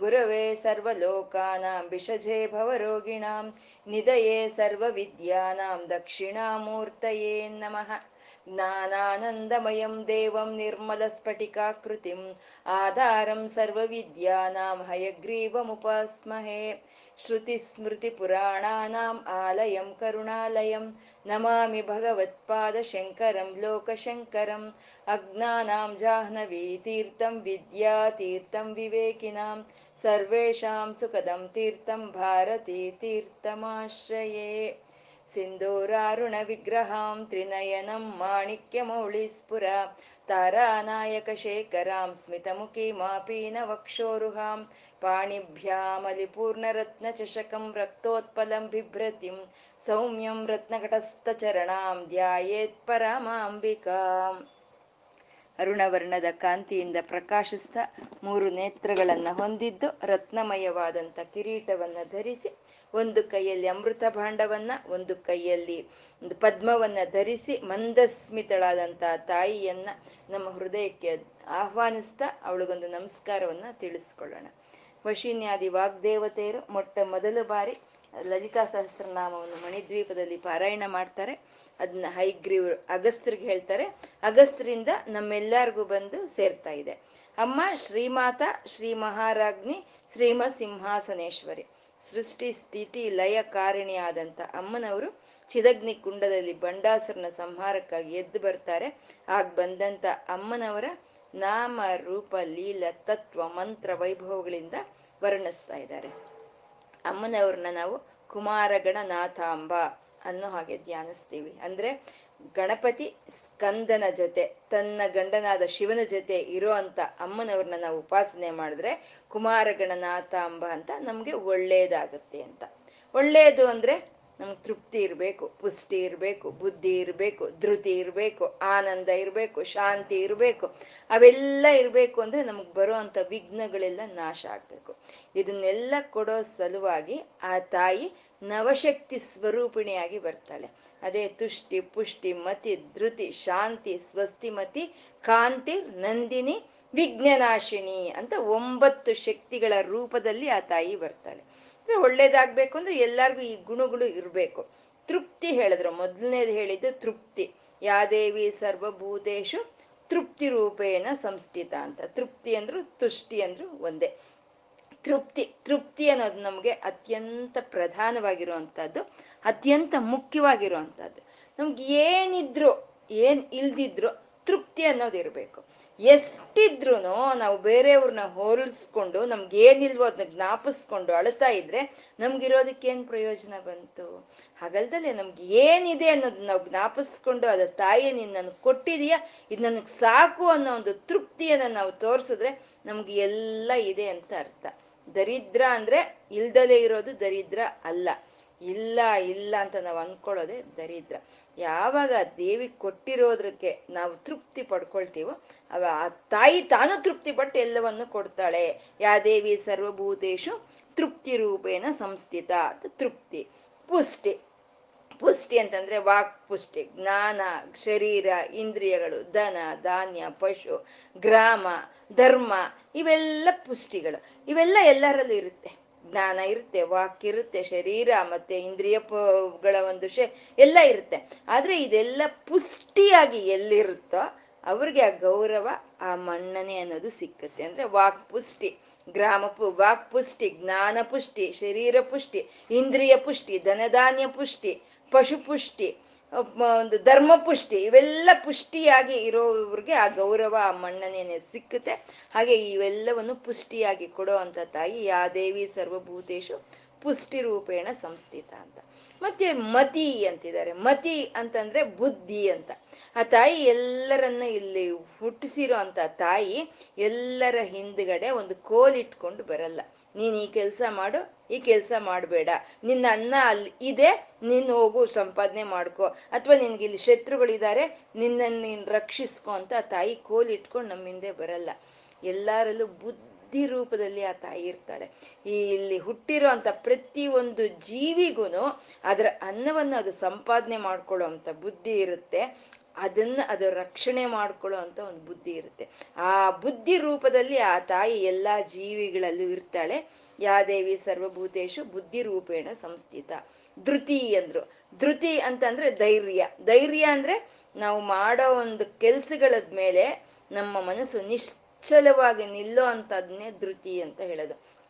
गुरवे सर्वलोकानां विषजे भवरोगिणां निधये सर्वविद्यानां दक्षिणामूर्तये नमः ज्ञानानन्दमयं देवं निर्मलस्फटिकाकृतिम् आधारं सर्वविद्यानां हयग्रीवमुपास्महे श्रुतिस्मृतिपुराणानाम् आलयं करुणालयं नमामि भगवत्पादशङ्करं लोकशङ्करम् अज्ञानां जाह्नवीतीर्थं विद्यातीर्थं विवेकिनाम् सर्वेषां सुखदं तीर्थं भारती तीर्थमाश्रये सिन्दूरारुणविग्रहां त्रिनयनं माणिक्यमौळिस्फुर तारानायकशेखरां स्मितमुखीमापीनवक्षोरुहां पाणिभ्यामलिपूर्णरत्नचषकं रक्तोत्पलं बिभ्रतिं सौम्यं रत्नघटस्थचरणां ध्यायेत्परमाम्बिकाम् ಅರುಣವರ್ಣದ ಕಾಂತಿಯಿಂದ ಪ್ರಕಾಶಿಸ್ತ ಮೂರು ನೇತ್ರಗಳನ್ನ ಹೊಂದಿದ್ದು ರತ್ನಮಯವಾದಂಥ ಕಿರೀಟವನ್ನ ಧರಿಸಿ ಒಂದು ಕೈಯಲ್ಲಿ ಅಮೃತ ಭಾಂಡವನ್ನ, ಒಂದು ಕೈಯಲ್ಲಿ ಒಂದು ಪದ್ಮವನ್ನ ಧರಿಸಿ ಮಂದಸ್ಮಿತಳಾದಂಥ ತಾಯಿಯನ್ನ ನಮ್ಮ ಹೃದಯಕ್ಕೆ ಆಹ್ವಾನಿಸ್ತಾ ಅವಳಿಗೊಂದು ನಮಸ್ಕಾರವನ್ನ ತಿಳಿಸ್ಕೊಳ್ಳೋಣ. ವಶಿನ್ಯಾದಿ ವಾಗ್ದೇವತೆಯರು ಮೊಟ್ಟ ಮೊದಲ ಬಾರಿ ಲಲಿತಾ ಸಹಸ್ರನಾಮವನ್ನು ಮಣಿದ್ವೀಪದಲ್ಲಿ ಪಾರಾಯಣ ಮಾಡ್ತಾರೆ. ಅದನ್ನ ಹೈಗ್ರೀವ್ರು ಅಗಸ್ತ್ರಿಗೆ ಹೇಳ್ತಾರೆ. ಅಗಸ್ತ್ರಿಂದ ನಮ್ಮೆಲ್ಲರಿಗೂ ಬಂದು ಸೇರ್ತಾ ಇದೆ. ಅಮ್ಮ, ಶ್ರೀಮಾತ ಶ್ರೀ ಮಹಾರಾಜ್ಞಿ ಶ್ರೀಮ ಸಿಂಹಾಸನೇಶ್ವರಿ ಸೃಷ್ಟಿ, ಸ್ಥಿತಿ, ಲಯ ಕಾರಣಿಯಾದಂಥ ಅಮ್ಮನವರು ಚಿದಗ್ನಿ ಕುಂಡದಲ್ಲಿ ಬಂಡಾಸುರನ ಸಂಹಾರಕ್ಕಾಗಿ ಎದ್ದು ಬರ್ತಾರೆ. ಆಗ ಬಂದಂತ ಅಮ್ಮನವರ ನಾಮ, ರೂಪ, ಲೀಲ, ತತ್ವ, ಮಂತ್ರ, ವೈಭವಗಳಿಂದ ವರ್ಣಿಸ್ತಾ ಇದ್ದಾರೆ. ಅಮ್ಮನವ್ರನ್ನ ನಾವು ಕುಮಾರಗಣನಾಥಾಂಬ ಅನ್ನೋ ಹಾಗೆ ಧ್ಯಾನಿಸ್ತೀವಿ. ಅಂದ್ರೆ ಗಣಪತಿ ಸ್ಕಂದನ ಜೊತೆ, ತನ್ನ ಗಂಡನಾದ ಶಿವನ ಜೊತೆ ಇರೋ ಅಂತ ಅಮ್ಮನವ್ರನ್ನ ನಾವು ಉಪಾಸನೆ ಮಾಡಿದ್ರೆ ಕುಮಾರಗಣನಾಥಾಂಬ ಅಂತ ನಮ್ಗೆ ಒಳ್ಳೇದಾಗುತ್ತೆ ಅಂತ. ಒಳ್ಳೇದು ಅಂದ್ರೆ ನಮ್ಗೆ ತೃಪ್ತಿ ಇರಬೇಕು, ಪುಷ್ಟಿ ಇರಬೇಕು, ಬುದ್ಧಿ ಇರಬೇಕು, ಧೃತಿ ಇರಬೇಕು, ಆನಂದ ಇರಬೇಕು, ಶಾಂತಿ ಇರಬೇಕು, ಅವೆಲ್ಲ ಇರಬೇಕು ಅಂದರೆ ನಮ್ಗೆ ಬರುವಂಥ ವಿಘ್ನಗಳೆಲ್ಲ ನಾಶ ಆಗಬೇಕು. ಇದನ್ನೆಲ್ಲ ಕೊಡೋ ಸಲುವಾಗಿ ಆ ತಾಯಿ ನವಶಕ್ತಿ ಸ್ವರೂಪಿಣಿಯಾಗಿ ಬರ್ತಾಳೆ. ಅದೇ ತುಷ್ಟಿ, ಪುಷ್ಟಿ, ಮತಿ, ಧೃತಿ, ಶಾಂತಿ ಸ್ವಸ್ತಿಮತಿ ಕಾಂತಿ, ನಂದಿನಿ, ವಿಘ್ನನಾಶಿನಿ ಅಂತ ಒಂಬತ್ತು ಶಕ್ತಿಗಳ ರೂಪದಲ್ಲಿ ಆ ತಾಯಿ ಬರ್ತಾಳೆ. ಒಳ್ಳೇದಾಗ್ಬೇಕು ಅಂದ್ರೆ ಎಲ್ಲಾರ್ಗು ಈ ಗುಣಗಳು ಇರಬೇಕು. ತೃಪ್ತಿ ಹೇಳಿದ್ರು. ಮೊದಲನೇದು ಹೇಳಿದ್ದು ತೃಪ್ತಿ. ಯಾದೇವಿ ಸರ್ವಭೂತೇಶು ತೃಪ್ತಿ ರೂಪೇಣ ಸಂಸ್ಥಿತ ಅಂತ. ತೃಪ್ತಿ ಅಂದ್ರು ತುಷ್ಟಿ ಅಂದ್ರು ಒಂದೇ. ತೃಪ್ತಿ ತೃಪ್ತಿ ಅನ್ನೋದು ನಮಗೆ ಅತ್ಯಂತ ಪ್ರಧಾನವಾಗಿರುವಂಥದ್ದು ಅತ್ಯಂತ ಮುಖ್ಯವಾಗಿರುವಂಥದ್ದು ನಮ್ಗೆ ಏನಿದ್ರು, ಏನ್ ಇಲ್ದಿದ್ರು ತೃಪ್ತಿ ಅನ್ನೋದು ಇರಬೇಕು. ಎಷ್ಟಿದ್ರು ನಾವು ಬೇರೆಯವ್ರನ್ನ ಹೋಲಿಸ್ಕೊಂಡು ನಮ್ಗೆ ಏನಿಲ್ವೋ ಅದನ್ನ ಜ್ಞಾಪಿಸ್ಕೊಂಡು ಅಳ್ತಾ ಇದ್ರೆ ನಮ್ಗಿರೋದಕ್ಕೆ ಏನ್ ಪ್ರಯೋಜನ ಬಂತು? ಹಾಗಲ್ದಲ್ಲೇ ನಮ್ಗೆ ಏನಿದೆ ಅನ್ನೋದು ನಾವು ಜ್ಞಾಪಿಸ್ಕೊಂಡು ಅದ ತಾಯಿ ನೀನ್ ನನಗೆ ಕೊಟ್ಟಿದೀಯ, ಇದು ನನಗೆ ಸಾಕು ಅನ್ನೋ ಒಂದು ತೃಪ್ತಿಯನ್ನ ನಾವು ತೋರಿಸಿದ್ರೆ ನಮ್ಗೆ ಎಲ್ಲ ಇದೆ ಅಂತ ಅರ್ಥ. ದರಿದ್ರ ಅಂದ್ರೆ ಇಲ್ದಲೇ ಇರೋದು ದರಿದ್ರ ಅಲ್ಲ. ಇಲ್ಲ ಇಲ್ಲ ಅಂತ ನಾವು ಅನ್ಕೊಳ್ಳೋದೆ ದರಿದ್ರ. ಯಾವಾಗ ದೇವಿ ಕೊಟ್ಟಿರೋದಕ್ಕೆ ನಾವು ತೃಪ್ತಿ ಪಡ್ಕೊಳ್ತೀವೋ ಅವ ಆ ತಾಯಿ ತಾನು ತೃಪ್ತಿ ಪಟ್ಟು ಎಲ್ಲವನ್ನು ಕೊಡ್ತಾಳೆ. ಯಾ ದೇವಿ ಸರ್ವಭೂತೇಶು ತೃಪ್ತಿ ರೂಪೇನ ಸಂಸ್ಥಿತ ತೃಪ್ತಿ. ಪುಷ್ಟಿ. ಪುಷ್ಟಿ ಅಂತಂದ್ರೆ ವಾಕ್ ಪುಷ್ಟಿ. ಜ್ಞಾನ, ಶರೀರ, ಇಂದ್ರಿಯಗಳು ದನ ಧಾನ್ಯ, ಪಶು, ಗ್ರಾಮ, ಧರ್ಮ ಇವೆಲ್ಲ ಪುಷ್ಟಿಗಳು. ಇವೆಲ್ಲ ಎಲ್ಲರಲ್ಲೂ ಇರುತ್ತೆ. ಜ್ಞಾನ ಇರುತ್ತೆ, ವಾಕ್ ಇರುತ್ತೆ, ಶರೀರ ಮತ್ತೆ ಇಂದ್ರಿಯಗಳ ಒಂದು ಶೇ, ಎಲ್ಲ ಇರುತ್ತೆ. ಆದ್ರೆ ಇದೆಲ್ಲ ಪುಷ್ಟಿಯಾಗಿ ಎಲ್ಲಿರುತ್ತೋ ಅವ್ರಿಗೆ ಆ ಗೌರವ ಆ ಮನ್ನಣೆ ಅನ್ನೋದು ಸಿಕ್ಕುತ್ತೆ. ಅಂದ್ರೆ ವಾಕ್ ಪುಷ್ಟಿ, ಗ್ರಾಮ ಪು, ವಾಕ್ ಪುಷ್ಟಿ, ಜ್ಞಾನ ಪುಷ್ಟಿ, ಶರೀರ ಪುಷ್ಟಿ, ಇಂದ್ರಿಯ ಪುಷ್ಟಿ, ಧನಧಾನ್ಯ ಪುಷ್ಟಿ, ಪಶು ಪುಷ್ಟಿ ಒಂದು ಧರ್ಮ ಪುಷ್ಟಿ ಇವೆಲ್ಲ ಪುಷ್ಟಿಯಾಗಿ ಇರೋವ್ರಿಗೆ ಆ ಗೌರವ, ಆ ಮಣ್ಣನೇನೆ ಸಿಕ್ಕುತ್ತೆ. ಹಾಗೆ ಇವೆಲ್ಲವನ್ನು ಪುಷ್ಟಿಯಾಗಿ ಕೊಡೋ ಅಂತ ತಾಯಿ ಯಾ ದೇವಿ ಸರ್ವಭೂತೇಶು ಪುಷ್ಟಿ ರೂಪೇಣ ಸಂಸ್ಥಿತ ಅಂತ. ಮತ್ತೆ ಮತಿ ಅಂತಿದ್ದಾರೆ. ಮತಿ ಅಂತಂದ್ರೆ ಬುದ್ಧಿ ಅಂತ. ಆ ತಾಯಿ ಎಲ್ಲರನ್ನ ಇಲ್ಲಿ ಹುಟ್ಟಿಸಿರೋ ಅಂತ ತಾಯಿ ಎಲ್ಲರ ಹಿಂದ್ಗಡೆ ಒಂದು ಕೋಲಿಟ್ಕೊಂಡು ಬರಲ್ಲ. ನೀನ್ ಈ ಕೆಲಸ ಮಾಡು, ಈ ಕೆಲಸ ಮಾಡಬೇಡ. ನಿನ್ನ ಅನ್ನ ಅಲ್ಲಿ ಇದೆ, ನೀನು ಹೋಗು, ಸಂಪಾದನೆ ಮಾಡ್ಕೋ. ಅಥವಾ ನಿನ್ಗೆ ಇಲ್ಲಿ ಶತ್ರುಗಳಿದ್ದಾರೆ ನಿನ್ನನ್ನು ನೀನು ರಕ್ಷಿಸ್ಕೊ ಅಂತ ಆ ತಾಯಿ ಕೋಲಿಟ್ಕೊಂಡು ನಮ್ಮ ಹಿಂದೆ ಬರಲ್ಲ. ಎಲ್ಲರಲ್ಲೂ ಬುದ್ಧಿ ರೂಪದಲ್ಲಿ ಆ ತಾಯಿ ಇರ್ತಾಳೆ. ಈ ಇಲ್ಲಿ ಹುಟ್ಟಿರೋ ಪ್ರತಿಯೊಂದು ಜೀವಿಗೂ ಅದರ ಅನ್ನವನ್ನು ಅದು ಸಂಪಾದನೆ ಮಾಡ್ಕೊಳ್ಳೋ ಅಂತ ಬುದ್ಧಿ ಇರುತ್ತೆ. ಅದನ್ನ ಅದು ರಕ್ಷಣೆ ಮಾಡ್ಕೊಳ್ಳೋ ಅಂತ ಒಂದು ಬುದ್ಧಿ ಇರುತ್ತೆ. ಆ ಬುದ್ಧಿ ರೂಪದಲ್ಲಿ ಆ ತಾಯಿ ಎಲ್ಲಾ ಜೀವಿಗಳಲ್ಲೂ ಇರ್ತಾಳೆ. ಯಾದೇವಿ ಸರ್ವಭೂತೇಶು ಬುದ್ಧಿ ರೂಪೇಣ ಸಂಸ್ಥಿತ. ಧೃತಿ ಅಂದ್ರು. ಧೃತಿ ಅಂತಂದ್ರೆ ಧೈರ್ಯ. ಧೈರ್ಯ ಅಂದ್ರೆ ನಾವು ಮಾಡೋ ಒಂದು ಕೆಲ್ಸಗಳ ಮೇಲೆ ನಮ್ಮ ಮನಸ್ಸು ನಿಶ್ಚಲವಾಗಿ ನಿಲ್ಲೋ ಅಂತದನ್ನೇ ಧೃತಿ ಅಂತ ಹೇಳೋದು.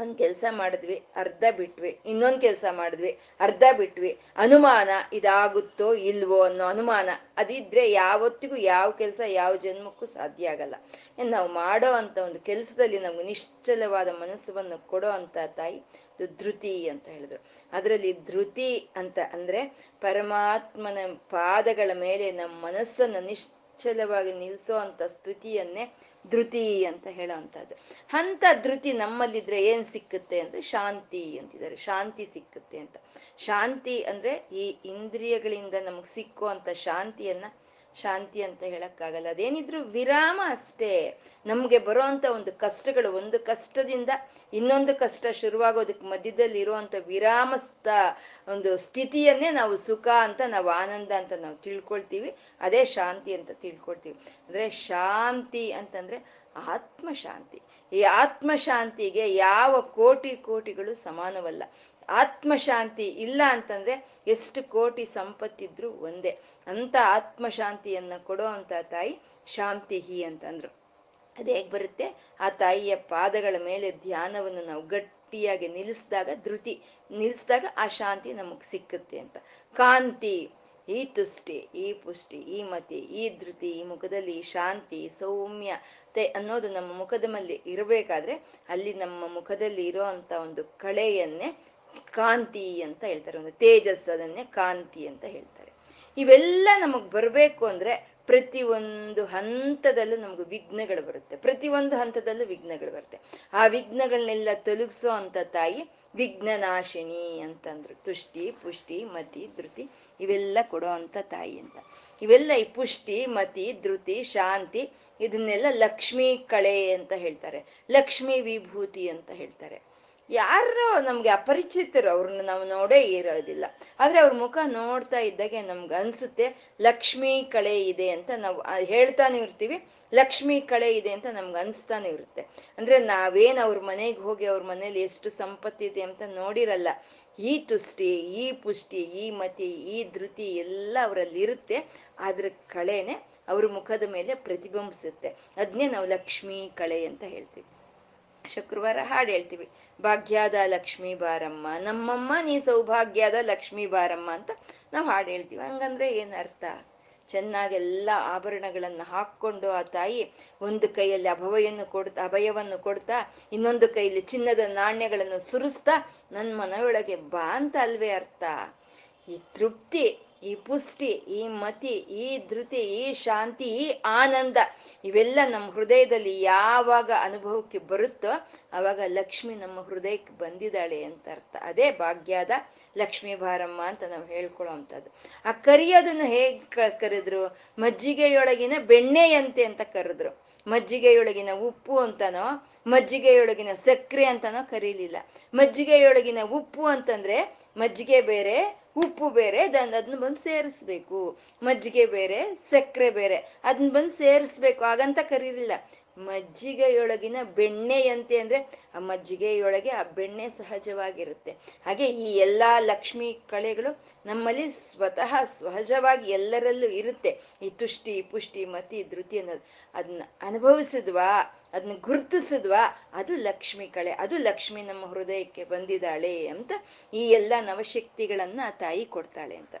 ಒಂದ್ ಕೆಲಸ ಮಾಡಿದ್ವಿ, ಅರ್ಧ ಬಿಟ್ವಿ, ಇನ್ನೊಂದ್ ಕೆಲಸ ಮಾಡಿದ್ವಿ, ಅರ್ಧ ಬಿಟ್ವಿ. ಅನುಮಾನ ಇದಾಗುತ್ತೋ ಇಲ್ವೋ ಅನ್ನೋ ಅನುಮಾನ. ಅದಿದ್ರೆ ಯಾವತ್ತಿಗೂ ಯಾವ ಕೆಲಸ ಯಾವ ಜನ್ಮಕ್ಕೂ ಸಾಧ್ಯ ಆಗಲ್ಲ. ನಾವು ಮಾಡೋ ಅಂತ ಒಂದು ಕೆಲಸದಲ್ಲಿ ನಮ್ಗೆ ನಿಶ್ಚಲವಾದ ಮನಸ್ಸನ್ನು ಕೊಡೋ ಅಂತ ತಾಯಿ ಧೃತಿ ಅಂತ ಹೇಳಿದ್ರು. ಅದರಲ್ಲಿ ಧೃತಿ ಅಂತ ಅಂದ್ರೆ ಪರಮಾತ್ಮನ ಪಾದಗಳ ಮೇಲೆ ನಮ್ಮ ಮನಸ್ಸನ್ನು ನಿಶ್ಚಲವಾಗಿ ನಿಲ್ಸೋ ಅಂತ ಸ್ತುತಿಯನ್ನೇ ಧೃತಿ ಅಂತ ಹೇಳೋ ಅಂತದ್ದು ಅಂತ ಧೃತಿ ನಮ್ಮಲ್ಲಿದ್ರೆ ಏನ್ ಸಿಕ್ಕುತ್ತೆ ಅಂದ್ರೆ ಶಾಂತಿ ಅಂತಿದ್ದಾರೆ. ಶಾಂತಿ ಸಿಕ್ಕುತ್ತೆ ಅಂತ. ಶಾಂತಿ ಅಂದ್ರೆ ಈ ಇಂದ್ರಿಯಗಳಿಂದ ನಮಗೆ ಸಿಕ್ಕೋ ಅಂತ ಶಾಂತಿಯನ್ನ ಶಾಂತಿ ಅಂತ ಹೇಳಕ್ಕಾಗಲ್ಲ. ಅದೇನಿದ್ರು ವಿರಾಮ ಅಷ್ಟೇ. ನಮ್ಗೆ ಬರುವಂತ ಒಂದು ಕಷ್ಟಗಳು, ಒಂದು ಕಷ್ಟದಿಂದ ಇನ್ನೊಂದು ಕಷ್ಟ ಶುರುವಾಗೋದಕ್ಕೆ ಮಧ್ಯದಲ್ಲಿ ಇರುವಂತ ವಿರಾಮಸ್ಥ ಒಂದು ಸ್ಥಿತಿಯನ್ನೇ ನಾವು ಸುಖ ಅಂತ, ನಾವು ಆನಂದ ಅಂತ ನಾವು ತಿಳ್ಕೊಳ್ತೀವಿ. ಅದೇ ಶಾಂತಿ ಅಂತ ತಿಳ್ಕೊಳ್ತೀವಿ. ಅಂದ್ರೆ ಶಾಂತಿ ಅಂತಂದ್ರೆ ಆತ್ಮ ಶಾಂತಿ ಈ ಆತ್ಮ ಶಾಂತಿಗೆ ಯಾವ ಕೋಟಿ ಕೋಟಿಗಳು ಸಮಾನವಲ್ಲ. ಆತ್ಮ ಶಾಂತಿ ಇಲ್ಲ ಅಂತಂದ್ರೆ ಎಷ್ಟು ಕೋಟಿ ಸಂಪತ್ತಿದ್ರು ಒಂದೇ. ಅಂತ ಆತ್ಮಶಾಂತಿಯನ್ನ ಕೊಡೋ ಅಂತ ತಾಯಿ ಶಾಂತಿ ಹಿ ಅಂತಂದ್ರು. ಅದು ಹೇಗ್ ಬರುತ್ತೆ? ಆ ತಾಯಿಯ ಪಾದಗಳ ಮೇಲೆ ಧ್ಯಾನವನ್ನು ನಾವು ಗಟ್ಟಿಯಾಗಿ ನಿಲ್ಲಿಸಿದಾಗ ಧೃತಿ, ನಿಲ್ಲಿಸಿದಾಗ ಆ ಶಾಂತಿ ನಮಗ್ ಸಿಕ್ಕುತ್ತೆ ಅಂತ. ಕಾಂತಿ, ಈ ತುಷ್ಟಿ, ಈ ಪುಷ್ಟಿ, ಈ ಮತಿ, ಈ ಧೃತಿ, ಈ ಮುಖದಲ್ಲಿ ಶಾಂತಿ ಸೌಮ್ಯತೆ ಅನ್ನೋದು ನಮ್ಮ ಮುಖದ ಮೇಲೆ ಇರಬೇಕಾದ್ರೆ ಅಲ್ಲಿ ನಮ್ಮ ಮುಖದಲ್ಲಿ ಇರೋ ಅಂತ ಒಂದು ಕಳೆಯನ್ನೇ ಕಾಂತಿ ಅಂತ ಹೇಳ್ತಾರೆ. ಒಂದು ತೇಜಸ್ ಅದನ್ನೇ ಕಾಂತಿ ಅಂತ ಹೇಳ್ತಾರೆ. ಇವೆಲ್ಲ ನಮಗ್ ಬರ್ಬೇಕು ಅಂದ್ರೆ ಪ್ರತಿ ಒಂದು ಹಂತದಲ್ಲೂ ನಮ್ಗೆ ವಿಘ್ನಗಳು ಬರುತ್ತೆ. ಪ್ರತಿ ಒಂದು ಹಂತದಲ್ಲೂ ವಿಘ್ನಗಳು ಬರುತ್ತೆ. ಆ ವಿಘ್ನಗಳನ್ನೆಲ್ಲ ತೊಲಗಿಸೋ ಅಂತ ತಾಯಿ ವಿಘ್ನನಾಶಿನಿ ಅಂತಂದ್ರು. ತುಷ್ಟಿ, ಪುಷ್ಟಿ, ಮತಿ, ಧೃತಿ ಇವೆಲ್ಲ ಕೊಡೋ ಅಂತ ತಾಯಿ ಅಂತ. ಇವೆಲ್ಲ ಈ ಪುಷ್ಟಿ, ಮತಿ, ಧೃತಿ, ಶಾಂತಿ ಇದನ್ನೆಲ್ಲ ಲಕ್ಷ್ಮೀ ಕಳೆ ಅಂತ ಹೇಳ್ತಾರೆ. ಲಕ್ಷ್ಮೀ ವಿಭೂತಿ ಅಂತ ಹೇಳ್ತಾರೆ. ಯಾರೋ ನಮ್ಗೆ ಅಪರಿಚಿತರು ಅವ್ರನ್ನ ನಾವು ನೋಡೇ ಇರೋದಿಲ್ಲ. ಆದ್ರೆ ಅವ್ರ ಮುಖ ನೋಡ್ತಾ ಇದ್ದಾಗೆ ನಮ್ಗೆ ಅನ್ಸುತ್ತೆ, ಲಕ್ಷ್ಮೀ ಕಳೆ ಇದೆ ಅಂತ ನಾವು ಹೇಳ್ತಾನೆ ಇರ್ತೀವಿ, ಲಕ್ಷ್ಮಿ ಕಳೆ ಇದೆ ಅಂತ ನಮ್ಗೆ ಅನ್ಸ್ತಾನೆ ಇರುತ್ತೆ. ಅಂದ್ರೆ ನಾವೇನ್ ಅವ್ರ ಮನೆಗೆ ಹೋಗಿ ಅವ್ರ ಮನೇಲಿ ಎಷ್ಟು ಸಂಪತ್ತಿದೆ ಅಂತ ನೋಡಿರಲ್ಲ, ಈ ತುಷ್ಟಿ, ಈ ಪುಷ್ಟಿ, ಈ ಮತಿ, ಈ ಧೃತಿ ಎಲ್ಲ ಅವರಲ್ಲಿ ಇರುತ್ತೆ. ಅದ್ರ ಕಳೆನೆ ಅವ್ರ ಮುಖದ ಮೇಲೆ ಪ್ರತಿಬಿಂಬಿಸುತ್ತೆ. ಅದನ್ನೇ ನಾವು ಲಕ್ಷ್ಮೀ ಕಳೆ ಅಂತ ಹೇಳ್ತೀವಿ. ಶುಕ್ರವಾರ ಹಾಡು ಹೇಳ್ತೀವಿ. ಭಾಗ್ಯದ ಲಕ್ಷ್ಮೀ ಬಾರಮ್ಮ, ನಮ್ಮಮ್ಮ ನೀ ಸೌಭಾಗ್ಯದ ಲಕ್ಷ್ಮೀ ಬಾರಮ್ಮ ಅಂತ ನಾವು ಹಾಡು ಹೇಳ್ತೀವಿ. ಹಂಗಂದ್ರೆ ಏನು ಅರ್ಥ? ಚೆನ್ನಾಗೆಲ್ಲ ಆಭರಣಗಳನ್ನು ಹಾಕ್ಕೊಂಡು ಆ ತಾಯಿ ಒಂದು ಕೈಯಲ್ಲಿ ಅಭಯವನ್ನು ಕೊಡ್ತಾ ಅಭಯವನ್ನು ಕೊಡ್ತಾ, ಇನ್ನೊಂದು ಕೈಯಲ್ಲಿ ಚಿನ್ನದ ನಾಣ್ಯಗಳನ್ನು ಸುರಿಸ್ತಾ ನನ್ನ ಮನವೊಳಗೆ ಬಾ ಅಂತ ಅಲ್ವೇ ಅರ್ಥ? ಈ ತೃಪ್ತಿ ಈ ಪುಷ್ಟಿ, ಈ ಮತಿ, ಈ ಧೃತಿ, ಈ ಶಾಂತಿ, ಈ ಆನಂದ, ಇವೆಲ್ಲ ನಮ್ಮ ಹೃದಯದಲ್ಲಿ ಯಾವಾಗ ಅನುಭವಕ್ಕೆ ಬರುತ್ತೋ ಅವಾಗ ಲಕ್ಷ್ಮಿ ನಮ್ಮ ಹೃದಯಕ್ಕೆ ಬಂದಿದ್ದಾಳೆ ಅಂತ ಅರ್ಥ. ಅದೇ ಭಾಗ್ಯದ ಲಕ್ಷ್ಮೀ ಭಾರಮ್ಮ ಅಂತ ನಾವು ಹೇಳ್ಕೊಳ್ಳೋ ಅಂಥದ್ದು ಆ ಕರಿಯೋದನ್ನು ಹೇಗೆ ಕರೆದ್ರು? ಮಜ್ಜಿಗೆಯೊಳಗಿನ ಬೆಣ್ಣೆಯಂತೆ ಅಂತ ಕರೆದ್ರು. ಮಜ್ಜಿಗೆಯೊಳಗಿನ ಉಪ್ಪು ಅಂತನೋ, ಮಜ್ಜಿಗೆಯೊಳಗಿನ ಸಕ್ಕರೆ ಅಂತನೋ ಕರೀಲಿಲ್ಲ. ಮಜ್ಜಿಗೆಯೊಳಗಿನ ಉಪ್ಪು ಅಂತಂದ್ರೆ ಮಜ್ಜಿಗೆ ಬೇರೆ ಉಪ್ಪು ಬೇರೆ ಅದನ್ನ ಅದನ್ನ ಬಂದು ಸೇರಿಸ್ಬೇಕು. ಮಜ್ಜಿಗೆ ಬೇರೆ, ಸಕ್ಕರೆ ಬೇರೆ ಅದನ್ನ ಬಂದು ಸೇರಿಸ್ಬೇಕು. ಹಾಗಂತ ಕರೀಲಿಲ್ಲ ಮಜ್ಜಿಗೆಯೊಳಗಿನ ಬೆಣ್ಣೆಯಂತೆ ಅಂದ್ರೆ ಆ ಮಜ್ಜಿಗೆಯೊಳಗೆ ಆ ಬೆಣ್ಣೆ ಸಹಜವಾಗಿರುತ್ತೆ. ಹಾಗೆ ಈ ಎಲ್ಲಾ ಲಕ್ಷ್ಮಿ ಕಳೆಗಳು ನಮ್ಮಲ್ಲಿ ಸ್ವತಃ ಸಹಜವಾಗಿ ಎಲ್ಲರಲ್ಲೂ ಇರುತ್ತೆ. ಈ ತುಷ್ಟಿ, ಪುಷ್ಟಿ, ಮತಿ, ಧೃತಿ ಅನ್ನೋದು ಅದನ್ನ ಅನುಭವಿಸಿದ್ವಾ? ಅದನ್ನ ಗುರುತಿಸಿದ್ವಾ? ಅದು ಲಕ್ಷ್ಮಿ ಕಳೆ, ಅದು ಲಕ್ಷ್ಮಿ ನಮ್ಮ ಹೃದಯಕ್ಕೆ ಬಂದಿದ್ದಾಳೆ ಅಂತ ಈ ಎಲ್ಲ ನವಶಕ್ತಿಗಳನ್ನ ತಾಯಿ ಕೊಡ್ತಾಳೆ ಅಂತ.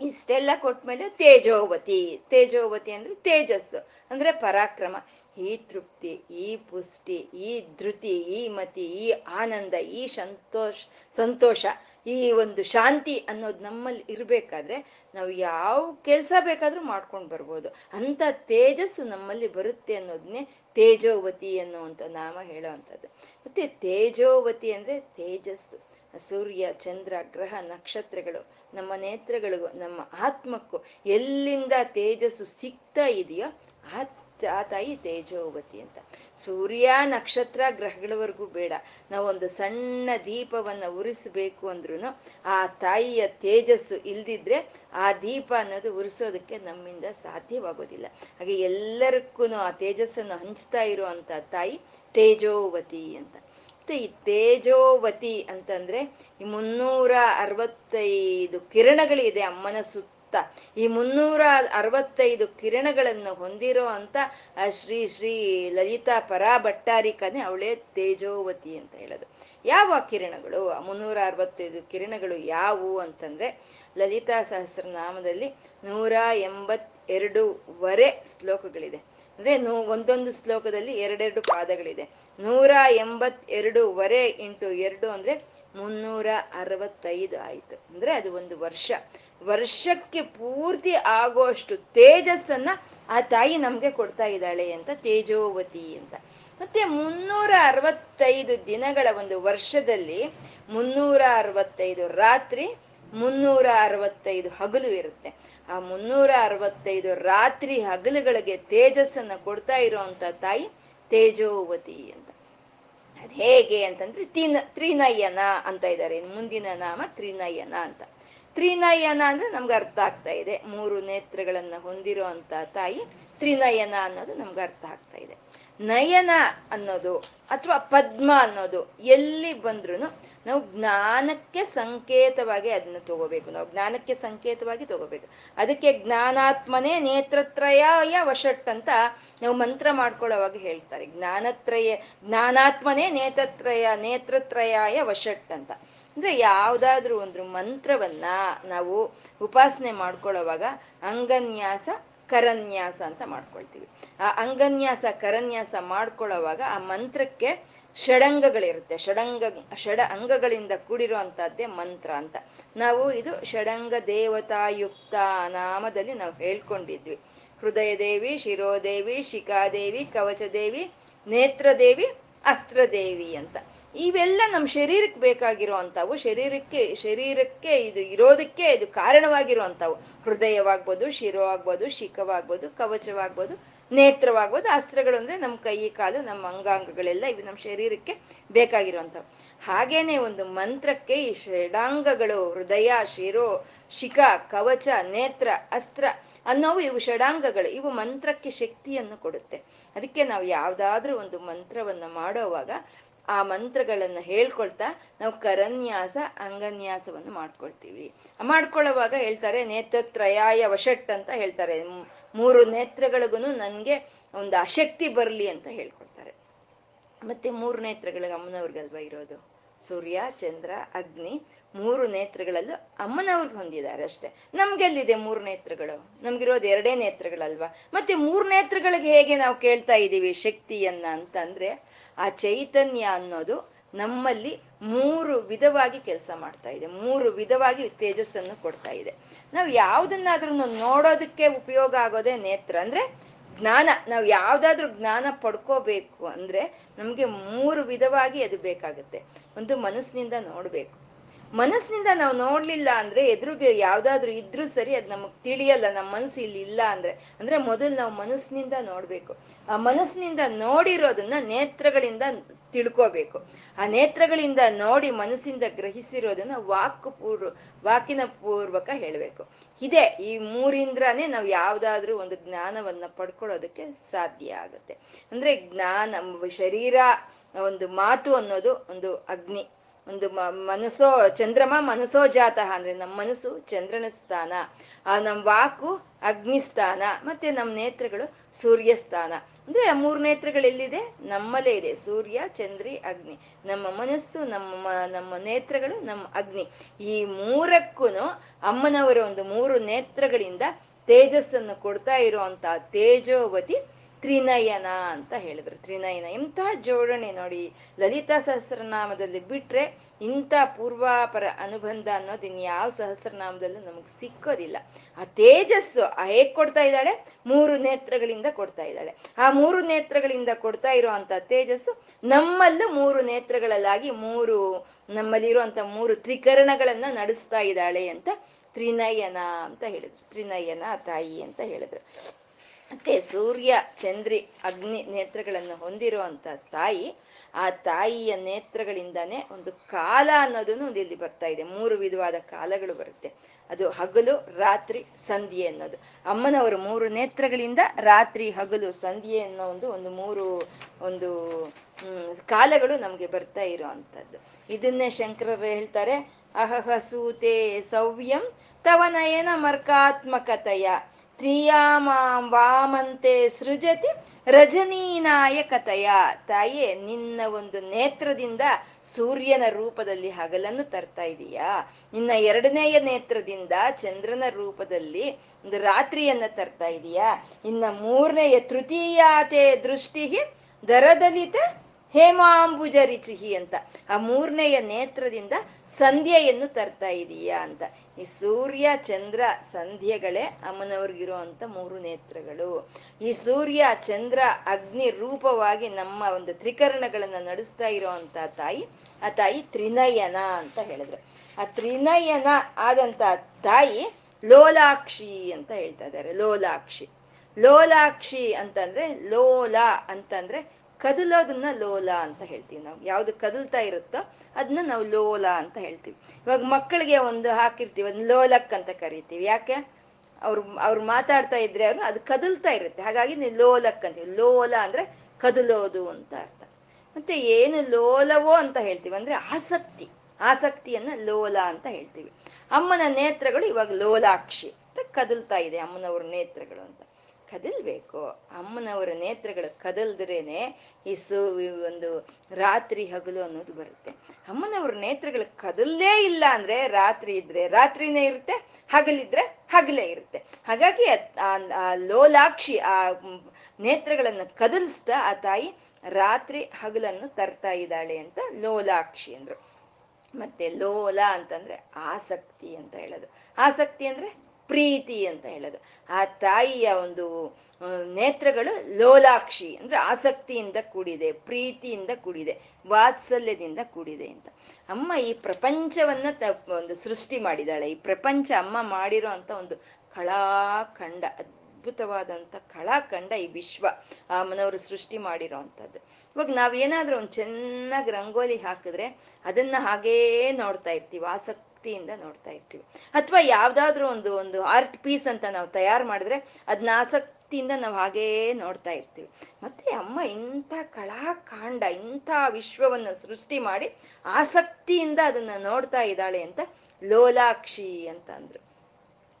ಇಷ್ಟೆಲ್ಲ ಕೊಟ್ಮೇಲೆ ತೇಜೋವತಿ ತೇಜೋವತಿ ಅಂದ್ರೆ ತೇಜಸ್ಸು ಅಂದ್ರೆ ಪರಾಕ್ರಮ. ಈ ತೃಪ್ತಿ, ಈ ಪುಷ್ಟಿ, ಈ ಧೃತಿ, ಈ ಮತಿ, ಈ ಆನಂದ, ಈ ಸಂತೋಷ ಸಂತೋಷ, ಈ ಒಂದು ಶಾಂತಿ ಅನ್ನೋದು ನಮ್ಮಲ್ಲಿ ಇರಬೇಕಾದ್ರೆ ನಾವು ಯಾವ ಕೆಲಸ ಬೇಕಾದರೂ ಮಾಡ್ಕೊಂಡು ಬರ್ಬೋದು. ಅಂತ ತೇಜಸ್ಸು ನಮ್ಮಲ್ಲಿ ಬರುತ್ತೆ ಅನ್ನೋದನ್ನೇ ತೇಜೋವತಿ ಅನ್ನುವಂಥ ನಾಮ ಹೇಳೋವಂಥದ್ದು. ಮತ್ತೆ ತೇಜೋವತಿ ಅಂದ್ರೆ ತೇಜಸ್ಸು. ಸೂರ್ಯ, ಚಂದ್ರ, ಗ್ರಹ, ನಕ್ಷತ್ರಗಳು, ನಮ್ಮ ನೇತ್ರಗಳಿಗೂ, ನಮ್ಮ ಆತ್ಮಕ್ಕೂ ಎಲ್ಲಿಂದ ತೇಜಸ್ಸು ಸಿಗ್ತಾ ಇದೆಯೋ ಆ ಆ ತಾಯಿ ತೇಜೋವತಿ ಅಂತ. ಸೂರ್ಯ ನಕ್ಷತ್ರ ಗ್ರಹಗಳವರೆಗೂ ಬೇಡ. ನಾವೊಂದು ಸಣ್ಣ ದೀಪವನ್ನ ಉರಿಸಬೇಕು ಅಂದ್ರೂ ಆ ತಾಯಿಯ ತೇಜಸ್ಸು ಇಲ್ದಿದ್ರೆ ಆ ದೀಪ ಅನ್ನೋದು ಉರಿಸೋದಕ್ಕೆ ನಮ್ಮಿಂದ ಸಾಧ್ಯವಾಗೋದಿಲ್ಲ. ಹಾಗೆ ಎಲ್ಲರಕ್ಕೂ ಆ ತೇಜಸ್ಸನ್ನು ಹಂಚ್ತಾ ಇರುವಂತ ತಾಯಿ ತೇಜೋವತಿ ಅಂತ. ಮತ್ತೆ ಈ ತೇಜೋವತಿ ಅಂತಂದ್ರೆ ಈ ಮುನ್ನೂರ ಅರವತ್ತೈದು ಕಿರಣಗಳಿದೆ ಅಮ್ಮನ ಸುತ್ತ. ಈ ಮುನ್ನೂರ ಅರವತ್ತೈದು ಕಿರಣಗಳನ್ನು ಹೊಂದಿರೋ ಅಂತ ಶ್ರೀ ಶ್ರೀ ಲಲಿತಾ ಪರಾ ಭಟ್ಟಾರಿಕನೇ ಅವಳೇ ತೇಜೋವತಿ ಅಂತ ಹೇಳೋದು. ಯಾವ ಕಿರಣಗಳು? ಮುನ್ನೂರ ಅರವತ್ತೈದು ಕಿರಣಗಳು ಯಾವುವು ಅಂತಂದ್ರೆ, ಲಲಿತಾ ಸಹಸ್ರನಾಮದಲ್ಲಿ ನೂರ ವರೆ ಶ್ಲೋಕಗಳಿದೆ. ಅಂದ್ರೆ ನೂ, ಒಂದೊಂದು ಶ್ಲೋಕದಲ್ಲಿ ಎರಡೆರಡು ಪಾದಗಳಿದೆ. ನೂರ ವರೆ ಇಂಟು ಎರಡು ಅಂದ್ರೆ ಮುನ್ನೂರ ಅರವತ್ತೈದು ಆಯ್ತು. ಅಂದ್ರೆ ಅದು ಒಂದು ವರ್ಷ. ವರ್ಷಕ್ಕೆ ಪೂರ್ತಿ ಆಗೋಷ್ಟು ತೇಜಸ್ಸನ್ನ ಆ ತಾಯಿ ನಮ್ಗೆ ಕೊಡ್ತಾ ಇದ್ದಾಳೆ ಅಂತ, ತೇಜೋವತಿ ಅಂತ. ಮತ್ತೆ ಮುನ್ನೂರ ಅರವತ್ತೈದು ದಿನಗಳ ಒಂದು ವರ್ಷದಲ್ಲಿ ಮುನ್ನೂರ ಅರವತ್ತೈದು ರಾತ್ರಿ ಮುನ್ನೂರ ಅರವತ್ತೈದು ಹಗಲು ಇರುತ್ತೆ. ಆ ಮುನ್ನೂರ ಅರವತ್ತೈದು ರಾತ್ರಿ ಹಗಲುಗಳಿಗೆ ತೇಜಸ್ಸನ್ನ ಕೊಡ್ತಾ ಇರುವಂತ ತಾಯಿ ತೇಜೋವತಿ ಅಂತ. ಅದ್ ಹೇಗೆ ಅಂತಂದ್ರೆ ತೀನ ತ್ರಿನಯನ ಅಂತ ಇದ್ದಾರೆ. ಮುಂದಿನ ನಾಮ ತ್ರಿನಯನ ಅಂತ. ತ್ರಿನಯನ ಅಂದ್ರೆ ನಮ್ಗೆ ಅರ್ಥ ಆಗ್ತಾ ಇದೆ. ಮೂರು ನೇತ್ರಗಳನ್ನ ಹೊಂದಿರೋ ಅಂತ ತಾಯಿ ತ್ರಿನಯನ ಅನ್ನೋದು ನಮ್ಗೆ ಅರ್ಥ ಆಗ್ತಾ ಇದೆ. ನಯನ ಅನ್ನೋದು ಅಥವಾ ಪದ್ಮ ಅನ್ನೋದು ಎಲ್ಲಿ ಬಂದ್ರು ನಾವು ಜ್ಞಾನಕ್ಕೆ ಸಂಕೇತವಾಗಿ ಅದನ್ನ ತಗೋಬೇಕು. ನಾವು ಜ್ಞಾನಕ್ಕೆ ಸಂಕೇತವಾಗಿ ತಗೋಬೇಕು. ಅದಕ್ಕೆ ಜ್ಞಾನಾತ್ಮನೇ ನೇತ್ರತ್ರಯ ವಶಟ್ ಅಂತ ನಾವು ಮಂತ್ರ ಮಾಡ್ಕೊಳ್ಳೋವಾಗ ಹೇಳ್ತಾರೆ. ಜ್ಞಾನತ್ರಯ, ಜ್ಞಾನಾತ್ಮನೇ ನೇತ್ರತ್ರಯ, ನೇತ್ರತ್ರಯಾಯ ವಶಟ್ ಅಂತ. ಅಂದ್ರೆ ಯಾವ್ದಾದ್ರು ಒಂದು ಮಂತ್ರವನ್ನ ನಾವು ಉಪಾಸನೆ ಮಾಡ್ಕೊಳ್ಳೋವಾಗ ಅಂಗನ್ಯಾಸ, ಕರನ್ಯಾಸ ಅಂತ ಮಾಡ್ಕೊಳ್ತೀವಿ. ಆ ಅಂಗನ್ಯಾಸ, ಕರನ್ಯಾಸ ಮಾಡ್ಕೊಳ್ಳೋವಾಗ ಆ ಮಂತ್ರಕ್ಕೆ ಷಡಂಗಗಳಿರುತ್ತೆ. ಷಡಂಗ, ಷಡ ಅಂಗಗಳಿಂದ ಕೂಡಿರುವಂತಹದ್ದೇ ಮಂತ್ರ ಅಂತ. ನಾವು ಇದು ಷಡಂಗ ದೇವತಾಯುಕ್ತ ನಾಮದಲ್ಲಿ ನಾವು ಹೇಳ್ಕೊಂಡಿದ್ವಿ. ಹೃದಯ ದೇವಿ ಶಿರೋದೇವಿ ಶಿಖಾದೇವಿ ಕವಚದೇವಿ ನೇತ್ರದೇವಿ ಅಸ್ತ್ರದೇವಿ ಅಂತ. ಇವೆಲ್ಲ ನಮ್ಮ ಶರೀರಕ್ಕೆ ಬೇಕಾಗಿರೋ ಅಂಥವು ಶರೀರಕ್ಕೆ ಶರೀರಕ್ಕೆ ಇದು ಇರೋದಕ್ಕೆ ಇದು ಕಾರಣವಾಗಿರುವಂಥವು. ಹೃದಯವಾಗ್ಬೋದು ಶಿರೋ ಆಗ್ಬೋದು ಶಿಖವಾಗ್ಬೋದು, ಕವಚವಾಗ್ಬೋದು, ನೇತ್ರವಾಗ್ಬೋದು, ಅಸ್ತ್ರಗಳು ಅಂದರೆ ನಮ್ಮ ಕೈ, ಕಾಲು, ನಮ್ಮ ಅಂಗಾಂಗಗಳೆಲ್ಲ ಇವು ನಮ್ಮ ಶರೀರಕ್ಕೆ ಬೇಕಾಗಿರುವಂಥವು. ಹಾಗೇನೆ ಒಂದು ಮಂತ್ರಕ್ಕೆ ಈ ಷಡಾಂಗಗಳು, ಹೃದಯ, ಶಿರೋ, ಶಿಖ, ಕವಚ, ನೇತ್ರ, ಅಸ್ತ್ರ ಅನ್ನೋವು ಇವು ಷಡಾಂಗಗಳು. ಇವು ಮಂತ್ರಕ್ಕೆ ಶಕ್ತಿಯನ್ನು ಕೊಡುತ್ತೆ. ಅದಕ್ಕೆ ನಾವು ಯಾವುದಾದ್ರೂ ಒಂದು ಮಂತ್ರವನ್ನು ಮಾಡೋವಾಗ ಆ ಮಂತ್ರಗಳನ್ನ ಹೇಳ್ಕೊಳ್ತಾ ನಾವು ಕರನ್ಯಾಸ, ಅಂಗನ್ಯಾಸವನ್ನು ಮಾಡ್ಕೊಳ್ತೀವಿ. ಮಾಡ್ಕೊಳ್ಳೋವಾಗ ಹೇಳ್ತಾರೆ, ನೇತ್ರತ್ರಯಾಯ ವಶಟ್ ಅಂತ ಹೇಳ್ತಾರೆ. ಮೂರು ನೇತ್ರಗಳಿಗೂ ನನ್ಗೆ ಒಂದು ಅಶಕ್ತಿ ಬರಲಿ ಅಂತ ಹೇಳ್ಕೊಳ್ತಾರೆ ಮತ್ತೆ ಮೂರು ನೇತ್ರಗಳಿಗೆ ಅಮ್ಮನವ್ರಿಗಲ್ವಾ ಇರೋದು? ಸೂರ್ಯ, ಚಂದ್ರ, ಅಗ್ನಿ ಮೂರು ನೇತ್ರಗಳಲ್ಲೂ ಅಮ್ಮನವ್ರಿಗೆ ಹೊಂದಿದ್ದಾರೆ ಅಷ್ಟೇ. ನಮ್ಗೆಲ್ಲಿದೆ ಮೂರು ನೇತ್ರಗಳು? ನಮ್ಗಿರೋದು ಎರಡೇ ನೇತ್ರಗಳಲ್ವಾ? ಮತ್ತೆ ಮೂರು ನೇತ್ರಗಳಿಗೆ ಹೇಗೆ ನಾವು ಕೇಳ್ತಾ ಇದ್ದೀವಿ ಶಕ್ತಿಯನ್ನ ಅಂತಂದ್ರೆ ಆ ಚೈತನ್ಯ ಅನ್ನೋದು ನಮ್ಮಲ್ಲಿ ಮೂರು ವಿಧವಾಗಿ ಕೆಲಸ ಮಾಡ್ತಾ ಇದೆ. ಮೂರು ವಿಧವಾಗಿ ತೇಜಸ್ಸನ್ನು ಕೊಡ್ತಾ ಇದೆ. ನಾವು ಯಾವ್ದನ್ನಾದ್ರೂ ನೋಡೋದಕ್ಕೆ ಉಪಯೋಗ ಆಗೋದೇ ನೇತ್ರ. ಅಂದ್ರೆ ಜ್ಞಾನ. ನಾವು ಯಾವ್ದಾದ್ರು ಜ್ಞಾನ ಪಡ್ಕೋಬೇಕು ಅಂದ್ರೆ ನಮ್ಗೆ ಮೂರು ವಿಧವಾಗಿ ಅದು ಬೇಕಾಗುತ್ತೆ. ಒಂದು ಮನಸ್ಸಿನಿಂದ ನೋಡ್ಬೇಕು. ಮನಸ್ಸಿನಿಂದ ನಾವು ನೋಡ್ಲಿಲ್ಲ ಅಂದ್ರೆ ಎದುರಿಗೆ ಯಾವ್ದಾದ್ರು ಇದ್ರೂ ಸರಿ ಅದ್ ನಮಗ್ ತಿಳಿಯಲ್ಲ ನಮ್ಮ ಮನಸ್ಸು ಇಲ್ಲಿ ಇಲ್ಲ ಅಂದ್ರೆ. ಅಂದ್ರೆ ಮೊದಲು ನಾವು ಮನಸ್ಸಿನಿಂದ ನೋಡ್ಬೇಕು. ಆ ಮನಸ್ಸಿನಿಂದ ನೋಡಿರೋದನ್ನ ನೇತ್ರಗಳಿಂದ ತಿಳ್ಕೋಬೇಕು. ಆ ನೇತ್ರಗಳಿಂದ ನೋಡಿ ಮನಸ್ಸಿಂದ ಗ್ರಹಿಸಿರೋದನ್ನ ವಾಕ್ ಪೂರ್ವ, ವಾಕಿನ ಪೂರ್ವಕ ಹೇಳ್ಬೇಕು. ಇದೆ ಈ ಮೂರಿಂದ್ರಾನೇ ನಾವು ಯಾವ್ದಾದ್ರೂ ಒಂದು ಜ್ಞಾನವನ್ನ ಪಡ್ಕೊಳ್ಳೋದಕ್ಕೆ ಸಾಧ್ಯ ಆಗುತ್ತೆ. ಅಂದ್ರೆ ಜ್ಞಾನ, ಶರೀರ, ಒಂದು ಮಾತು ಅನ್ನೋದು ಒಂದು ಅಗ್ನಿ. ಒಂದು ಮನಸ್ಸೋ, ಚಂದ್ರಮ ಮನಸ್ಸೋ ಜಾತಃ ಅಂದ್ರೆ ನಮ್ಮ ಮನಸ್ಸು ಚಂದ್ರನ ಸ್ಥಾನ. ಆ ನಮ್ಮ ವಾಕು ಅಗ್ನಿಸ್ಥಾನ ಮತ್ತೆ ನಮ್ಮ ನೇತ್ರಗಳು ಸೂರ್ಯ ಸ್ಥಾನ. ಅಂದ್ರೆ ಆ ಮೂರು ನೇತ್ರಗಳು ಎಲ್ಲಿದೆ? ನಮ್ಮಲ್ಲೇ ಇದೆ. ಸೂರ್ಯ, ಚಂದ್ರಿ, ಅಗ್ನಿ. ನಮ್ಮ ಮನಸ್ಸು, ನಮ್ಮ ನಮ್ಮ ನೇತ್ರಗಳು, ನಮ್ಮ ಅಗ್ನಿ. ಈ ಮೂರಕ್ಕೂ ಅಮ್ಮನವರ ಒಂದು ಮೂರು ನೇತ್ರಗಳಿಂದ ತೇಜಸ್ಸನ್ನು ಕೊಡ್ತಾ ಇರುವಂತ ತೇಜೋವತಿ ತ್ರಿನಯನ ಅಂತ ಹೇಳಿದ್ರು. ತ್ರಿನಯನ. ಎಂಥ ಜೋಡಣೆ ನೋಡಿ ಲಲಿತಾ ಸಹಸ್ರನಾಮದಲ್ಲಿ ಬಿಟ್ರೆ ಇಂಥ ಪೂರ್ವಾಪರ ಅನುಬಂಧ ಅನ್ನೋದು ಇನ್ಯಾವ ಸಹಸ್ರನಾಮದಲ್ಲೂ ನಮಗೆ ಸಿಕ್ಕೋದಿಲ್ಲ. ಆ ತೇಜಸ್ಸು ಆ ಹೇಗ್ ಕೊಡ್ತಾ ಇದ್ದಾಳೆ? ಮೂರು ನೇತ್ರಗಳಿಂದ ಕೊಡ್ತಾ ಇದ್ದಾಳೆ. ಆ ಮೂರು ನೇತ್ರಗಳಿಂದ ಕೊಡ್ತಾ ಇರುವಂತ ತೇಜಸ್ಸು ನಮ್ಮಲ್ಲೂ ಮೂರು ನೇತ್ರಗಳಲ್ಲಾಗಿ ಮೂರು ನಮ್ಮಲ್ಲಿರುವಂತ ಮೂರು ತ್ರಿಕರಣಗಳನ್ನ ನಡೆಸ್ತಾ ಇದ್ದಾಳೆ ಅಂತ ತ್ರಿನಯನ ಅಂತ ಹೇಳಿದ್ರು. ತ್ರಿನಯನ ತಾಯಿ ಅಂತ ಹೇಳಿದ್ರು. ಮತ್ತೆ ಸೂರ್ಯ, ಚಂದ್ರಿ, ಅಗ್ನಿ ನೇತ್ರಗಳನ್ನು ಹೊಂದಿರುವಂತ ತಾಯಿ, ಆ ತಾಯಿಯ ನೇತ್ರಗಳಿಂದಾನೇ ಒಂದು ಕಾಲ ಅನ್ನೋದನ್ನು ಒಂದು ಇಲ್ಲಿ ಬರ್ತಾ ಇದೆ. ಮೂರು ವಿಧವಾದ ಕಾಲಗಳು ಬರುತ್ತೆ. ಅದು ಹಗಲು, ರಾತ್ರಿ, ಸಂಧ್ಯೆ ಅನ್ನೋದು. ಅಮ್ಮನವರು ಮೂರು ನೇತ್ರಗಳಿಂದ ರಾತ್ರಿ, ಹಗಲು, ಸಂಧ್ಯೆ ಅನ್ನೋ ಒಂದು ಒಂದು ಮೂರು, ಒಂದು ಕಾಲಗಳು ನಮ್ಗೆ ಬರ್ತಾ ಇರುವಂತದ್ದು. ಇದನ್ನೇ ಶಂಕರರು ಹೇಳ್ತಾರೆ ಅಹಹ ಸೂತೆ ಸವ್ಯಂ ತವನಯನ ಮರ್ಕಾತ್ಮಕತೆಯ ತ್ರಿಯಾಮಾಂ ವಾಮಂತೆ ಸೃಜತಿ ರಜನೀನಾಯಕತೆಯ ತಾಯೇ, ನಿನ್ನ ಒಂದು ನೇತ್ರದಿಂದ ಸೂರ್ಯನ ರೂಪದಲ್ಲಿ ಹಗಲನ್ನು ತರ್ತಾ ಇದೀಯಾ? ನಿನ್ನ ಎರಡನೆಯ ನೇತ್ರದಿಂದ ಚಂದ್ರನ ರೂಪದಲ್ಲಿ ಒಂದು ರಾತ್ರಿಯನ್ನ ತರ್ತಾ ಇದೀಯಾ? ಇನ್ನ ಮೂರನೆಯ ತೃತೀಯಾತೆ ದೃಷ್ಟಿ ದರದಲಿತ ಹೇಮಾಂಬುಜ ರಿಚಿಹಿ ಅಂತ. ಆ ಮೂರನೆಯ ನೇತ್ರದಿಂದ ಸಂಧ್ಯೆಯನ್ನು ತರ್ತಾ ಇದೀಯಾ ಅಂತ. ಈ ಸೂರ್ಯ, ಚಂದ್ರ, ಸಂಧ್ಯೆಗಳೇ ಅಮ್ಮನವ್ರಿಗಿರುವಂತ ಮೂರು ನೇತ್ರಗಳು. ಈ ಸೂರ್ಯ, ಚಂದ್ರ, ಅಗ್ನಿ ರೂಪವಾಗಿ ನಮ್ಮ ಒಂದು ತ್ರಿಕರಣಗಳನ್ನ ನಡೆಸ್ತಾ ಇರುವಂತ ತಾಯಿ, ಆ ತಾಯಿ ತ್ರಿನಯನ ಅಂತ ಹೇಳಿದ್ರು. ಆ ತ್ರಿನಯನ ಆದಂತ ತಾಯಿ ಲೋಲಾಕ್ಷಿ ಅಂತ ಹೇಳ್ತಾ ಇದ್ದಾರೆ. ಲೋಲಾಕ್ಷಿ. ಲೋಲಾಕ್ಷಿ ಅಂತಂದ್ರೆ ಲೋಲ ಅಂತಂದ್ರೆ ಕದಲೋದನ್ನ ಲೋಲ ಅಂತ ಹೇಳ್ತೀವಿ ನಾವು. ಯಾವ್ದು ಕದಲ್ತಾ ಇರುತ್ತೋ ಅದನ್ನ ನಾವು ಲೋಲ ಅಂತ ಹೇಳ್ತೀವಿ. ಇವಾಗ ಮಕ್ಕಳಿಗೆ ಒಂದು ಹಾಕಿರ್ತೀವಿ, ಒಂದು ಲೋಲಕ್ ಅಂತ ಕರಿತೀವಿ. ಯಾಕೆ? ಅವ್ರು ಅವ್ರು ಮಾತಾಡ್ತಾ ಇದ್ರೆ ಅವ್ರು ಅದು ಕದಲ್ತಾ ಇರುತ್ತೆ. ಹಾಗಾಗಿ ನೀವು ಲೋಲಕ್ ಅಂತೀವಿ. ಲೋಲ ಅಂದ್ರೆ ಕದಲೋದು ಅಂತ ಅರ್ಥ. ಮತ್ತೆ ಏನು ಲೋಲವೋ ಅಂತ ಹೇಳ್ತೀವಿ ಅಂದ್ರೆ ಆಸಕ್ತಿ. ಆಸಕ್ತಿಯನ್ನ ಲೋಲ ಅಂತ ಹೇಳ್ತೀವಿ. ಅಮ್ಮನ ನೇತ್ರಗಳು ಇವಾಗ ಲೋಲಾಕ್ಷಿ. ಅಂದ್ರೆ ಕದಲ್ತಾ ಇದೆ ಅಮ್ಮನವ್ರ ನೇತ್ರಗಳು ಅಂತ. ಕದಲ್ಬೇಕು. ಅಮ್ಮನವರ ನೇತ್ರಗಳು ಕದಲ್ದ್ರೇನೆ ಈ ಸು ಒಂದು ರಾತ್ರಿ ಹಗಲು ಅನ್ನೋದು ಬರುತ್ತೆ. ಅಮ್ಮನವ್ರ ನೇತ್ರಗಳು ಕದಲ್ಲೇ ಇಲ್ಲ ಅಂದ್ರೆ ರಾತ್ರಿ ಇದ್ರೆ ರಾತ್ರಿನೇ ಇರುತ್ತೆ, ಹಗಲಿದ್ರೆ ಹಗಲೇ ಇರುತ್ತೆ. ಹಾಗಾಗಿ ಆ ಲೋಲಾಕ್ಷಿ ಆ ನೇತ್ರಗಳನ್ನು ಕದಲ್ಸ್ತಾ ಆ ತಾಯಿ ರಾತ್ರಿ ಹಗಲನ್ನು ತರ್ತಾ ಇದ್ದಾಳೆ ಅಂತ ಲೋಲಾಕ್ಷಿ ಅಂದ್ರು. ಮತ್ತೆ ಲೋಲ ಅಂತಂದ್ರೆ ಆಸಕ್ತಿ ಅಂತ ಹೇಳೋದು. ಆಸಕ್ತಿ ಅಂದ್ರೆ? ಪ್ರೀತಿ ಅಂತ ಹೇಳೋದು. ಆ ತಾಯಿಯ ಒಂದು ನೇತ್ರಗಳು ಲೋಲಾಕ್ಷಿ ಅಂದ್ರೆ ಆಸಕ್ತಿಯಿಂದ ಕೂಡಿದೆ, ಪ್ರೀತಿಯಿಂದ ಕೂಡಿದೆ, ವಾತ್ಸಲ್ಯದಿಂದ ಕೂಡಿದೆ ಅಂತ. ಅಮ್ಮ ಈ ಪ್ರಪಂಚವನ್ನ ತ, ಒಂದು ಸೃಷ್ಟಿ ಮಾಡಿದಾಳೆ. ಈ ಪ್ರಪಂಚ ಅಮ್ಮ ಮಾಡಿರೋ ಅಂತ ಒಂದು ಕಳಾಖಂಡ ಅದ್ಭುತವಾದಂಥ ಕಳಾಖಂಡ ಈ ವಿಶ್ವ ಆ ಅಮ್ಮನವರು ಸೃಷ್ಟಿ ಮಾಡಿರೋ ಅಂಥದ್ದು ಇವಾಗ ನಾವೇನಾದ್ರೂ ಒಂದು ಚೆನ್ನಾಗಿ ರಂಗೋಲಿ ಹಾಕಿದ್ರೆ ಅದನ್ನ ಹಾಗೇ ನೋಡ್ತಾ ಇರ್ತೀವಿ. ಆಸಕ್ತಿಯಿಂದ ನೋಡ್ತಾ ಇರ್ತೀವಿ. ಅಥವಾ ಯಾವ್ದಾದ್ರು ಒಂದು ಒಂದು ಆರ್ಟ್ ಪೀಸ್ ಅಂತ ನಾವು ತಯಾರು ಮಾಡಿದ್ರೆ ಅದನ್ನ ಆಸಕ್ತಿಯಿಂದ ನಾವು ಹಾಗೇ ನೋಡ್ತಾ ಇರ್ತೀವಿ. ಮತ್ತೆ ಅಮ್ಮ ಇಂಥ ಕಳಾಕಾಂಡ ಇಂಥ ವಿಶ್ವವನ್ನ ಸೃಷ್ಟಿ ಮಾಡಿ ಆಸಕ್ತಿಯಿಂದ ಅದನ್ನ ನೋಡ್ತಾ ಇದ್ದಾಳೆ ಅಂತ ಲೋಲಾಕ್ಷಿ ಅಂತ ಅಂದ್ರು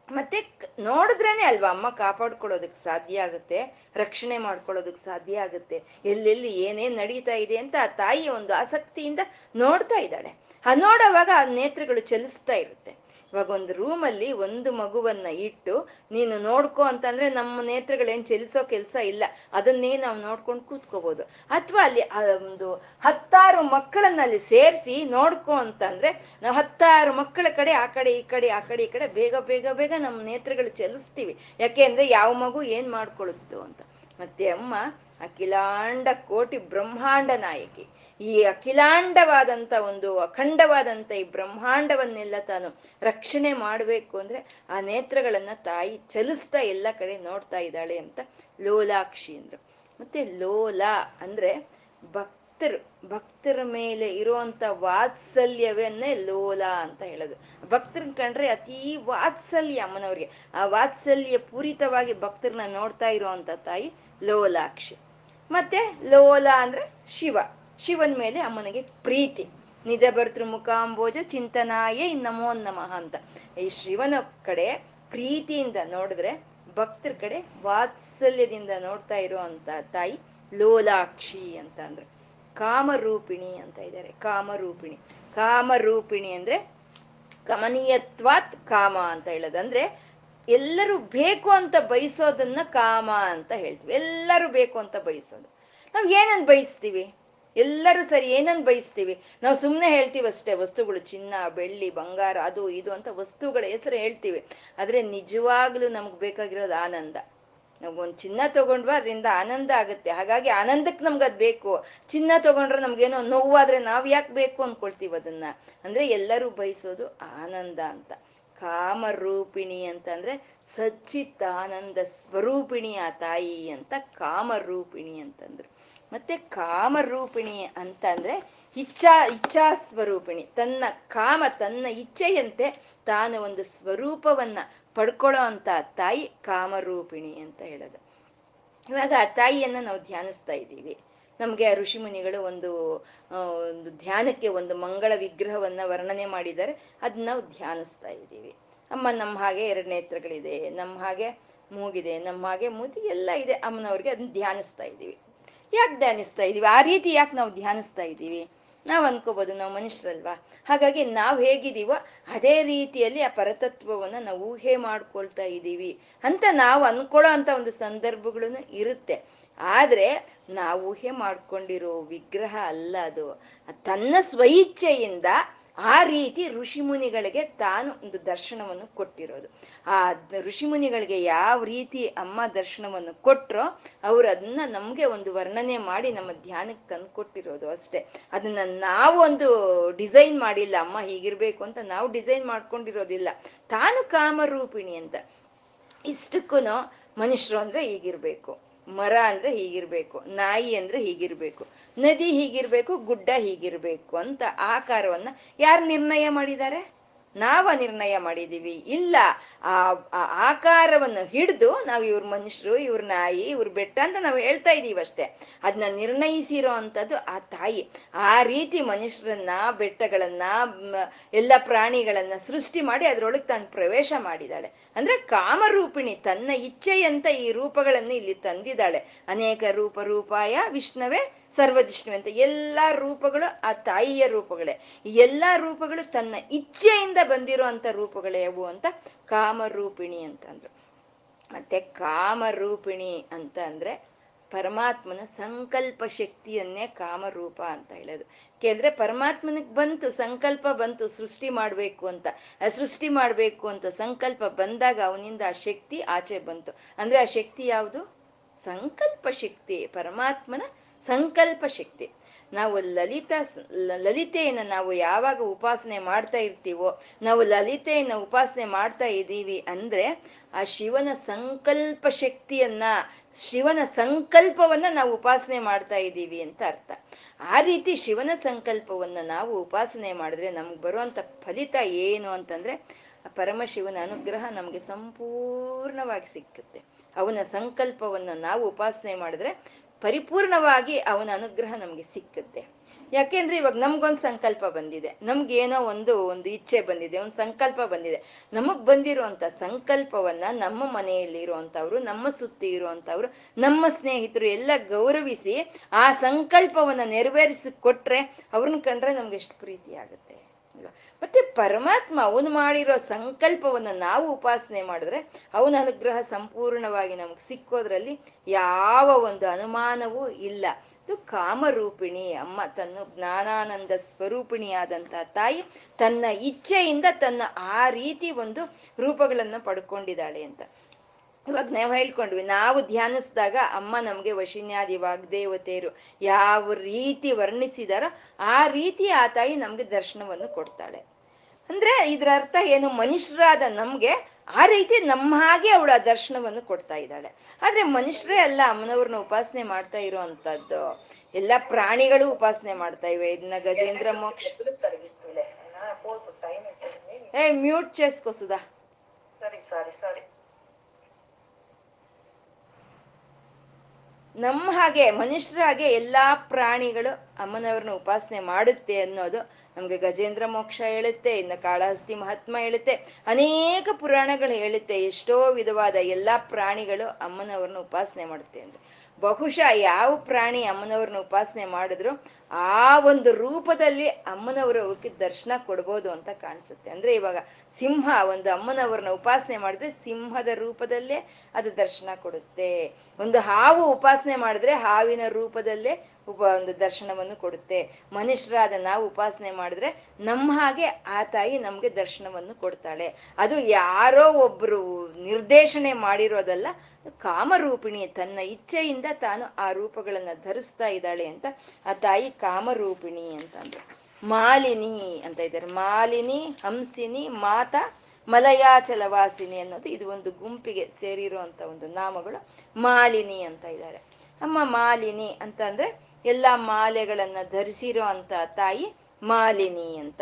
ಮತ್ತೆ ನೋಡಿದ್ರೇನೆ ಅಲ್ವಾ ಅಮ್ಮ ಕಾಪಾಡ್ಕೊಳ್ಳೋದಕ್ಕೆ ಸಾಧ್ಯ ಆಗುತ್ತೆ, ರಕ್ಷಣೆ ಮಾಡ್ಕೊಳ್ಳೋದಕ್ಕೆ ಸಾಧ್ಯ ಆಗುತ್ತೆ, ಎಲ್ಲೆಲ್ಲಿ ಏನೇನ್ ನಡೀತಾ ಇದೆ ಅಂತ ಆ ತಾಯಿ ಒಂದು ಆಸಕ್ತಿಯಿಂದ ನೋಡ್ತಾ ಇದ್ದಾಳೆ. ನೋಡೋವಾಗ ಆ ನೇತ್ರಗಳು ಚಲಿಸ್ತಾ ಇರುತ್ತೆ. ಇವಾಗ ಒಂದು ರೂಮಲ್ಲಿ ಒಂದು ಮಗುವನ್ನ ಇಟ್ಟು, ನೀನು ನೋಡ್ಕೋ ಅಂತಂದ್ರೆ ನಮ್ಮ ನೇತ್ರಗಳೇನ್ ಚಲಿಸೋ ಕೆಲಸ ಇಲ್ಲ. ಅದನ್ನೇ ನಾವು ನೋಡ್ಕೊಂಡು ಕೂತ್ಕೋಬಹುದು ಅಥವಾ ಅಲ್ಲಿ ಒಂದು ಹತ್ತಾರು ಮಕ್ಕಳನ್ನ ಅಲ್ಲಿ ಸೇರಿಸಿ ನೋಡ್ಕೋ ಅಂತಂದ್ರೆ, ನಾವು ಹತ್ತಾರು ಮಕ್ಕಳ ಕಡೆ, ಆ ಕಡೆ, ಈ ಕಡೆ, ಆ ಕಡೆ, ಈ ಕಡೆ ಬೇಗ ಬೇಗ ಬೇಗ ನಮ್ಮ ನೇತ್ರಗಳು ಚಲಿಸ್ತೀವಿ. ಯಾಕೆ ಅಂದ್ರೆ ಯಾವ ಮಗು ಏನ್ ಮಾಡ್ಕೊಳುತ್ತೋ ಅಂತ. ಮತ್ತೆ ಅಮ್ಮ ಅಖಿಲಾಂಡ ಕೋಟಿ ಬ್ರಹ್ಮಾಂಡ ನಾಯಕಿ. ಈ ಅಖಿಲಾಂಡವಾದಂಥ ಒಂದು ಅಖಂಡವಾದಂಥ ಈ ಬ್ರಹ್ಮಾಂಡವನ್ನೆಲ್ಲ ತಾನು ರಕ್ಷಣೆ ಮಾಡಬೇಕು ಅಂದ್ರೆ ಆ ನೇತ್ರಗಳನ್ನ ತಾಯಿ ಚಲಿಸ್ತಾ ಎಲ್ಲ ಕಡೆ ನೋಡ್ತಾ ಇದ್ದಾಳೆ ಅಂತ ಲೋಲಾಕ್ಷಿ ಅಂದ್ರು. ಮತ್ತೆ ಲೋಲ ಅಂದ್ರೆ ಭಕ್ತರು, ಭಕ್ತರ ಮೇಲೆ ಇರುವಂತ ವಾತ್ಸಲ್ಯವನ್ನೇ ಲೋಲ ಅಂತ ಹೇಳೋದು. ಭಕ್ತರನ್ನ ಕಂಡ್ರೆ ಅತೀ ವಾತ್ಸಲ್ಯ ಅಮ್ಮನವ್ರಿಗೆ. ಆ ವಾತ್ಸಲ್ಯ ಪೂರಿತವಾಗಿ ಭಕ್ತರನ್ನ ನೋಡ್ತಾ ಇರುವಂತ ತಾಯಿ ಲೋಲಾಕ್ಷಿ. ಮತ್ತೆ ಲೋಲ ಅಂದ್ರೆ ಶಿವ. ಶಿವನ್ ಮೇಲೆ ಅಮ್ಮನಿಗೆ ಪ್ರೀತಿ. ನಿಜ ಭರ್ತೃ ಮುಖಾಂಬೋಜ ಚಿಂತನಾಯೇ ನಮೋ ನಮಃ ಅಂತ. ಈ ಶಿವನ ಕಡೆ ಪ್ರೀತಿಯಿಂದ ನೋಡಿದ್ರೆ, ಭಕ್ತರ ಕಡೆ ವಾತ್ಸಲ್ಯದಿಂದ ನೋಡ್ತಾ ಇರುವಂತ ತಾಯಿ ಲೋಲಾಕ್ಷಿ ಅಂತ ಅಂದ್ರೆ ಕಾಮರೂಪಿಣಿ ಅಂತ ಇದ್ದಾರೆ. ಕಾಮರೂಪಿಣಿ. ಕಾಮರೂಪಿಣಿ ಅಂದ್ರೆ ಕಮನೀಯತ್ವಾತ್ ಕಾಮ ಅಂತ ಹೇಳೋದು ಅಂದ್ರೆ ಎಲ್ಲರೂ ಬೇಕು ಅಂತ ಬಯಸೋದನ್ನ ಕಾಮ ಅಂತ ಹೇಳ್ತೀವಿ. ಎಲ್ಲರೂ ಬೇಕು ಅಂತ ಬಯಸೋದು. ನಾವು ಏನನ್ನ ಬಯಸ್ತೀವಿ? ಎಲ್ಲರೂ ಸರಿ, ಏನನ್ನು ಬಯಸ್ತೀವಿ? ನಾವು ಸುಮ್ಮನೆ ಹೇಳ್ತೀವಿ ಅಷ್ಟೇ, ವಸ್ತುಗಳು ಚಿನ್ನ, ಬೆಳ್ಳಿ, ಬಂಗಾರ, ಅದು, ಇದು ಅಂತ ವಸ್ತುಗಳ ಹೆಸರು ಹೇಳ್ತೀವಿ. ಆದರೆ ನಿಜವಾಗ್ಲೂ ನಮ್ಗೆ ಬೇಕಾಗಿರೋದು ಆನಂದ. ಒಂದು ಚಿನ್ನ ತಗೊಂಡ್ವಾ ಅದರಿಂದ ಆನಂದ ಆಗುತ್ತೆ. ಹಾಗಾಗಿ ಆನಂದಕ್ಕೆ ನಮ್ಗೆ ಅದು ಬೇಕು. ಚಿನ್ನ ತಗೊಂಡ್ರೆ ನಮ್ಗೇನೋ ನೋವಾದ್ರೆ ನಾವು ಯಾಕೆ ಬೇಕು ಅಂದ್ಕೊಳ್ತೀವಿ ಅದನ್ನ? ಅಂದ್ರೆ ಎಲ್ಲರೂ ಬಯಸೋದು ಆನಂದ ಅಂತ. ಕಾಮರೂಪಿಣಿ ಅಂತಂದ್ರೆ ಸಚ್ಚಿತ್ತಾನಂದ ಸ್ವರೂಪಿಣಿ ಆ ತಾಯಿ ಅಂತ ಕಾಮರೂಪಿಣಿ ಅಂತಂದ್ರು. ಮತ್ತೆ ಕಾಮರೂಪಿಣಿ ಅಂತ ಅಂದ್ರೆ ಇಚ್ಛಾ ಇಚ್ಛಾ ಸ್ವರೂಪಿಣಿ ತನ್ನ ಕಾಮ, ತನ್ನ ಇಚ್ಛೆಯಂತೆ ತಾನು ಒಂದು ಸ್ವರೂಪವನ್ನ ಪಡ್ಕೊಳ್ಳೋ ಅಂತ ತಾಯಿ ಕಾಮರೂಪಿಣಿ ಅಂತ ಹೇಳೋದು. ಇವಾಗ ಆ ತಾಯಿಯನ್ನ ನಾವು ಧ್ಯಾನಿಸ್ತಾ ಇದ್ದೀವಿ. ನಮಗೆ ಋಷಿ ಮುನಿಗಳು ಒಂದು ಒಂದು ಧ್ಯಾನಕ್ಕೆ ಒಂದು ಮಂಗಳ ವಿಗ್ರಹವನ್ನ ವರ್ಣನೆ ಮಾಡಿದ್ದಾರೆ. ಅದನ್ನ ನಾವು ಧ್ಯಾನಿಸ್ತಾ ಇದ್ದೀವಿ. ಅಮ್ಮ ನಮ್ಮ ಹಾಗೆ ಎರಡು ನೇತ್ರಗಳಿದೆ ನಮ್ಮ ಹಾಗೆ ಮೂಗಿದೆ ನಮ್ಮ ಹಾಗೆ ಮೂತಿ ಎಲ್ಲ ಇದೆ. ಅಮ್ಮನವ್ರಿಗೆ ಅದನ್ನ ಧ್ಯಾನಿಸ್ತಾ ಇದ್ದೀವಿ. ಯಾಕೆ ಧ್ಯಾನಿಸ್ತಾ ಇದ್ದೀವಿ ಆ ರೀತಿ ಯಾಕೆ ನಾವು ಧ್ಯಾನಿಸ್ತಾ ಇದ್ದೀವಿ ನಾವು ಅನ್ಕೋಬೋದು ನಾವು ಮನುಷ್ಯರಲ್ವಾ? ಹಾಗಾಗಿ ನಾವು ಹೇಗಿದ್ದೀವೋ ಅದೇ ರೀತಿಯಲ್ಲಿ ಆ ಪರತತ್ವವನ್ನು ನಾವು ಊಹೆ ಮಾಡ್ಕೊಳ್ತಾ ಇದ್ದೀವಿ ಅಂತ ನಾವು ಅನ್ಕೊಳ್ಳೋ ಅಂತ ಒಂದು ಸಂದರ್ಭಗಳು ಇರುತ್ತೆ. ಆದ್ರೆ ನಾವು ಊಹೆ ಮಾಡ್ಕೊಂಡಿರೋ ವಿಗ್ರಹ ಅಲ್ಲ ಅದು. ತನ್ನ ಸ್ವಇಚ್ಛೆಯಿಂದ ಆ ರೀತಿ ಋಷಿಮುನಿಗಳಿಗೆ ತಾನು ಒಂದು ದರ್ಶನವನ್ನು ಕೊಟ್ಟಿರೋದು. ಆ ಋಷಿಮುನಿಗಳಿಗೆ ಯಾವ ರೀತಿ ಅಮ್ಮ ದರ್ಶನವನ್ನು ಕೊಟ್ಟರೋ ಅವ್ರು ಅದನ್ನ ನಮಗೆ ಒಂದು ವರ್ಣನೆ ಮಾಡಿ ನಮ್ಮ ಧ್ಯಾನಕ್ಕೆ ತಂದು ಕೊಟ್ಟಿರೋದು ಅಷ್ಟೇ. ಅದನ್ನ ನಾವು ಒಂದು ಡಿಸೈನ್ ಮಾಡಿಲ್ಲ, ಅಮ್ಮ ಹೀಗಿರ್ಬೇಕು ಅಂತ ನಾವು ಡಿಸೈನ್ ಮಾಡ್ಕೊಂಡಿರೋದಿಲ್ಲ. ತಾನು ಕಾಮರೂಪಿಣಿ ಅಂತ. ಇಷ್ಟಕ್ಕೂ ಮನುಷ್ಯರು ಅಂದ್ರೆ ಹೀಗಿರ್ಬೇಕು. ಮರ ಅಂದ್ರೆ ಹೀಗಿರ್ಬೇಕು, ನಾಯಿ ಅಂದ್ರೆ ಹೀಗಿರ್ಬೇಕು, ನದಿ ಹೀಗಿರ್ಬೇಕು, ಗುಡ್ಡ ಹೀಗಿರ್ಬೇಕು ಅಂತ ಆಕಾರವನ್ನ ಯಾರು ನಿರ್ಣಯ ಮಾಡಿದ್ದಾರೆ? ನಾವ ನಿರ್ಣಯ ಮಾಡಿದೀವಿ. ಇಲ್ಲ, ಆ ಆಕಾರವನ್ನು ಹಿಡಿದು ನಾವು ಇವ್ರ ಮನುಷ್ಯರು ಇವ್ರ ನಾಯಿ, ಇವ್ರ ಬೆಟ್ಟ ಅಂತ ನಾವು ಹೇಳ್ತಾ ಇದೀವಿ ಅಷ್ಟೇ. ಅದನ್ನ ನಿರ್ಣಯಿಸಿರೋ ಅಂಥದ್ದು ಆ ತಾಯಿ. ಆ ರೀತಿ ಮನುಷ್ಯರನ್ನ ಬೆಟ್ಟಗಳನ್ನ ಎಲ್ಲ ಪ್ರಾಣಿಗಳನ್ನ ಸೃಷ್ಟಿ ಮಾಡಿ ಅದ್ರೊಳಗೆ ತಾನು ಪ್ರವೇಶ ಮಾಡಿದಾಳೆ. ಅಂದ್ರೆ ಕಾಮರೂಪಿಣಿ ತನ್ನ ಇಚ್ಛೆಯಂತ ಈ ರೂಪಗಳನ್ನು ಇಲ್ಲಿ ತಂದಿದ್ದಾಳೆ. ಅನೇಕ ರೂಪ ರೂಪಾಯ ವಿಷ್ಣುವೇ ಸರ್ವಜಿಷ್ಣು ಅಂತ ಎಲ್ಲಾ ರೂಪಗಳು ಆ ತಾಯಿಯ ರೂಪಗಳೇ. ಎಲ್ಲಾ ರೂಪಗಳು ತನ್ನ ಇಚ್ಛೆಯಿಂದ ಬಂದಿರೋ ಅಂತ ರೂಪಗಳೇ ಅವು ಅಂತ ಕಾಮರೂಪಿಣಿ ಅಂತಂದ್ರು. ಮತ್ತೆ ಕಾಮರೂಪಿಣಿ ಅಂತ ಅಂದ್ರೆ ಪರಮಾತ್ಮನ ಸಂಕಲ್ಪ ಶಕ್ತಿಯನ್ನೇ ಕಾಮರೂಪ ಅಂತ ಹೇಳೋದು. ಯಾಕೆಂದ್ರೆ ಪರಮಾತ್ಮನಿಗೆ ಬಂತು, ಸಂಕಲ್ಪ ಬಂತು, ಸೃಷ್ಟಿ ಮಾಡಬೇಕು ಅಂತ. ಸೃಷ್ಟಿ ಮಾಡಬೇಕು ಅಂತ ಸಂಕಲ್ಪ ಬಂದಾಗ ಅವನಿಂದ ಆ ಶಕ್ತಿ ಆಚೆ ಬಂತು. ಅಂದ್ರೆ ಆ ಶಕ್ತಿ ಯಾವುದು? ಸಂಕಲ್ಪ ಶಕ್ತಿ. ಪರಮಾತ್ಮನ ಸಂಕಲ್ಪ ಶಕ್ತಿ. ನಾವು ಲಲಿತ ಲಲಿತೆಯನ್ನು ನಾವು ಯಾವಾಗ ಉಪಾಸನೆ ಮಾಡ್ತಾ ಇರ್ತೀವೋ, ನಾವು ಲಲಿತೆಯನ್ನು ಉಪಾಸನೆ ಮಾಡ್ತಾ ಇದ್ದೀವಿ ಅಂದ್ರೆ ಆ ಶಿವನ ಸಂಕಲ್ಪ ಶಕ್ತಿಯನ್ನ, ಶಿವನ ಸಂಕಲ್ಪವನ್ನ ನಾವು ಉಪಾಸನೆ ಮಾಡ್ತಾ ಇದ್ದೀವಿ ಅಂತ ಅರ್ಥ. ಆ ರೀತಿ ಶಿವನ ಸಂಕಲ್ಪವನ್ನ ನಾವು ಉಪಾಸನೆ ಮಾಡಿದ್ರೆ ನಮ್ಗೆ ಬರುವಂತ ಫಲಿತ ಏನು ಅಂತಂದ್ರೆ ಪರಮಶಿವನ ಅನುಗ್ರಹ ನಮಗೆ ಸಂಪೂರ್ಣವಾಗಿ ಸಿಕ್ಕುತ್ತೆ. ಅವನ ಸಂಕಲ್ಪವನ್ನು ನಾವು ಉಪಾಸನೆ ಮಾಡಿದ್ರೆ ಪರಿಪೂರ್ಣವಾಗಿ ಅವನ ಅನುಗ್ರಹ ನಮಗೆ ಸಿಕ್ಕುತ್ತೆ. ಯಾಕೆಂದ್ರೆ ಇವಾಗ ನಮ್ಗೊಂದು ಸಂಕಲ್ಪ ಬಂದಿದೆ. ನಮ್ಗೇನೋ ಒಂದು ಒಂದು ಇಚ್ಛೆ ಬಂದಿದೆ, ಒಂದು ಸಂಕಲ್ಪ ಬಂದಿದೆ. ನಮಗ್ ಬಂದಿರುವಂತ ಸಂಕಲ್ಪವನ್ನ ನಮ್ಮ ಮನೆಯಲ್ಲಿ ಇರುವಂತವ್ರು ನಮ್ಮ ಸುತ್ತಿ ಇರುವಂತವ್ರು ನಮ್ಮ ಸ್ನೇಹಿತರು ಎಲ್ಲ ಗೌರವಿಸಿ ಆ ಸಂಕಲ್ಪವನ್ನ ನೆರವೇರಿಸಿ ಕೊಟ್ರೆ ಅವ್ರನ್ನ ಕಂಡ್ರೆ ನಮ್ಗೆ ಎಷ್ಟು ಪ್ರೀತಿ ಆಗುತ್ತೆ ಮತ್ತೆ ಪರಮಾತ್ಮ ಅವನು ಮಾಡಿರೋ ಸಂಕಲ್ಪವನ್ನ ನಾವು ಉಪಾಸನೆ ಮಾಡಿದ್ರೆ ಅವನ ಅನುಗ್ರಹ ಸಂಪೂರ್ಣವಾಗಿ ನಮಗೆ ಸಿಕ್ಕೋದ್ರಲ್ಲಿ ಯಾವ ಒಂದು ಅನುಮಾನವೂ ಇಲ್ಲ. ಇದು ಕಾಮರೂಪಿಣಿ, ಅಮ್ಮ ತನ್ನ ಜ್ಞಾನಾನಂದ ಸ್ವರೂಪಿಣಿಯಾದಂತ ತಾಯಿ ತನ್ನ ಇಚ್ಛೆಯಿಂದ ತನ್ನ ಆ ರೀತಿ ಒಂದು ರೂಪಗಳನ್ನ ಪಡ್ಕೊಂಡಿದ್ದಾಳೆ ಅಂತ. ಇವಾಗ ನಾವು ಹೇಳ್ಕೊಂಡ್ವಿ, ನಾವು ಧ್ಯಾನಿಸಿದಾಗ ಅಮ್ಮ ನಮಗೆ ವಶಿನ್ಯಾದಿ ವಾಗ್ದೇವತೆಯರು ಯಾವ ರೀತಿ ವರ್ಣಿಸಿದಾರೋ ಆ ರೀತಿ ಆ ತಾಯಿ ನಮ್ಗೆ ದರ್ಶನವನ್ನು ಕೊಡ್ತಾಳೆ. ಅಂದ್ರೆ ಇದ್ರ ಅರ್ಥ ಏನು? ಮನುಷ್ಯರಾದ ನಮ್ಗೆ ಆ ರೀತಿ ನಮ್ಮ ಹಾಗೆ ಅವಳು ಆ ದರ್ಶನವನ್ನು ಕೊಡ್ತಾ ಇದ್ದಾಳೆ. ಆದ್ರೆ ಮನುಷ್ಯರೇ ಅಲ್ಲ ಅಮ್ಮನವ್ರನ್ನ ಉಪಾಸನೆ ಮಾಡ್ತಾ ಇರುವಂತದ್ದು. ಎಲ್ಲಾ ಪ್ರಾಣಿಗಳು ಉಪಾಸನೆ ಮಾಡ್ತಾ ಇವೆ. ಇದನ್ನ ಗಜೇಂದ್ರ ಮೋಕ್ಷ ಏ ಮ್ಯೂಟ್ ಚೇಸ್ಕೋ ಸುಧಾ ನಮ್ಮ ಹಾಗೆ ಮನುಷ್ಯರ ಹಾಗೆ ಎಲ್ಲಾ ಪ್ರಾಣಿಗಳು ಅಮ್ಮನವ್ರನ್ನ ಉಪಾಸನೆ ಮಾಡುತ್ತೆ ಅನ್ನೋದು ನಮ್ಗೆ ಗಜೇಂದ್ರ ಮೋಕ್ಷ ಹೇಳುತ್ತೆ, ಇನ್ನು ಕಾಳಹಸ್ತಿ ಮಹಾತ್ಮ ಹೇಳುತ್ತೆ, ಅನೇಕ ಪುರಾಣಗಳು ಹೇಳುತ್ತೆ, ಎಷ್ಟೋ ವಿಧವಾದ ಎಲ್ಲಾ ಪ್ರಾಣಿಗಳು ಅಮ್ಮನವ್ರನ್ನ ಉಪಾಸನೆ ಮಾಡುತ್ತೆ ಅಂದ್ರೆ. ಬಹುಶಃ ಯಾವ ಪ್ರಾಣಿ ಅಮ್ಮನವ್ರನ್ನ ಉಪಾಸನೆ ಮಾಡಿದ್ರು, ಆ ಒಂದು ರೂಪದಲ್ಲಿ ಅಮ್ಮನವರು ಅವಕ್ಕೆ ದರ್ಶನ ಕೊಡ್ಬೋದು ಅಂತ ಕಾಣಿಸುತ್ತೆ. ಅಂದ್ರೆ ಇವಾಗ ಸಿಂಹ, ಒಂದು ಅಮ್ಮನವ್ರನ್ನ ಉಪಾಸನೆ ಮಾಡಿದ್ರೆ ಸಿಂಹದ ರೂಪದಲ್ಲೇ ಅದು ದರ್ಶನ ಕೊಡುತ್ತೆ. ಒಂದು ಹಾವು ಉಪಾಸನೆ ಮಾಡಿದ್ರೆ ಹಾವಿನ ರೂಪದಲ್ಲೇ ಉಪ ಒಂದು ದರ್ಶನವನ್ನು ಕೊಡುತ್ತೆ. ಮನುಷ್ಯರಾದ ನಾವು ಉಪಾಸನೆ ಮಾಡಿದ್ರೆ ನಮ್ಮ ಹಾಗೆ ಆ ತಾಯಿ ನಮ್ಗೆ ದರ್ಶನವನ್ನು ಕೊಡ್ತಾಳೆ. ಅದು ಯಾರೋ ಒಬ್ರು ನಿರ್ದೇಶನೆ ಮಾಡಿರೋದಲ್ಲ, ಕಾಮರೂಪಿಣಿ ತನ್ನ ಇಚ್ಛೆಯಿಂದ ತಾನು ಆ ರೂಪಗಳನ್ನ ಧರಿಸ್ತಾ ಇದ್ದಾಳೆ ಅಂತ ಆ ತಾಯಿ ಕಾಮರೂಪಿಣಿ ಅಂತಂದ್ರು. ಮಾಲಿನಿ ಅಂತ ಇದ್ದಾರೆ. ಮಾಲಿನಿ, ಹಂಸಿನಿ, ಮಾತಾ, ಮಲಯಾಚಲವಾಸಿನಿ ಅನ್ನೋದು ಇದು ಒಂದು ಗುಂಪಿಗೆ ಸೇರಿರುವಂತ ಒಂದು ನಾಮಗಳು ಮಾಲಿನಿ ಅಂತ ಇದ್ದಾರೆ. ಅಮ್ಮ ಮಾಲಿನಿ ಅಂತ ಎಲ್ಲ ಮಾಲೆಗಳನ್ನ ಧರಿಸಿರೋ ಅಂತ ತಾಯಿ ಮಾಲಿನಿ ಅಂತ.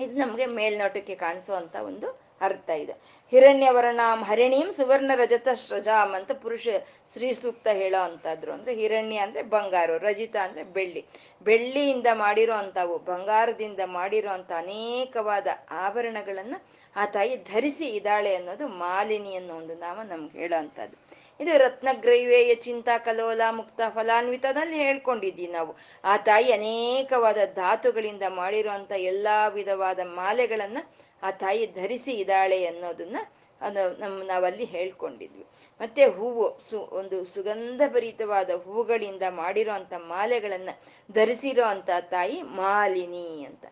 ಇದು ನಮಗೆ ಮೇಲ್ನೋಟಕ್ಕೆ ಕಾಣಿಸುವಂತ ಒಂದು ಅರ್ಥ ಇದೆ. ಹಿರಣ್ಯವರ್ಣಾಂ ಹರಿಣೀಂ ಸುವರ್ಣ ರಜತ ಶ್ರಜಾಮ್ ಅಂತ ಪುರುಷ ಸ್ತ್ರೀ ಸೂಕ್ತ ಹೇಳೋ ಅಂತದ್ರು ಅಂದ್ರೆ ಹಿರಣ್ಯ ಅಂದ್ರೆ ಬಂಗಾರ, ರಜಿತ ಅಂದ್ರೆ ಬೆಳ್ಳಿ. ಬೆಳ್ಳಿಯಿಂದ ಮಾಡಿರೋ ಅಂತವು ಬಂಗಾರದಿಂದ ಮಾಡಿರೋ ಅಂತ ಅನೇಕವಾದ ಆಭರಣಗಳನ್ನ ಆ ತಾಯಿ ಧರಿಸಿ ಇದ್ದಾಳೆ ಅನ್ನೋದು ಮಾಲಿನಿ ಅನ್ನೋ ಒಂದು ನಾಮ ನಮ್ಗೆ ಹೇಳೋ ಅಂಥದ್ದು. ಇದು ರತ್ನಗ್ರೈವೇಯ ಚಿಂತಾ ಕಲೋಲ ಮುಕ್ತ ಫಲಾನ್ವಿತದಲ್ಲಿ ಹೇಳ್ಕೊಂಡಿದ್ದೀವಿ ನಾವು. ಆ ತಾಯಿ ಅನೇಕವಾದ ಧಾತುಗಳಿಂದ ಮಾಡಿರುವಂತ ಎಲ್ಲಾ ವಿಧವಾದ ಮಾಲೆಗಳನ್ನ ಆ ತಾಯಿ ಧರಿಸಿ ಇದ್ದಾಳೆ ಅನ್ನೋದನ್ನ ಅದು ನಮ್ ನಾವಲ್ಲಿ ಹೇಳ್ಕೊಂಡಿದ್ವಿ. ಮತ್ತೆ ಹೂವು ಸು ಒಂದು ಸುಗಂಧ ಭರಿತವಾದ ಹೂಗಳಿಂದ ಮಾಡಿರೋ ಮಾಲೆಗಳನ್ನ ಧರಿಸಿರೋ ಅಂತ ತಾಯಿ ಮಾಲಿನಿ ಅಂತ.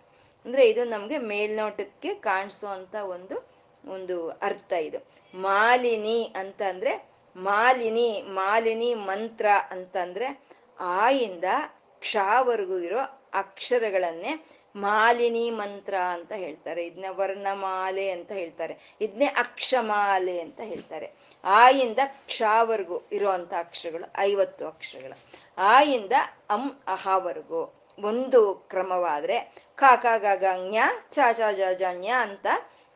ಅಂದ್ರೆ ಇದು ನಮ್ಗೆ ಮೇಲ್ನೋಟಕ್ಕೆ ಕಾಣಿಸೋ ಅಂತ ಒಂದು ಒಂದು ಅರ್ಥ ಇದು. ಮಾಲಿನಿ ಅಂತ ಅಂದ್ರೆ ಮಾಲಿನಿ ಮಾಲಿನಿ ಮಂತ್ರ ಅಂತಂದ್ರೆ ಆಯಿಂದ ಕ್ಷಾವರೆಗೂ ಇರೋ ಅಕ್ಷರಗಳನ್ನೇ ಮಾಲಿನಿ ಮಂತ್ರ ಅಂತ ಹೇಳ್ತಾರೆ. ಇದನ್ನ ವರ್ಣಮಾಲೆ ಅಂತ ಹೇಳ್ತಾರೆ. ಇದನ್ನೇ ಅಕ್ಷಮಾಲೆ ಅಂತ ಹೇಳ್ತಾರೆ. ಆಯಿಂದ ಕ್ಷಾವರೆಗೂ ಇರುವಂತ ಅಕ್ಷರಗಳು, ಐವತ್ತು ಅಕ್ಷರಗಳು. ಆಯಿಂದ ಅಂ ಅಹಾವರೆಗೂ. ಒಂದು ಕ್ರಮವಾದ್ರೆ ಕಾಕಾಗಂಗ್ಯ ಚಾ ಚಾ ಜನ್ಯ ಅಂತ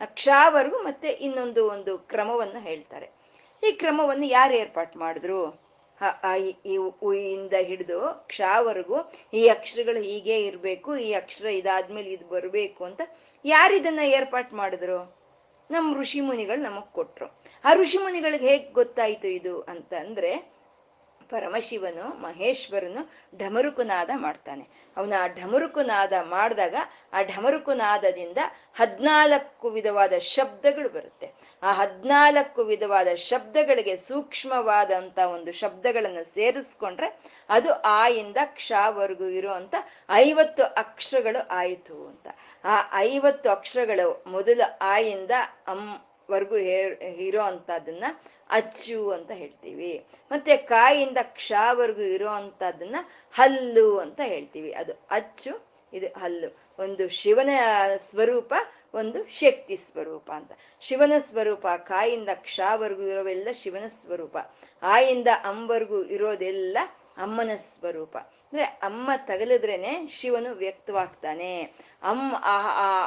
ಅಕ್ಷಾವರೆಗೂ ಮತ್ತೆ ಇನ್ನೊಂದು ಒಂದು ಕ್ರಮವನ್ನ ಹೇಳ್ತಾರೆ. ಈ ಕ್ರಮವನ್ನು ಯಾರು ಏರ್ಪಾಟ್ ಮಾಡಿದ್ರು? ಈ ಇಂದ ಹಿಡಿದು ಕ್ಷಾವರೆಗೂ ಈ ಅಕ್ಷರಗಳು ಹೀಗೆ ಇರಬೇಕು, ಈ ಅಕ್ಷರ ಇದಾದ್ಮೇಲೆ ಇದು ಬರಬೇಕು ಅಂತ ಯಾರು ಇದನ್ನ ಏರ್ಪಾಟ್ ಮಾಡಿದ್ರು? ನಮ್ಮ ಋಷಿ ಮುನಿಗಳು ನಮಗ್ ಕೊಟ್ರು. ಆ ಋಷಿ ಮುನಿಗಳಿಗೆ ಹೇಗ್ ಗೊತ್ತಾಯ್ತು ಇದು ಅಂತ ಅಂದ್ರೆ ಪರಮಶಿವನು, ಮಹೇಶ್ವರನು ಢಮರುಕುನಾದ ಮಾಡ್ತಾನೆ. ಅವನ ಆ ಢಮರುಕುನಾದ ಮಾಡಿದಾಗ ಆ ಢಮರುಕುನಾದದಿಂದ ಹದ್ನಾಲ್ಕು ವಿಧವಾದ ಶಬ್ದಗಳು ಬರುತ್ತೆ. ಆ ಹದ್ನಾಲ್ಕು ವಿಧವಾದ ಶಬ್ದಗಳಿಗೆ ಸೂಕ್ಷ್ಮವಾದಂತ ಒಂದು ಶಬ್ದಗಳನ್ನು ಸೇರಿಸ್ಕೊಂಡ್ರೆ ಅದು ಆ ಇಂದ ಕ್ಷವರೆಗೂ ಇರುವಂತ ಐವತ್ತು ಅಕ್ಷರಗಳು ಆಯಿತು ಅಂತ. ಆ ಐವತ್ತು ಅಕ್ಷರಗಳು ಮೊದಲು ಆಯಿಂದ ಅಂ ವರ್ಗು ಇರೋ ಅಂತದನ್ನ ಅಚ್ಚು ಅಂತ ಹೇಳ್ತೀವಿ. ಮತ್ತೆ ಕಾಯಿಂದ ಕ್ಷವರೆಗೂ ಇರೋ ಅಂತದನ್ನ ಹಲ್ಲು ಅಂತ ಹೇಳ್ತೀವಿ. ಅದು ಅಚ್ಚು, ಇದು ಹಲ್ಲು. ಒಂದು ಶಿವನ ಸ್ವರೂಪ, ಒಂದು ಶಕ್ತಿ ಸ್ವರೂಪ ಅಂತ. ಶಿವನ ಸ್ವರೂಪ, ಕಾಯಿಂದ ಕ್ಷವರೆಗೂ ಇರೋವೆಲ್ಲ ಶಿವನ ಸ್ವರೂಪ. ಆಯಿಂದ ಅಂವರೆಗೂ ಇರೋದೆಲ್ಲ ಅಮ್ಮನ ಸ್ವರೂಪ. ಅಂದ್ರೆ ಅಮ್ಮ ತಗಲಿದ್ರೇನೆ ಶಿವನು ವ್ಯಕ್ತವಾಗ್ತಾನೆ. ಅಮ್ಮ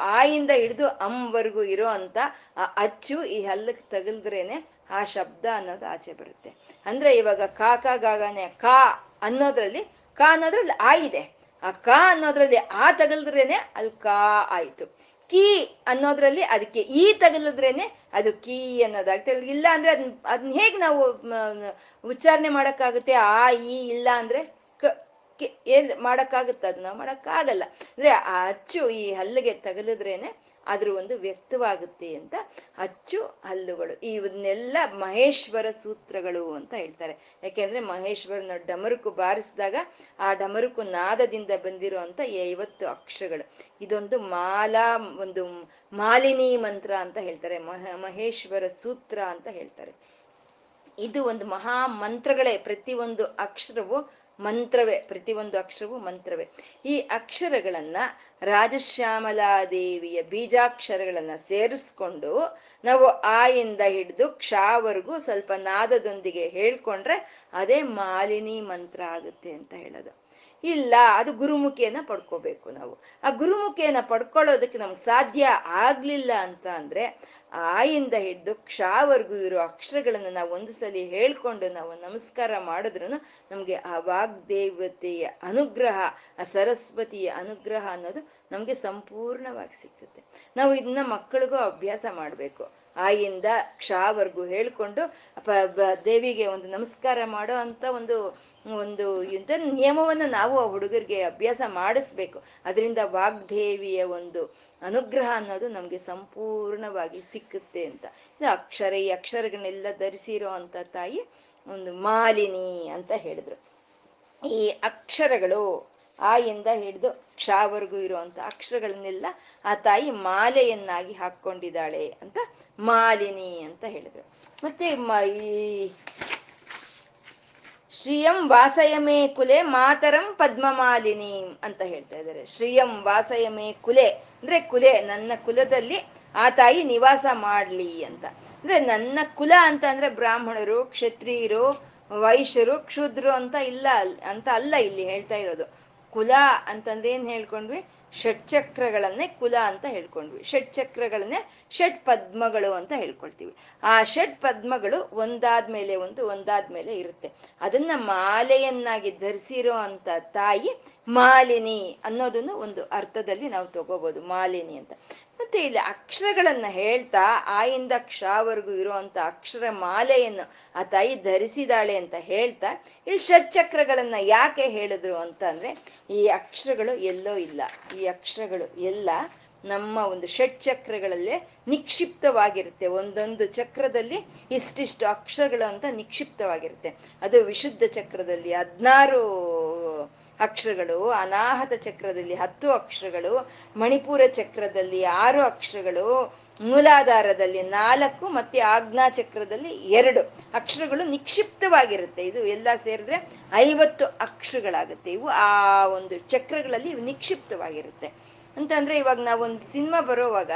ಆಯಿಂದ ಹಿಡಿದು ಅಮ್ಮವರೆಗೂ ಇರೋ ಅಂತ ಆ ಅಚ್ಚು ಈ ಹಲ್ಲಕ್ಕೆ ತಗಲ್ದ್ರೇನೆ ಆ ಶಬ್ದ ಅನ್ನೋದು ಆಚೆ ಬರುತ್ತೆ. ಅಂದ್ರೆ ಇವಾಗ ಕಾಕ ಗಾಗಾನೆ ಕಾ ಅನ್ನೋದ್ರಲ್ಲಿ ಕಾ ಅನ್ನೋದ್ರಲ್ಲಿ ಆ ಇದೆ. ಆ ಕಾ ಅನ್ನೋದ್ರಲ್ಲಿ ಆ ತಗಲ್ದ್ರೇನೆ ಅಲ್ಲಿ ಕಾ ಆಯ್ತು. ಕೀ ಅನ್ನೋದ್ರಲ್ಲಿ ಅದಕ್ಕೆ ಈ ತಗಲಿದ್ರೇನೆ ಅದು ಕೀ ಅನ್ನೋದಾಗ್ತದೆ. ಇಲ್ಲ ಅಂದ್ರೆ ಅದನ್ನ ಅದನ್ನ ಹೇಗೆ ನಾವು ಉಚ್ಚಾರಣೆ ಮಾಡೋಕ್ಕಾಗುತ್ತೆ? ಆ, ಈ, ಇಲ್ಲ ಅಂದ್ರೆ ಕ ಏನ್ ಮಾಡೋಕ್ಕಾಗುತ್ತೆ ಅದನ್ನ ಮಾಡಕ್ಕಾಗಲ್ಲ. ಅಂದ್ರೆ ಆ ಅಚ್ಚು ಈ ಹಲ್ಲಿಗೆ ತಗಲಿದ್ರೇನೆ ಅದ್ರ ಒಂದು ವ್ಯಕ್ತವಾಗುತ್ತೆ ಅಂತ ಅಚ್ಚು ಹಲ್ಲುಗಳು. ಇವನ್ನೆಲ್ಲ ಮಹೇಶ್ವರ ಸೂತ್ರಗಳು ಅಂತ ಹೇಳ್ತಾರೆ. ಯಾಕೆಂದ್ರೆ ಮಹೇಶ್ವರನ ಡಮರುಕು ಬಾರಿಸಿದಾಗ ಆ ಡಮರುಕು ನಾದದಿಂದ ಬಂದಿರುವಂತ ಐವತ್ತು ಅಕ್ಷರಗಳು. ಇದೊಂದು ಮಾಲಾ, ಒಂದು ಮಾಲಿನಿ ಮಂತ್ರ ಅಂತ ಹೇಳ್ತಾರೆ. ಮಹ, ಮಹೇಶ್ವರ ಸೂತ್ರ ಅಂತ ಹೇಳ್ತಾರೆ. ಇದು ಒಂದು ಮಹಾ ಮಂತ್ರಗಳೇ. ಪ್ರತಿಯೊಂದು ಅಕ್ಷರವು ಮಂತ್ರವೇ, ಪ್ರತಿಯೊಂದು ಅಕ್ಷರವು ಮಂತ್ರವೇ. ಈ ಅಕ್ಷರಗಳನ್ನ ರಾಜಶ್ಯಾಮಲಾದೇವಿಯ ಬೀಜಾಕ್ಷರಗಳನ್ನ ಸೇರಿಸ್ಕೊಂಡು ನಾವು ಆಯಿಂದ ಹಿಡಿದು ಕ್ಷಾವರೆಗೂ ಸ್ವಲ್ಪ ನಾದದೊಂದಿಗೆ ಹೇಳ್ಕೊಂಡ್ರೆ ಅದೇ ಮಾಲಿನಿ ಮಂತ್ರ ಆಗುತ್ತೆ ಅಂತ ಹೇಳೋದು. ಇಲ್ಲ, ಅದು ಗುರುಮುಖಿಯನ್ನ ಪಡ್ಕೋಬೇಕು ನಾವು. ಆ ಗುರುಮುಖಿಯನ್ನ ಪಡ್ಕೊಳ್ಳೋದಕ್ಕೆ ನಮ್ಗೆ ಸಾಧ್ಯ ಆಗ್ಲಿಲ್ಲ ಅಂತ ಅಂದ್ರೆ ಆಯಿಂದ ಹಿಡ್ದು ಕ್ಷಾವರೆಗೂ ಇರೋ ಅಕ್ಷರಗಳನ್ನ ನಾವು ಒಂದು ಸಲ ಹೇಳ್ಕೊಂಡು ನಾವು ನಮಸ್ಕಾರ ಮಾಡಿದ್ರು ನಮ್ಗೆ ಆ ವಾಗ್ದೇವತೆಯ ಅನುಗ್ರಹ, ಆ ಸರಸ್ವತಿಯ ಅನುಗ್ರಹ ಅನ್ನೋದು ನಮ್ಗೆ ಸಂಪೂರ್ಣವಾಗಿ ಸಿಕ್ಕುತ್ತೆ ನಾವು ಇದನ್ನ ಮಕ್ಕಳಿಗೂ ಅಭ್ಯಾಸ ಮಾಡ್ಬೇಕು. ಆಯಿಂದ ಕ್ಷಾವರೆಗೂ ಹೇಳಿಕೊಂಡು ದೇವಿಗೆ ಒಂದು ನಮಸ್ಕಾರ ಮಾಡೋ ಅಂತ ಒಂದು ಒಂದು ಇಂಥ ನಿಯಮವನ್ನು ನಾವು ಆ ಹುಡುಗರಿಗೆ ಅಭ್ಯಾಸ ಮಾಡಿಸ್ಬೇಕು. ಅದರಿಂದ ವಾಗ್ದೇವಿಯ ಒಂದು ಅನುಗ್ರಹ ಅನ್ನೋದು ನಮಗೆ ಸಂಪೂರ್ಣವಾಗಿ ಸಿಕ್ಕುತ್ತೆ ಅಂತ. ಇದು ಅಕ್ಷರ, ಈ ಅಕ್ಷರಗಳನ್ನೆಲ್ಲ ಧರಿಸಿರೋ ಅಂತ ತಾಯಿ ಒಂದು ಮಾಲಿನಿ ಅಂತ ಹೇಳಿದ್ರು. ಈ ಅಕ್ಷರಗಳು ಆಯಿಂದ ಹಿಡಿದು ಕ್ಷಾವರೆಗೂ ಇರುವಂತ ಅಕ್ಷರಗಳನ್ನೆಲ್ಲ ಆ ತಾಯಿ ಮಾಲೆಯನ್ನಾಗಿ ಹಾಕೊಂಡಿದ್ದಾಳೆ ಅಂತ ಮಾಲಿನಿ ಅಂತ ಹೇಳಿದ್ರು. ಮತ್ತೆ ಈ ಶ್ರಿಯಂ ವಾಸಯಮೇ ಕುಲೆ ಮಾತರಂ ಪದ್ಮಮಾಲಿನಿ ಅಂತ ಹೇಳ್ತಾ ಇದ್ದಾರೆ. ಶ್ರೀಯಂ ವಾಸಯಮೇ ಕುಲೆ ಅಂದ್ರೆ ಕುಲೆ, ನನ್ನ ಕುಲದಲ್ಲಿ ಆ ತಾಯಿ ನಿವಾಸ ಮಾಡ್ಲಿ ಅಂತ. ಅಂದ್ರೆ ನನ್ನ ಕುಲ ಅಂತ ಅಂದ್ರೆ ಬ್ರಾಹ್ಮಣರು, ಕ್ಷತ್ರಿಯರು, ವೈಶ್ಯರು, ಕ್ಷುದ್ರು ಅಂತ ಇಲ್ಲ, ಅಂತ ಅಲ್ಲ ಇಲ್ಲಿ ಹೇಳ್ತಾ ಇರೋದು. ಕುಲ ಅಂತಂದ್ರೆ ಏನ್ ಹೇಳ್ಕೊಂಡ್ವಿ? ಷಟ್ಚಕ್ರಗಳನ್ನೇ ಕುಲ ಅಂತ ಹೇಳ್ಕೊಂಡ್ವಿ. ಷಟ್ಚಕ್ರಗಳನ್ನೇ ಷಟ್ ಪದ್ಮಗಳು ಅಂತ ಹೇಳ್ಕೊಳ್ತೀವಿ. ಆ ಷಟ್ ಪದ್ಮಗಳು ಒಂದಾದ್ಮೇಲೆ ಒಂದು, ಒಂದಾದ್ಮೇಲೆ ಇರುತ್ತೆ. ಅದನ್ನ ಮಾಲೆಯನ್ನಾಗಿ ಧರಿಸಿರೋ ಅಂತ ತಾಯಿ ಮಾಲಿನಿ ಅನ್ನೋದನ್ನು ಒಂದು ಅರ್ಥದಲ್ಲಿ ನಾವು ತಗೋಬಹುದು ಮಾಲಿನಿ ಅಂತ. ಮತ್ತೆ ಇಲ್ಲಿ ಅಕ್ಷರಗಳನ್ನ ಹೇಳ್ತಾ ಆಯಿಂದ ಕ್ಷವರೆಗೂ ಇರುವಂತ ಅಕ್ಷರ ಮಾಲೆಯನ್ನು ಆ ತಾಯಿ ಧರಿಸಿದಾಳೆ ಅಂತ ಹೇಳ್ತಾ, ಇಲ್ಲಿ ಷಟ್ಚಕ್ರಗಳನ್ನ ಯಾಕೆ ಹೇಳಿದ್ರು ಅಂತ ಅಂದ್ರೆ ಈ ಅಕ್ಷರಗಳು ಎಲ್ಲೋ ಇಲ್ಲ. ಈ ಅಕ್ಷರಗಳು ಎಲ್ಲ ನಮ್ಮ ಒಂದು ಷಟ್ಚಕ್ರಗಳಲ್ಲೇ ನಿಕ್ಷಿಪ್ತವಾಗಿರುತ್ತೆ. ಒಂದೊಂದು ಚಕ್ರದಲ್ಲಿ ಇಷ್ಟಿಷ್ಟು ಅಕ್ಷರಗಳು ಅಂತ ನಿಕ್ಷಿಪ್ತವಾಗಿರುತ್ತೆ. ಅದು ವಿಶುದ್ಧ ಚಕ್ರದಲ್ಲಿ ಹದ್ನಾರು ಅಕ್ಷರಗಳು, ಅನಾಹತ ಚಕ್ರದಲ್ಲಿ ಹತ್ತು ಅಕ್ಷರಗಳು, ಮಣಿಪುರ ಚಕ್ರದಲ್ಲಿ ಆರು ಅಕ್ಷರಗಳು, ಮೂಲಾಧಾರದಲ್ಲಿ ನಾಲ್ಕು ಮತ್ತೆ ಆಜ್ಞಾ ಚಕ್ರದಲ್ಲಿ ಎರಡು. ಅಕ್ಷರಗಳು ನಿಕ್ಷಿಪ್ತವಾಗಿರುತ್ತೆ. ಇದು ಎಲ್ಲ ಸೇರಿದ್ರೆ ಐವತ್ತು ಅಕ್ಷರಗಳಾಗುತ್ತೆ. ಇವು ಆ ಒಂದು ಚಕ್ರಗಳಲ್ಲಿ ಇವು ನಿಕ್ಷಿಪ್ತವಾಗಿರುತ್ತೆ ಅಂತಂದ್ರೆ ಇವಾಗ ನಾವೊಂದು ಸಿನಿಮಾ ಬರೋವಾಗ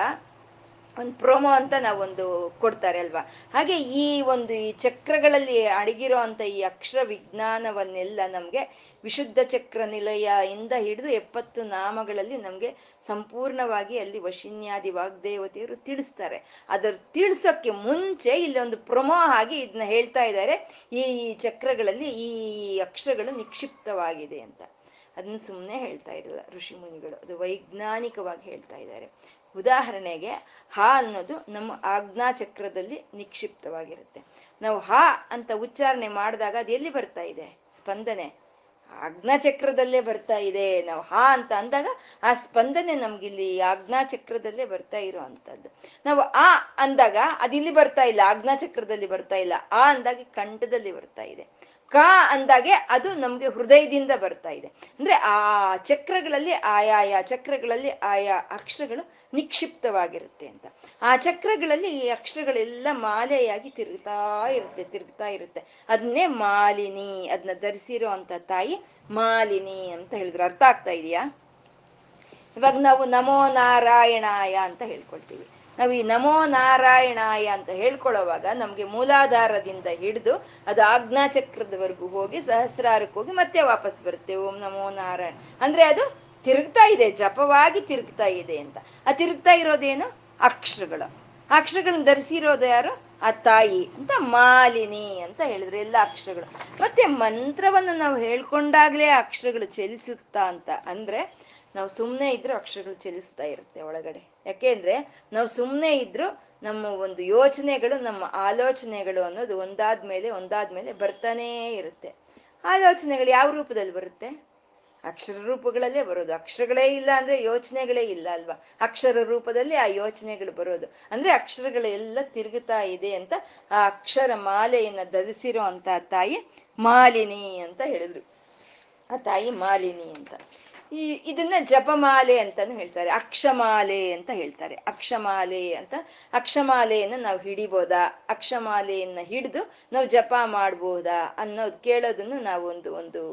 ಒಂದು ಪ್ರೋಮೋ ಅಂತ ನಾವೊಂದು ಕೊಡ್ತಾರೆ ಅಲ್ವಾ? ಹಾಗೆ ಈ ಒಂದು ಈ ಚಕ್ರಗಳಲ್ಲಿ ಅಡಗಿರೋ ಅಂತ ಈ ಅಕ್ಷರ ವಿಜ್ಞಾನವನ್ನೆಲ್ಲ ನಮ್ಗೆ ವಿಶುದ್ಧ ಚಕ್ರ ನಿಲಯ ಇಂದ ಹಿಡಿದು ಎಪ್ಪತ್ತು ನಾಮಗಳಲ್ಲಿ ನಮಗೆ ಸಂಪೂರ್ಣವಾಗಿ ಅಲ್ಲಿ ವಶಿನ್ಯಾದಿ ವಾಗ್ದೇವತೆಯರು ತಿಳಿಸ್ತಾರೆ. ಅದರ ತಿಳಿಸೋಕ್ಕೆ ಮುಂಚೆ ಇಲ್ಲಿ ಒಂದು ಪ್ರೊಮೋ ಆಗಿ ಇದನ್ನ ಹೇಳ್ತಾ ಇದ್ದಾರೆ. ಈ ಚಕ್ರಗಳಲ್ಲಿ ಈ ಅಕ್ಷರಗಳು ನಿಕ್ಷಿಪ್ತವಾಗಿದೆ ಅಂತ. ಅದನ್ನ ಸುಮ್ಮನೆ ಹೇಳ್ತಾ ಇರಲ್ಲ ಋಷಿ ಮುನಿಗಳು. ಅದು ವೈಜ್ಞಾನಿಕವಾಗಿ ಹೇಳ್ತಾ ಇದ್ದಾರೆ. ಉದಾಹರಣೆಗೆ ಹ ಅನ್ನೋದು ನಮ್ಮ ಆಜ್ಞಾ ಚಕ್ರದಲ್ಲಿ ನಿಕ್ಷಿಪ್ತವಾಗಿರುತ್ತೆ. ನಾವು ಹ ಅಂತ ಉಚ್ಚಾರಣೆ ಮಾಡಿದಾಗ ಅದು ಎಲ್ಲಿ ಬರ್ತಾ ಇದೆ? ಸ್ಪಂದನೆ. ಆಜ್ಞಾ ಚಕ್ರದಲ್ಲೇ ಬರ್ತಾ ಇದೆ ನಾವು ಹಾ ಅಂತ ಅಂದಾಗ ಆ ಸ್ಪಂದನೆ ನಮ್ಗಿಲ್ಲಿ ಆಜ್ಞಾ ಚಕ್ರದಲ್ಲೇ ಬರ್ತಾ ಇರೋ ಅಂಥದ್ದು. ನಾವು ಆ ಅಂದಾಗ ಅದಿಲ್ಲಿ ಬರ್ತಾ ಇಲ್ಲ ಆಜ್ಞಾ ಚಕ್ರದಲ್ಲಿ ಬರ್ತಾ ಇಲ್ಲ, ಆ ಅಂದಾಗ ಕಂಠದಲ್ಲಿ ಬರ್ತಾ ಇದೆ. ಕ ಅಂದಾಗೆ ಅದು ನಮ್ಗೆ ಹೃದಯದಿಂದ ಬರ್ತಾ ಇದೆ. ಅಂದ್ರೆ ಆ ಚಕ್ರಗಳಲ್ಲಿ ಆಯಾಯ, ಚಕ್ರಗಳಲ್ಲಿ ಆಯಾ ಅಕ್ಷರಗಳು ನಿಕ್ಷಿಪ್ತವಾಗಿರುತ್ತೆ ಅಂತ. ಆ ಚಕ್ರಗಳಲ್ಲಿ ಈ ಅಕ್ಷರಗಳೆಲ್ಲ ಮಾಲೆಯಾಗಿ ತಿರುಗ್ತಾ ಇರುತ್ತೆ ತಿರುಗ್ತಾ ಇರುತ್ತೆ. ಅದನ್ನೇ ಮಾಲಿನಿ ಅದನ್ನ ಧರಿಸಿರೋ ಅಂತ ತಾಯಿ ಮಾಲಿನಿ ಅಂತ ಹೇಳಿದ್ರು. ಅರ್ಥ ಆಗ್ತಾ ಇದೆಯಾ? ಇವಾಗ ನಾವು ನಮೋ ನಾರಾಯಣಾಯ ಅಂತ ಹೇಳ್ಕೊಳ್ತೀವಿ. ನಾವು ಈ ನಮೋ ನಾರಾಯಣಾಯ ಅಂತ ಹೇಳ್ಕೊಳ್ಳೋವಾಗ ನಮ್ಗೆ ಮೂಲಾಧಾರದಿಂದ ಹಿಡಿದು ಅದು ಆಜ್ಞಾಚಕ್ರದವರೆಗೂ ಹೋಗಿ ಸಹಸ್ರಾರಕ್ಕೆ ಹೋಗಿ ಮತ್ತೆ ವಾಪಸ್ ಬರುತ್ತೆ. ಓಂ ನಮೋ ನಾರಾಯಣ. ಅಂದ್ರೆ ಅದು ತಿರುಗ್ತಾ ಇದೆ, ಜಪವಾಗಿ ತಿರುಗ್ತಾ ಇದೆ ಅಂತ. ಆ ತಿರುಗ್ತಾ ಇರೋದೇನು? ಅಕ್ಷರಗಳು. ಅಕ್ಷರಗಳನ್ನ ಧರಿಸಿರೋದು ಯಾರು? ಆ ತಾಯಿ ಅಂತ ಮಾಲಿನಿ ಅಂತ ಹೇಳಿದ್ರು ಎಲ್ಲ ಅಕ್ಷರಗಳು. ಮತ್ತೆ ಮಂತ್ರವನ್ನು ನಾವು ಹೇಳ್ಕೊಂಡಾಗ್ಲೇ ಅಕ್ಷರಗಳು ಚಲಿಸುತ್ತಾ ಅಂತ ಅಂದ್ರೆ ನಾವು ಸುಮ್ಮನೆ ಇದ್ರೂ ಅಕ್ಷರಗಳು ಚಲಿಸ್ತಾ ಇರುತ್ತೆ ಒಳಗಡೆ. ಯಾಕೆಂದ್ರೆ ನಾವು ಸುಮ್ಮನೆ ಇದ್ರು ನಮ್ಮ ಒಂದು ಯೋಚನೆಗಳು, ನಮ್ಮ ಆಲೋಚನೆಗಳು ಅನ್ನೋದು ಒಂದಾದ್ಮೇಲೆ ಒಂದಾದ್ಮೇಲೆ ಬರ್ತಾನೇ ಇರುತ್ತೆ. ಆಲೋಚನೆಗಳು ಯಾವ ರೂಪದಲ್ಲಿ ಬರುತ್ತೆ? ಅಕ್ಷರ ರೂಪಗಳಲ್ಲೇ ಬರೋದು. ಅಕ್ಷರಗಳೇ ಇಲ್ಲ ಅಂದ್ರೆ ಯೋಚನೆಗಳೇ ಇಲ್ಲ ಅಲ್ವಾ? ಅಕ್ಷರ ರೂಪದಲ್ಲಿ ಆ ಯೋಚನೆಗಳು ಬರೋದು. ಅಂದ್ರೆ ಅಕ್ಷರಗಳೆಲ್ಲ ತಿರುಗುತ್ತಾ ಇದೆ ಅಂತ ಆ ಅಕ್ಷರ ಮಾಲೆಯನ್ನ ಧರಿಸಿರೋ ತಾಯಿ ಮಾಲಿನಿ ಅಂತ ಹೇಳಿದ್ರು. ಆ ತಾಯಿ ಮಾಲಿನಿ ಅಂತ. ಈ ಇದನ್ನ ಜಪಮಾಲೆ ಅಂತಾನು ಹೇಳ್ತಾರೆ, ಅಕ್ಷಮಾಲೆ ಅಂತ ಹೇಳ್ತಾರೆ. ಅಕ್ಷಮಾಲೆ ಅಂತ. ಅಕ್ಷಮಾಲೆಯನ್ನ ನಾವು ಹಿಡಿಬೋದಾ? ಅಕ್ಷಮಾಲೆಯನ್ನ ಹಿಡಿದು ನಾವು ಜಪ ಮಾಡ್ಬೋದಾ? ಅನ್ನೋದು ಕೇಳೋದನ್ನು ನಾವು ಒಂದು ಒಂದು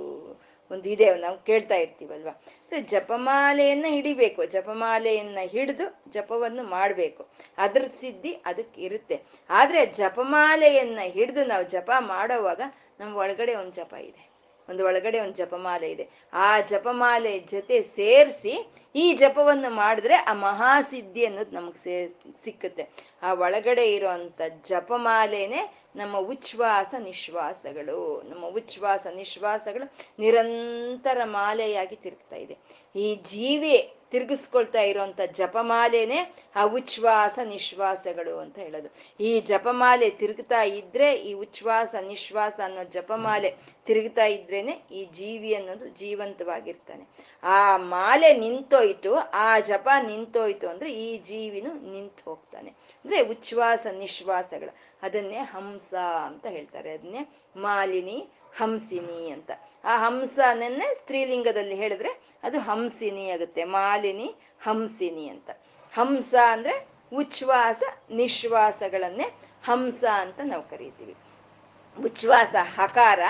ಒಂದು ಇದೆ ನಾವು ಕೇಳ್ತಾ ಇರ್ತೀವಲ್ವಾ? ಜಪಮಾಲೆಯನ್ನ ಹಿಡಿಬೇಕು, ಜಪಮಾಲೆಯನ್ನ ಹಿಡಿದು ಜಪವನ್ನು ಮಾಡಬೇಕು. ಅದ್ರ ಸಿದ್ಧಿ ಅದಕ್ಕೆ ಇರುತ್ತೆ. ಆದ್ರೆ ಜಪಮಾಲೆಯನ್ನ ಹಿಡಿದು ನಾವು ಜಪ ಮಾಡೋವಾಗ ನಮ್ಮ ಒಳಗಡೆ ಒಂದು ಜಪ ಇದೆ. ಒಂದು ಒಳಗಡೆ ಒಂದು ಜಪಮಾಲೆ ಇದೆ. ಆ ಜಪಮಾಲೆ ಜೊತೆ ಸೇರಿಸಿ ಈ ಜಪವನ್ನು ಮಾಡಿದ್ರೆ ಆ ಮಹಾಸಿದ್ಧಿ ಅನ್ನೋದು ನಮಗೆ ಸೇ, ಸಿಕ್ಕುತ್ತೆ. ಆ ಒಳಗಡೆ ಇರೋಂಥ ಜಪಮಾಲೆನೆ ನಮ್ಮ ಉಚ್ಛ್ವಾಸ ನಿಶ್ವಾಸಗಳು. ನಮ್ಮ ಉಚ್ಛ್ವಾಸ ನಿಶ್ವಾಸಗಳು ನಿರಂತರ ಮಾಲೆಯಾಗಿ ತಿರುಗ್ತಾ ಇದೆ. ಈ ಜೀವಿ ತಿರುಗಿಸ್ಕೊಳ್ತಾ ಇರುವಂತ ಜಪಮಾಲೆನೆ ಆ ಉಚ್ಛ್ವಾಸ ನಿಶ್ವಾಸಗಳು ಅಂತ ಹೇಳೋದು. ಈ ಜಪಮಾಲೆ ತಿರುಗ್ತಾ ಇದ್ರೆ, ಈ ಉಚ್ಛ್ವಾಸ ನಿಶ್ವಾಸ ಅನ್ನೋ ಜಪಮಾಲೆ ತಿರುಗ್ತಾ ಇದ್ರೇನೆ ಈ ಜೀವಿ ಅನ್ನೋದು ಜೀವಂತವಾಗಿರ್ತಾನೆ. ಆ ಮಾಲೆ ನಿಂತೋಯ್ತು, ಆ ಜಪ ನಿಂತೋಯ್ತು ಅಂದ್ರೆ ಈ ಜೀವಿನೂ ನಿಂತು ಹೋಗ್ತಾನೆ. ಅಂದ್ರೆ ಉಚ್ಛ್ವಾಸ ನಿಶ್ವಾಸಗಳು. ಅದನ್ನೇ ಹಂಸ ಅಂತ ಹೇಳ್ತಾರೆ. ಅದನ್ನೇ ಮಾಲಿನಿ ಹಂಸಿನಿ ಅಂತ. ಆ ಹಂಸನನ್ನೇ ಸ್ತ್ರೀಲಿಂಗದಲ್ಲಿ ಹೇಳಿದ್ರೆ ಅದು ಹಂಸಿನಿ ಆಗುತ್ತೆ. ಮಾಲಿನಿ, ಹಂಸಿನಿ ಅಂತ. ಹಂಸ ಅಂದ್ರೆ ಉಚ್ಛ್ವಾಸ, ನಿಶ್ವಾಸಗಳನ್ನೇ ಹಂಸ ಅಂತ ನಾವು ಕರಿತೀವಿ. ಉಚ್ಛ್ವಾಸ, ಹಕಾರ,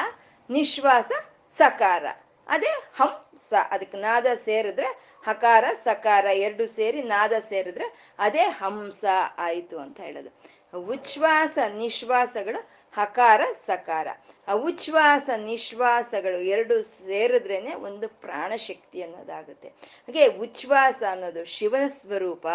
ನಿಶ್ವಾಸ, ಸಕಾರ. ಅದೇ ಹಂಸ. ಅದಕ್ಕೆ ನಾದ ಸೇರಿದ್ರೆ ಹಕಾರ, ಸಕಾರ ಎರಡು ಸೇರಿ ನಾದ ಸೇರಿದ್ರೆ ಅದೇ ಹಂಸ ಆಯಿತು ಅಂತ ಹೇಳೋದು. ಉಚ್ಛ್ವಾಸ, ನಿಶ್ವಾಸಗಳು ಹಕಾರ, ಸಕಾರ. ಉಚ್ಛ್ವಾಸ ನಿಶ್ವಾಸಗಳು ಎರಡು ಸೇರಿದ್ರೇನೆ ಒಂದು ಪ್ರಾಣಶಕ್ತಿ ಅನ್ನೋದಾಗುತ್ತೆ. ಹಾಗೆ ಉಚ್ಛ್ವಾಸ ಅನ್ನೋದು ಶಿವನ ಸ್ವರೂಪ,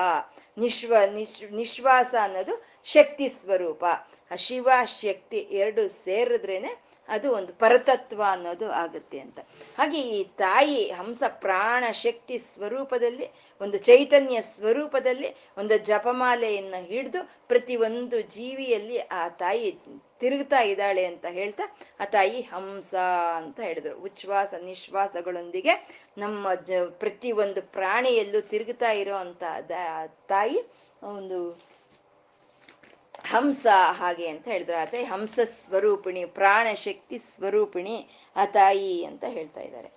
ನಿಶ್ವ, ನಿಶ್, ನಿಶ್ವಾಸ ಅನ್ನೋದು ಶಕ್ತಿ ಸ್ವರೂಪ. ಆ ಶಿವ, ಶಕ್ತಿ ಎರಡು ಸೇರಿದ್ರೇನೆ ಅದು ಒಂದು ಪರತತ್ವ ಅನ್ನೋದು ಆಗುತ್ತೆ ಅಂತ. ಹಾಗೆ ಈ ತಾಯಿ ಹಂಸ ಪ್ರಾಣ ಶಕ್ತಿ ಸ್ವರೂಪದಲ್ಲಿ, ಒಂದು ಚೈತನ್ಯ ಸ್ವರೂಪದಲ್ಲಿ, ಒಂದು ಜಪಮಾಲೆಯನ್ನು ಹಿಡಿದು ಪ್ರತಿಯೊಂದು ಜೀವಿಯಲ್ಲಿ ಆ ತಾಯಿ ತಿರುಗ್ತಾ ಇದ್ದಾಳೆ ಅಂತ ಹೇಳ್ತಾ, ಆ ತಾಯಿ ಹಂಸ ಅಂತ ಹೇಳಿದ್ರು. ಉಚ್ಛ್ವಾಸ, ನಿಶ್ವಾಸಗಳೊಂದಿಗೆ ನಮ್ಮ ಜ ಪ್ರತಿ ಒಂದು ಪ್ರಾಣಿಯಲ್ಲೂ ತಿರುಗ್ತಾ ಇರೋ ಅಂತ ತಾಯಿ ಒಂದು ಹಂಸ ಹಾಗೆ ಅಂತ ಹೇಳಿದ್ರು. ಆ ತಾಯಿ ಹಂಸ ಸ್ವರೂಪಿಣಿ, ಪ್ರಾಣ ಶಕ್ತಿ ಸ್ವರೂಪಿಣಿ ಆ ತಾಯಿ ಅಂತ ಹೇಳ್ತಾ ಇದ್ದಾರೆ.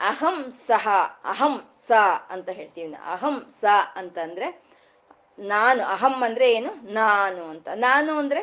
ಅಹಂ ಸಹ, ಅಹಂ ಸ ಅಂತ ಹೇಳ್ತೀವಿ. ಅಹಂ ಸ ಅಂತಂದ್ರೆ ನಾನು, ಅಹಂ ಅಂದ್ರೆ ಏನು? ನಾನು ಅಂತ. ನಾನು ಅಂದ್ರೆ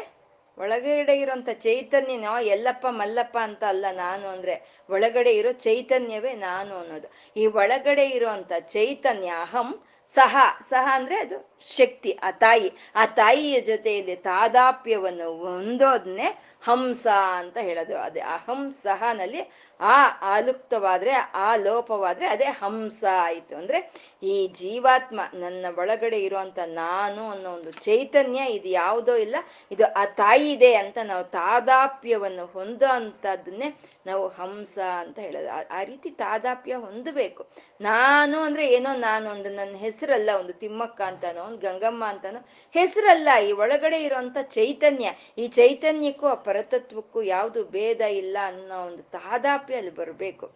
ಒಳಗಡೆ ಇರೋಂಥ ಚೈತನ್ಯನೋ ಎಲ್ಲಪ್ಪ ಮಲ್ಲಪ್ಪ ಅಂತ ಅಲ್ಲ, ನಾನು ಅಂದ್ರೆ ಒಳಗಡೆ ಇರೋ ಚೈತನ್ಯವೇ ನಾನು ಅನ್ನೋದು. ಈ ಒಳಗಡೆ ಇರೋಂಥ ಚೈತನ್ಯ, ಅಹಂ ಸಹ ಸಹ ಅಂದ್ರೆ ಅದು ಶಕ್ತಿ, ಆ ತಾಯಿ, ಆ ತಾಯಿಯ ಜೊತೆಯಲ್ಲಿ ತಾದಾಪ್ಯವನ್ನು ಹೊಂದೋದನ್ನೇ ಹಂಸ ಅಂತ ಹೇಳೋದು. ಅದೇ ಅಹಂ ಸಹನಲ್ಲಿ ಆ ಆಲುಪ್ತವಾದ್ರೆ, ಆ ಲೋಪವಾದ್ರೆ ಅದೇ ಹಂಸ ಆಯಿತು. ಅಂದ್ರೆ ಈ ಜೀವಾತ್ಮ ನನ್ನ ಒಳಗಡೆ ಇರುವಂತ ನಾನು ಅನ್ನೋ ಒಂದು ಚೈತನ್ಯ ಇದು ಯಾವುದೋ ಇಲ್ಲ, ಇದು ಆ ತಾಯಿ ಇದೆ ಅಂತ ನಾವು ತಾದಾಪ್ಯವನ್ನು ಹೊಂದೋ ಅಂಥದ್ದನ್ನೇ ನಾವು ಹಂಸ ಅಂತ ಹೇಳೋದು. ಆ- ರೀತಿ ತಾದಾಪ್ಯ ಹೊಂದಬೇಕು. ನಾನು ಅಂದ್ರೆ ಏನೋ ನಾನು ಒಂದು ನನ್ನ ಹೆಸರಲ್ಲ, ಒಂದು ತಿಮ್ಮಕ್ಕ ಅಂತಾನೋ, ಒಂದು ಗಂಗಮ್ಮ ಅಂತಾನೋ, ಹೆಸರಲ್ಲ. ಈ ಒಳಗಡೆ ಇರುವಂತ ಚೈತನ್ಯ, ಈ ಚೈತನ್ಯಕ್ಕೂ, ಆ ಪರತತ್ವಕ್ಕೂ ಯಾವುದು ಭೇದ ಇಲ್ಲ ಅನ್ನೋ ಒಂದು ತಾದಾಪ್ಯ ಅಲ್ಲಿ ಬರಬೇಕು.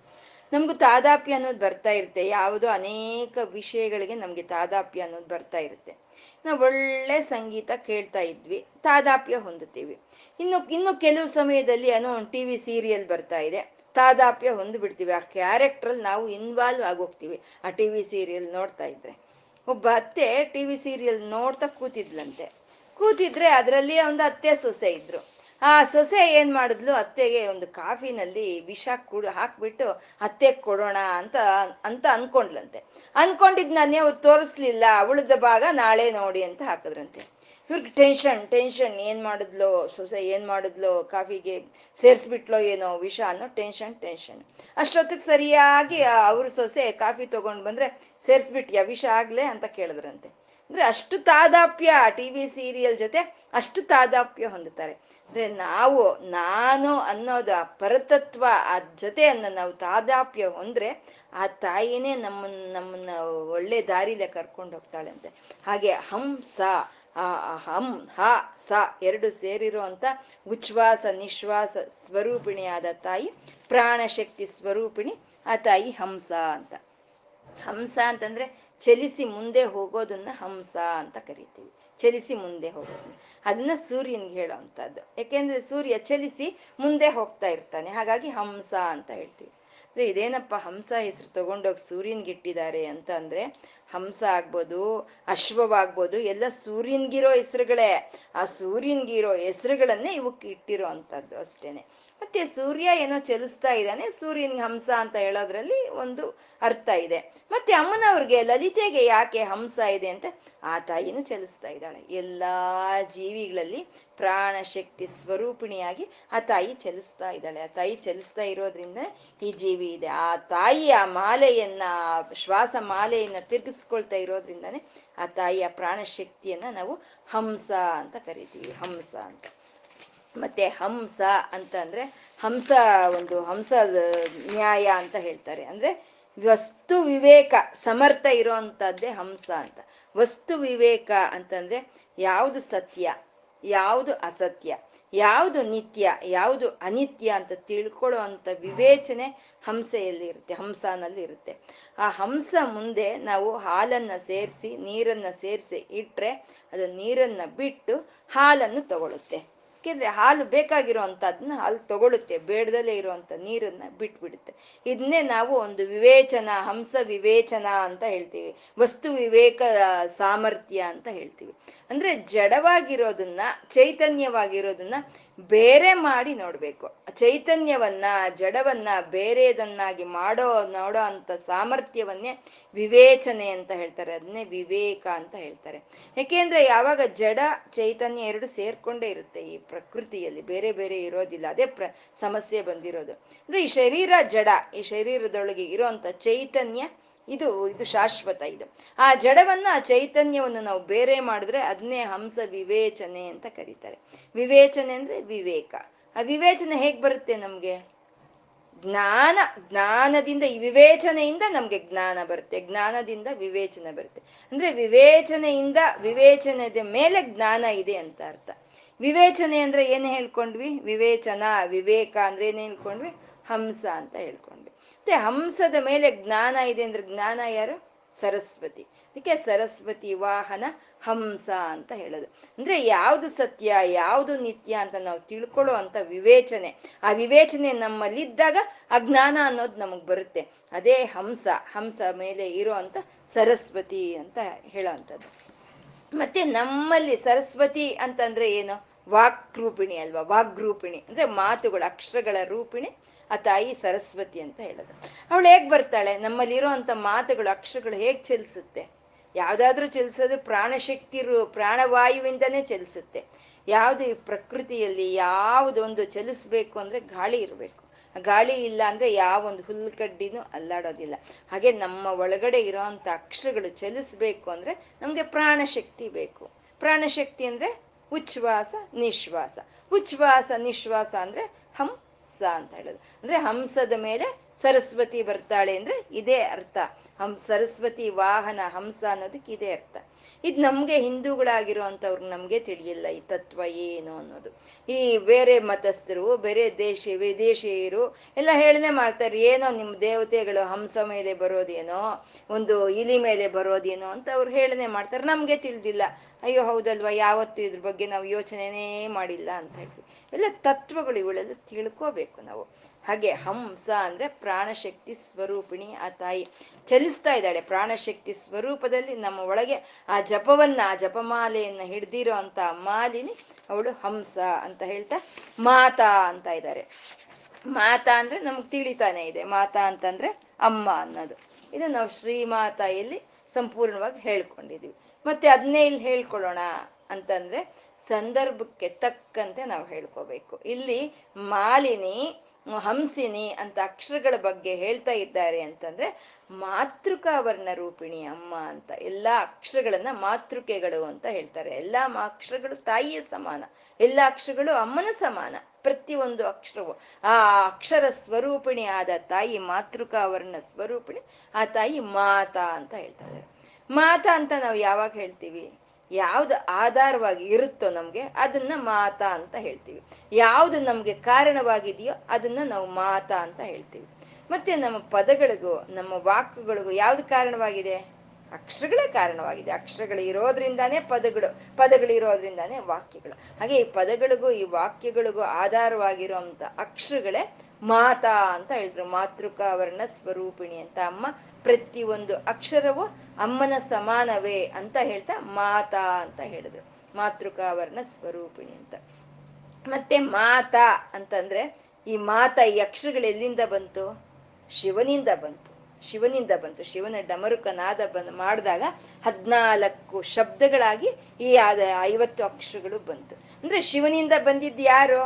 ನಮಗೂ ತಾದಾಪ್ಯ ಅನ್ನೋದು ಬರ್ತಾ ಇರುತ್ತೆ. ಯಾವುದೋ ಅನೇಕ ವಿಷಯಗಳಿಗೆ ನಮಗೆ ತಾದಾಪ್ಯ ಅನ್ನೋದು ಬರ್ತಾ ಇರುತ್ತೆ. ನಾವು ಒಳ್ಳೆ ಸಂಗೀತ ಕೇಳ್ತಾ ಇದ್ವಿ, ತಾದಾಪ್ಯ ಹೊಂದುತ್ತೀವಿ. ಇನ್ನು ಇನ್ನು ಕೆಲವು ಸಮಯದಲ್ಲಿ ಏನೋ ಒಂದು ಟಿ ವಿ ಸೀರಿಯಲ್ ಬರ್ತಾ ಇದೆ, ತಾದಾಪ್ಯ ಹೊಂದ್ಬಿಡ್ತೀವಿ. ಆ ಕ್ಯಾರೆಕ್ಟ್ರಲ್ಲಿ ನಾವು ಇನ್ವಾಲ್ವ್ ಆಗೋಗ್ತೀವಿ, ಆ ಟಿ ವಿ ಸೀರಿಯಲ್ ನೋಡ್ತಾ ಇದ್ರೆ. ಒಬ್ಬ ಅತ್ತೆ ಟಿ ವಿ ಸೀರಿಯಲ್ ನೋಡ್ತಾ ಕೂತಿದ್ಲಂತೆ. ಕೂತಿದ್ರೆ ಅದರಲ್ಲಿ ಒಂದು ಅತ್ತೆ ಸೊಸೆ ಇದ್ರು. ಆ ಸೊಸೆ ಏನ್ ಮಾಡಿದ್ಲು? ಅತ್ತೆಗೆ ಒಂದು ಕಾಫಿನಲ್ಲಿ ವಿಷ ಕುಡ್, ಹಾಕ್ಬಿಟ್ಟು ಅತ್ತೆಗೆ ಕೊಡೋಣ ಅಂತ ಅಂತ ಅನ್ಕೊಂಡ್ಲಂತೆ ಅನ್ಕೊಂಡಿದ್ನೇ ಅವ್ರು ತೋರಿಸ್ಲಿಲ್ಲ. ಉಳಿದ ಭಾಗ ನಾಳೆ ನೋಡಿ ಅಂತ ಹಾಕಿದ್ರಂತೆ. ಇವ್ರಿಗೆ ಟೆನ್ಷನ್ ಟೆನ್ಷನ್. ಏನ್ ಮಾಡಿದ್ಲು ಸೊಸೆ? ಏನ್ ಮಾಡಿದ್ಲು? ಕಾಫಿಗೆ ಸೇರಿಸ್ಬಿಟ್ಲೋ ಏನೋ ವಿಷ ಅನ್ನೋ ಟೆನ್ಷನ್ ಟೆನ್ಷನ್. ಅಷ್ಟೊತ್ತಿಗೆ ಸರಿಯಾಗಿ ಅವ್ರ ಸೊಸೆ ಕಾಫಿ ತಗೊಂಡ್ ಬಂದ್ರೆ, ಸೇರಿಸ್ಬಿಟ್ಯಾ? ವಿಷ ಆಗ್ಲೆ? ಅಂತ ಕೇಳಿದ್ರಂತೆ. ಅಂದ್ರೆ ಅಷ್ಟು ತಾದಾಪ್ಯ ಟಿ ವಿ ಸೀರಿಯಲ್ ಜೊತೆ ಅಷ್ಟು ತಾದಾಪ್ಯ ಹೊಂದುತ್ತಾರೆ. ಅಂದ್ರೆ ನಾವು, ನಾನು ಅನ್ನೋದು ಆ ಪರತತ್ವ, ಆ ಜೊತೆಯನ್ನ ನಾವು ತಾದಾಪ್ಯ ಹೊಂದ್ರೆ ಆ ತಾಯಿನೇ ನಮ್ಮನ್ನ ನಮ್ಮನ್ನ ಒಳ್ಳೆ ದಾರಿಲೆ ಕರ್ಕೊಂಡು ಹೋಗ್ತಾಳೆ ಅಂತೆ. ಹಾಗೆ ಹಂಸ ಆ ಹಂ, ಹ, ಸ ಎರಡು ಸೇರಿರೋ ಅಂತ ಉಚ್ಛ್ವಾಸ, ನಿಶ್ವಾಸ ಸ್ವರೂಪಿಣಿಯಾದ ತಾಯಿ, ಪ್ರಾಣಶಕ್ತಿ ಸ್ವರೂಪಿಣಿ, ಆ ತಾಯಿ ಹಂಸ ಅಂತ. ಹಂಸ ಅಂತಂದ್ರೆ ಚಲಿಸಿ ಮುಂದೆ ಹೋಗೋದನ್ನ ಹಂಸ ಅಂತ ಕರಿತೀವಿ. ಚಲಿಸಿ ಮುಂದೆ ಹೋಗೋದನ್ನ. ಅದನ್ನ ಸೂರ್ಯನ್ಗೆ ಹೇಳೋವಂಥದ್ದು. ಯಾಕೆಂದ್ರೆ ಸೂರ್ಯ ಚಲಿಸಿ ಮುಂದೆ ಹೋಗ್ತಾ ಇರ್ತಾನೆ. ಹಾಗಾಗಿ ಹಂಸ ಅಂತ ಹೇಳ್ತೀವಿ. ಅಂದ್ರೆ ಇದೇನಪ್ಪ ಹಂಸ ಹೆಸರು ತಗೊಂಡೋಗಿ ಸೂರ್ಯನ್ಗೆ ಇಟ್ಟಿದ್ದಾರೆ ಅಂತ ಅಂದ್ರೆ ಹಂಸ ಆಗ್ಬೋದು, ಅಶ್ವವಾಗ್ಬೋದು, ಎಲ್ಲ ಸೂರ್ಯನ್ಗಿರೋ ಹೆಸರುಗಳೇ. ಆ ಸೂರ್ಯನ್ಗಿರೋ ಹೆಸರುಗಳನ್ನೇ ಇವಕ್ಕೆ ಇಟ್ಟಿರೋ ಅಂಥದ್ದು ಅಷ್ಟೇನೆ. ಮತ್ತೆ ಸೂರ್ಯ ಏನೋ ಚಲಿಸ್ತಾ ಇದ್ದಾನೆ, ಸೂರ್ಯನಿಗೆ ಹಂಸ ಅಂತ ಹೇಳೋದ್ರಲ್ಲಿ ಒಂದು ಅರ್ಥ ಇದೆ. ಮತ್ತೆ ಅಮ್ಮನವ್ರಿಗೆ ಲಲಿತೆಗೆ ಯಾಕೆ ಹಂಸ ಇದೆ ಅಂತ, ಆ ತಾಯಿನೂ ಚಲಿಸ್ತಾ ಇದ್ದಾಳೆ. ಎಲ್ಲಾ ಜೀವಿಗಳಲ್ಲಿ ಪ್ರಾಣ ಶಕ್ತಿ ಸ್ವರೂಪಿಣಿಯಾಗಿ ಆ ತಾಯಿ ಚಲಿಸ್ತಾ ಇದ್ದಾಳೆ. ಆ ತಾಯಿ ಚಲಿಸ್ತಾ ಇರೋದ್ರಿಂದ ಈ ಜೀವಿ ಇದೆ. ಆ ತಾಯಿ ಆ ಮಾಲೆಯನ್ನ, ಶ್ವಾಸ ಮಾಲೆಯನ್ನ ತಿರ್ಗಿಸ್ಕೊಳ್ತಾ ಇರೋದ್ರಿಂದಾನೆ ಆ ತಾಯಿಯ ಪ್ರಾಣ ಶಕ್ತಿಯನ್ನ ನಾವು ಹಂಸ ಅಂತ ಕರಿತೀವಿ. ಹಂಸ ಅಂತ. ಮತ್ತೆ ಹಂಸ ಅಂತ ಅಂದ್ರೆ ಹಂಸ ಒಂದು ಹಂಸ ನ್ಯಾಯ ಅಂತ ಹೇಳ್ತಾರೆ. ಅಂದ್ರೆ ವಸ್ತು ವಿವೇಕ, ಸಮರ್ಥ ಇರೋವಂಥದ್ದೇ ಹಂಸ ಅಂತ. ವಸ್ತು ವಿವೇಕ ಅಂತಂದ್ರೆ ಯಾವುದು ಸತ್ಯ, ಯಾವುದು ಅಸತ್ಯ, ಯಾವುದು ನಿತ್ಯ, ಯಾವುದು ಅನಿತ್ಯ ಅಂತ ತಿಳ್ಕೊಳ್ಳೋ ಅಂತ ವಿವೇಚನೆ ಹಂಸೆಯಲ್ಲಿ ಇರುತ್ತೆ, ಹಂಸನಲ್ಲಿ ಇರುತ್ತೆ. ಆ ಹಂಸ ಮುಂದೆ ನಾವು ಹಾಲನ್ನ ಸೇರಿಸಿ, ನೀರನ್ನ ಸೇರಿಸಿ ಇಟ್ರೆ ಅದು ನೀರನ್ನ ಬಿಟ್ಟು ಹಾಲನ್ನು ತಗೊಳುತ್ತೆ. ಯಾಕೆಂದ್ರೆ ಹಾಲು ಬೇಕಾಗಿರೋ ಅಂಥದ್ದನ್ನ ಹಾಲು ತಗೊಳುತ್ತೆ. ಬೇಡದಲ್ಲೇ ಇರುವಂತ ನೀರನ್ನ ಬಿಟ್ಬಿಡುತ್ತೆ. ಇದನ್ನೇ ನಾವು ಒಂದು ವಿವೇಚನ, ಹಂಸ ವಿವೇಚನ ಅಂತ ಹೇಳ್ತೀವಿ. ವಸ್ತು ವಿವೇಕ ಸಾಮರ್ಥ್ಯ ಅಂತ ಹೇಳ್ತೀವಿ. ಅಂದ್ರೆ ಜಡವಾಗಿರೋದನ್ನ, ಚೈತನ್ಯವಾಗಿರೋದನ್ನ ಬೇರೆ ಮಾಡಿ ನೋಡ್ಬೇಕು. ಚೈತನ್ಯವನ್ನ, ಜಡವನ್ನ ಬೇರೆದನ್ನಾಗಿ ಮಾಡೋ, ನೋಡೋ ಅಂತ ಸಾಮರ್ಥ್ಯವನ್ನೇ ವಿವೇಚನೆ ಅಂತ ಹೇಳ್ತಾರೆ. ಅದನ್ನೇ ವಿವೇಕ ಅಂತ ಹೇಳ್ತಾರೆ. ಯಾಕೆಂದ್ರೆ ಯಾವಾಗ ಜಡ, ಚೈತನ್ಯ ಎರಡು ಸೇರ್ಕೊಂಡೇ ಇರುತ್ತೆ ಈ ಪ್ರಕೃತಿಯಲ್ಲಿ. ಬೇರೆ ಬೇರೆ ಇರೋದಿಲ್ಲ. ಅದೇ ಪ್ರ, ಸಮಸ್ಯೆ ಬಂದಿರೋದು. ಅಂದ್ರೆ ಈ ಶರೀರ ಜಡ, ಈ ಶರೀರದೊಳಗೆ ಇರೋಂಥ ಚೈತನ್ಯ ಇದು ಇದು ಶಾಶ್ವತ ಇದು. ಆ ಜಡವನ್ನ, ಆ ಚೈತನ್ಯವನ್ನು ನಾವು ಬೇರೆ ಮಾಡಿದ್ರೆ ಅದನ್ನೇ ಹಂಸ ವಿವೇಚನೆ ಅಂತ ಕರೀತಾರೆ. ವಿವೇಚನೆ ಅಂದ್ರೆ ವಿವೇಕ. ಆ ವಿವೇಚನೆ ಹೇಗ್ ಬರುತ್ತೆ ನಮ್ಗೆ? ಜ್ಞಾನ, ಜ್ಞಾನದಿಂದ ಈ ವಿವೇಚನೆಯಿಂದ ನಮ್ಗೆ ಜ್ಞಾನ ಬರುತ್ತೆ. ಜ್ಞಾನದಿಂದ ವಿವೇಚನೆ ಬರುತ್ತೆ. ಅಂದ್ರೆ ವಿವೇಚನೆಯಿಂದ ವಿವೇಚನೆದ ಮೇಲೆ ಜ್ಞಾನ ಇದೆ ಅಂತ ಅರ್ಥ. ವಿವೇಚನೆ ಅಂದ್ರೆ ಏನ್ ಹೇಳ್ಕೊಂಡ್ವಿ? ವಿವೇಚನ, ವಿವೇಕ ಅಂದ್ರೆ ಏನ್ ಹೇಳ್ಕೊಂಡ್ವಿ? ಹಂಸ ಅಂತ ಹೇಳ್ಕೊಂಡ್ವಿ. ಮತ್ತೆ ಹಂಸದ ಮೇಲೆ ಜ್ಞಾನ ಇದೆ ಅಂದ್ರೆ ಜ್ಞಾನ ಯಾರು? ಸರಸ್ವತಿ. ಅದಕ್ಕೆ ಸರಸ್ವತಿ ವಾಹನ ಹಂಸ ಅಂತ ಹೇಳೋದು. ಅಂದ್ರೆ ಯಾವುದು ಸತ್ಯ, ಯಾವುದು ನಿತ್ಯ ಅಂತ ನಾವು ತಿಳ್ಕೊಳ್ಳೋ ಅಂತ ವಿವೇಚನೆ. ಆ ವಿವೇಚನೆ ನಮ್ಮಲ್ಲಿದ್ದಾಗ ಆ ಜ್ಞಾನ ಅನ್ನೋದು ನಮಗ್ ಬರುತ್ತೆ. ಅದೇ ಹಂಸ ಹಂಸ ಮೇಲೆ ಇರೋ ಅಂತ ಸರಸ್ವತಿ ಅಂತ ಹೇಳೋ ಅಂಥದ್ದು ಮತ್ತೆ ನಮ್ಮಲ್ಲಿ ಸರಸ್ವತಿ ಅಂತಂದ್ರೆ ಏನು? ವಾಕ್ರೂಪಿಣಿ ಅಲ್ವಾ? ವಾಗ್ರೂಪಿಣಿ. ಅಂದ್ರೆ ಮಾತುಗಳು, ಅಕ್ಷರಗಳ ರೂಪಿಣಿ. ಆ ತಾಯಿ ಸರಸ್ವತಿ ಅಂತ ಹೇಳೋದು ಅವಳು ಹೇಗ್ ಬರ್ತಾಳೆ? ನಮ್ಮಲ್ಲಿ ಇರುವಂತ ಮಾತುಗಳು, ಅಕ್ಷರಗಳು ಹೇಗ್ ಚಲಿಸುತ್ತೆ? ಯಾವುದಾದ್ರೂ ಚಲಿಸೋದು ಪ್ರಾಣಶಕ್ತಿ ರು, ಪ್ರಾಣವಾಯುವಿಂದನೇ ಚಲಿಸುತ್ತೆ. ಯಾವುದು ಈ ಪ್ರಕೃತಿಯಲ್ಲಿ ಯಾವುದೊಂದು ಚಲಿಸ್ಬೇಕು ಅಂದ್ರೆ ಗಾಳಿ ಇರಬೇಕು. ಗಾಳಿ ಇಲ್ಲ ಅಂದ್ರೆ ಯಾವೊಂದು ಹುಲ್ಕಡ್ಡಿನೂ ಅಲ್ಲಾಡೋದಿಲ್ಲ. ಹಾಗೆ ನಮ್ಮ ಒಳಗಡೆ ಇರೋವಂಥ ಅಕ್ಷರಗಳು ಚಲಿಸ್ಬೇಕು ಅಂದ್ರೆ ನಮ್ಗೆ ಪ್ರಾಣಶಕ್ತಿ ಬೇಕು. ಪ್ರಾಣಶಕ್ತಿ ಅಂದ್ರೆ ಉಚ್ಛ್ವಾಸ, ನಿಶ್ವಾಸ. ಉಚ್ಛ್ವಾಸ, ನಿಶ್ವಾಸ ಅಂದ್ರೆ ಅಂತ ಹೇಳೋದು ಅಂದ್ರೆ ಹಂಸದ ಮೇಲೆ ಸರಸ್ವತಿ ಬರ್ತಾಳೆ ಅಂದ್ರೆ ಇದೇ ಅರ್ಥ. ಹಂ, ಸರಸ್ವತಿ ವಾಹನ, ಹಂಸ ಅನ್ನೋದಕ್ಕೆ ಇದೇ ಅರ್ಥ. ಇದು ನಮ್ಗೆ ಹಿಂದೂಗಳಾಗಿರುವಂಥವ್ರು ನಮ್ಗೆ ತಿಳಿಯಿಲ್ಲ ಈ ತತ್ವ ಏನು ಅನ್ನೋದು. ಈ ಬೇರೆ ಮತಸ್ಥರು, ಬೇರೆ ದೇಶ, ವಿದೇಶಿಯರು ಎಲ್ಲ ಹೇಳನೆ ಮಾಡ್ತಾರೆ, ಏನೋ ನಿಮ್ಮ ದೇವತೆಗಳು ಹಂಸ ಮೇಲೆ ಬರೋದೇನೋ, ಒಂದು ಇಲಿ ಮೇಲೆ ಬರೋದೇನೋ ಅಂತ ಅವ್ರು ಹೇಳನೆ ಮಾಡ್ತಾರೆ. ನಮ್ಗೆ ತಿಳಿದಿಲ್ಲ. ಅಯ್ಯೋ, ಹೌದಲ್ವಾ, ಯಾವತ್ತು ಇದ್ರ ಬಗ್ಗೆ ನಾವು ಯೋಚನೆನೇ ಮಾಡಿಲ್ಲ ಅಂತ ಹೇಳ್ತೀವಿ. ಎಲ್ಲ ತತ್ವಗಳು ಇವುಗಳೆಲ್ಲ ತಿಳ್ಕೋಬೇಕು ನಾವು. ಹಾಗೆ ಹಂಸ ಅಂದ್ರೆ ಪ್ರಾಣಶಕ್ತಿ ಸ್ವರೂಪಿಣಿ ಆ ತಾಯಿ. ಚಲಿಸ್ತಾ ಇದ್ದಾಳೆ. ಪ್ರಾಣಶಕ್ತಿ ಸ್ವರೂಪದಲ್ಲಿ ನಮ್ಮ ಒಳಗೆ ಆ ಜಪವನ್ನ, ಆ ಜಪಮಾಲೆಯನ್ನ ಹಿಡ್ದಿರೋ ಅಂತ ಮಾಲಿನಿ ಅವಳು ಹಂಸ ಅಂತ ಹೇಳ್ತಾ ಮಾತಾ ಅಂತ ಇದ್ದಾರೆ. ಮಾತಾ ಅಂದ್ರೆ ನಮ್ಗೆ ತಿಳಿತಾನೆ ಇದೆ. ಮಾತಾ ಅಂತಂದ್ರೆ ಅಮ್ಮ ಅನ್ನೋದು. ಇದು ನಾವು ಶ್ರೀಮಾತಾಯಲ್ಲಿ ಸಂಪೂರ್ಣವಾಗಿ ಹೇಳ್ಕೊಂಡಿದೀವಿ. ಮತ್ತೆ ಅದನ್ನೇ ಇಲ್ಲಿ ಹೇಳ್ಕೊಳ್ಳೋಣ ಅಂತಂದ್ರೆ ಸಂದರ್ಭಕ್ಕೆ ತಕ್ಕಂತೆ ನಾವು ಹೇಳ್ಕೋಬೇಕು. ಇಲ್ಲಿ ಮಾಲಿನಿ ಹಂಸಿನಿ ಅಂತ ಅಕ್ಷರಗಳ ಬಗ್ಗೆ ಹೇಳ್ತಾ ಇದ್ದಾರೆ ಅಂತಂದ್ರೆ ಮಾತೃಕಾವರ್ಣ ರೂಪಿಣಿ ಅಮ್ಮ ಅಂತ ಎಲ್ಲಾ ಅಕ್ಷರಗಳನ್ನ ಮಾತೃಕೆಗಳು ಅಂತ ಹೇಳ್ತಾರೆ. ಎಲ್ಲಾ ಅಕ್ಷರಗಳು ತಾಯಿಯ ಸಮಾನ, ಎಲ್ಲಾ ಅಕ್ಷರಗಳು ಅಮ್ಮನ ಸಮಾನ ಪ್ರತಿಯೊಂದು ಅಕ್ಷರವು. ಆ ಅಕ್ಷರ ಸ್ವರೂಪಿಣಿ ಆದ ತಾಯಿ ಮಾತೃಕಾವರ್ಣ ಸ್ವರೂಪಿಣಿ, ಆ ತಾಯಿ ಮಾತಾ ಅಂತ ಹೇಳ್ತಾರೆ. ಮಾತಾ ಅಂತ ನಾವು ಯಾವಾಗ ಹೇಳ್ತೀವಿ? ಯಾವ್ದು ಆಧಾರವಾಗಿ ಇರುತ್ತೋ ನಮ್ಗೆ ಅದನ್ನ ಮಾತಾ ಅಂತ ಹೇಳ್ತೀವಿ. ಯಾವ್ದು ನಮ್ಗೆ ಕಾರಣವಾಗಿದೆಯೋ ಅದನ್ನ ನಾವು ಮಾತಾ ಅಂತ ಹೇಳ್ತೀವಿ. ಮತ್ತೆ ನಮ್ಮ ಪದಗಳಿಗೂ, ನಮ್ಮ ವಾಕ್ಯಗಳಿಗೂ ಯಾವ್ದು ಕಾರಣವಾಗಿದೆ? ಅಕ್ಷರಗಳೇ ಕಾರಣವಾಗಿದೆ. ಅಕ್ಷರಗಳು ಇರೋದ್ರಿಂದಾನೇ ಪದಗಳು ಪದಗಳು ಇರೋದ್ರಿಂದಾನೇ ವಾಕ್ಯಗಳು. ಹಾಗೆ ಈ ಪದಗಳಿಗೂ, ಈ ವಾಕ್ಯಗಳಿಗೂ ಆಧಾರವಾಗಿರುವಂತ ಅಕ್ಷರಗಳೇ ಮಾತಾ ಅಂತ ಹೇಳಿದ್ರು. ಮಾತೃಕಾವರ್ಣ ಸ್ವರೂಪಿಣಿ ಅಂತ ಅಮ್ಮ ಪ್ರತಿಯೊಂದು ಅಕ್ಷರವು ಅಮ್ಮನ ಸಮಾನವೇ ಅಂತ ಹೇಳ್ತಾ ಮಾತಾ ಅಂತ ಹೇಳಿದ್ರು. ಮಾತೃಕಾವರ್ಣ ಸ್ವರೂಪಿಣಿ ಅಂತ. ಮತ್ತೆ ಮಾತಾ ಅಂತಂದ್ರೆ ಈ ಮಾತ ಈ ಅಕ್ಷರಗಳು ಎಲ್ಲಿಂದ ಬಂತು? ಶಿವನಿಂದ ಬಂತು. ಶಿವನಿಂದ ಬಂತು. ಶಿವನ ಡಮರುಕನಾದ ಬಂದ್ ಮಾಡಿದಾಗ ಹದ್ನಾಲ್ಕು ಶಬ್ದಗಳಾಗಿ ಈ ಆದ ಐವತ್ತು ಅಕ್ಷರಗಳು ಬಂತು. ಅಂದ್ರೆ ಶಿವನಿಂದ ಬಂದಿದ್ದು ಯಾರು?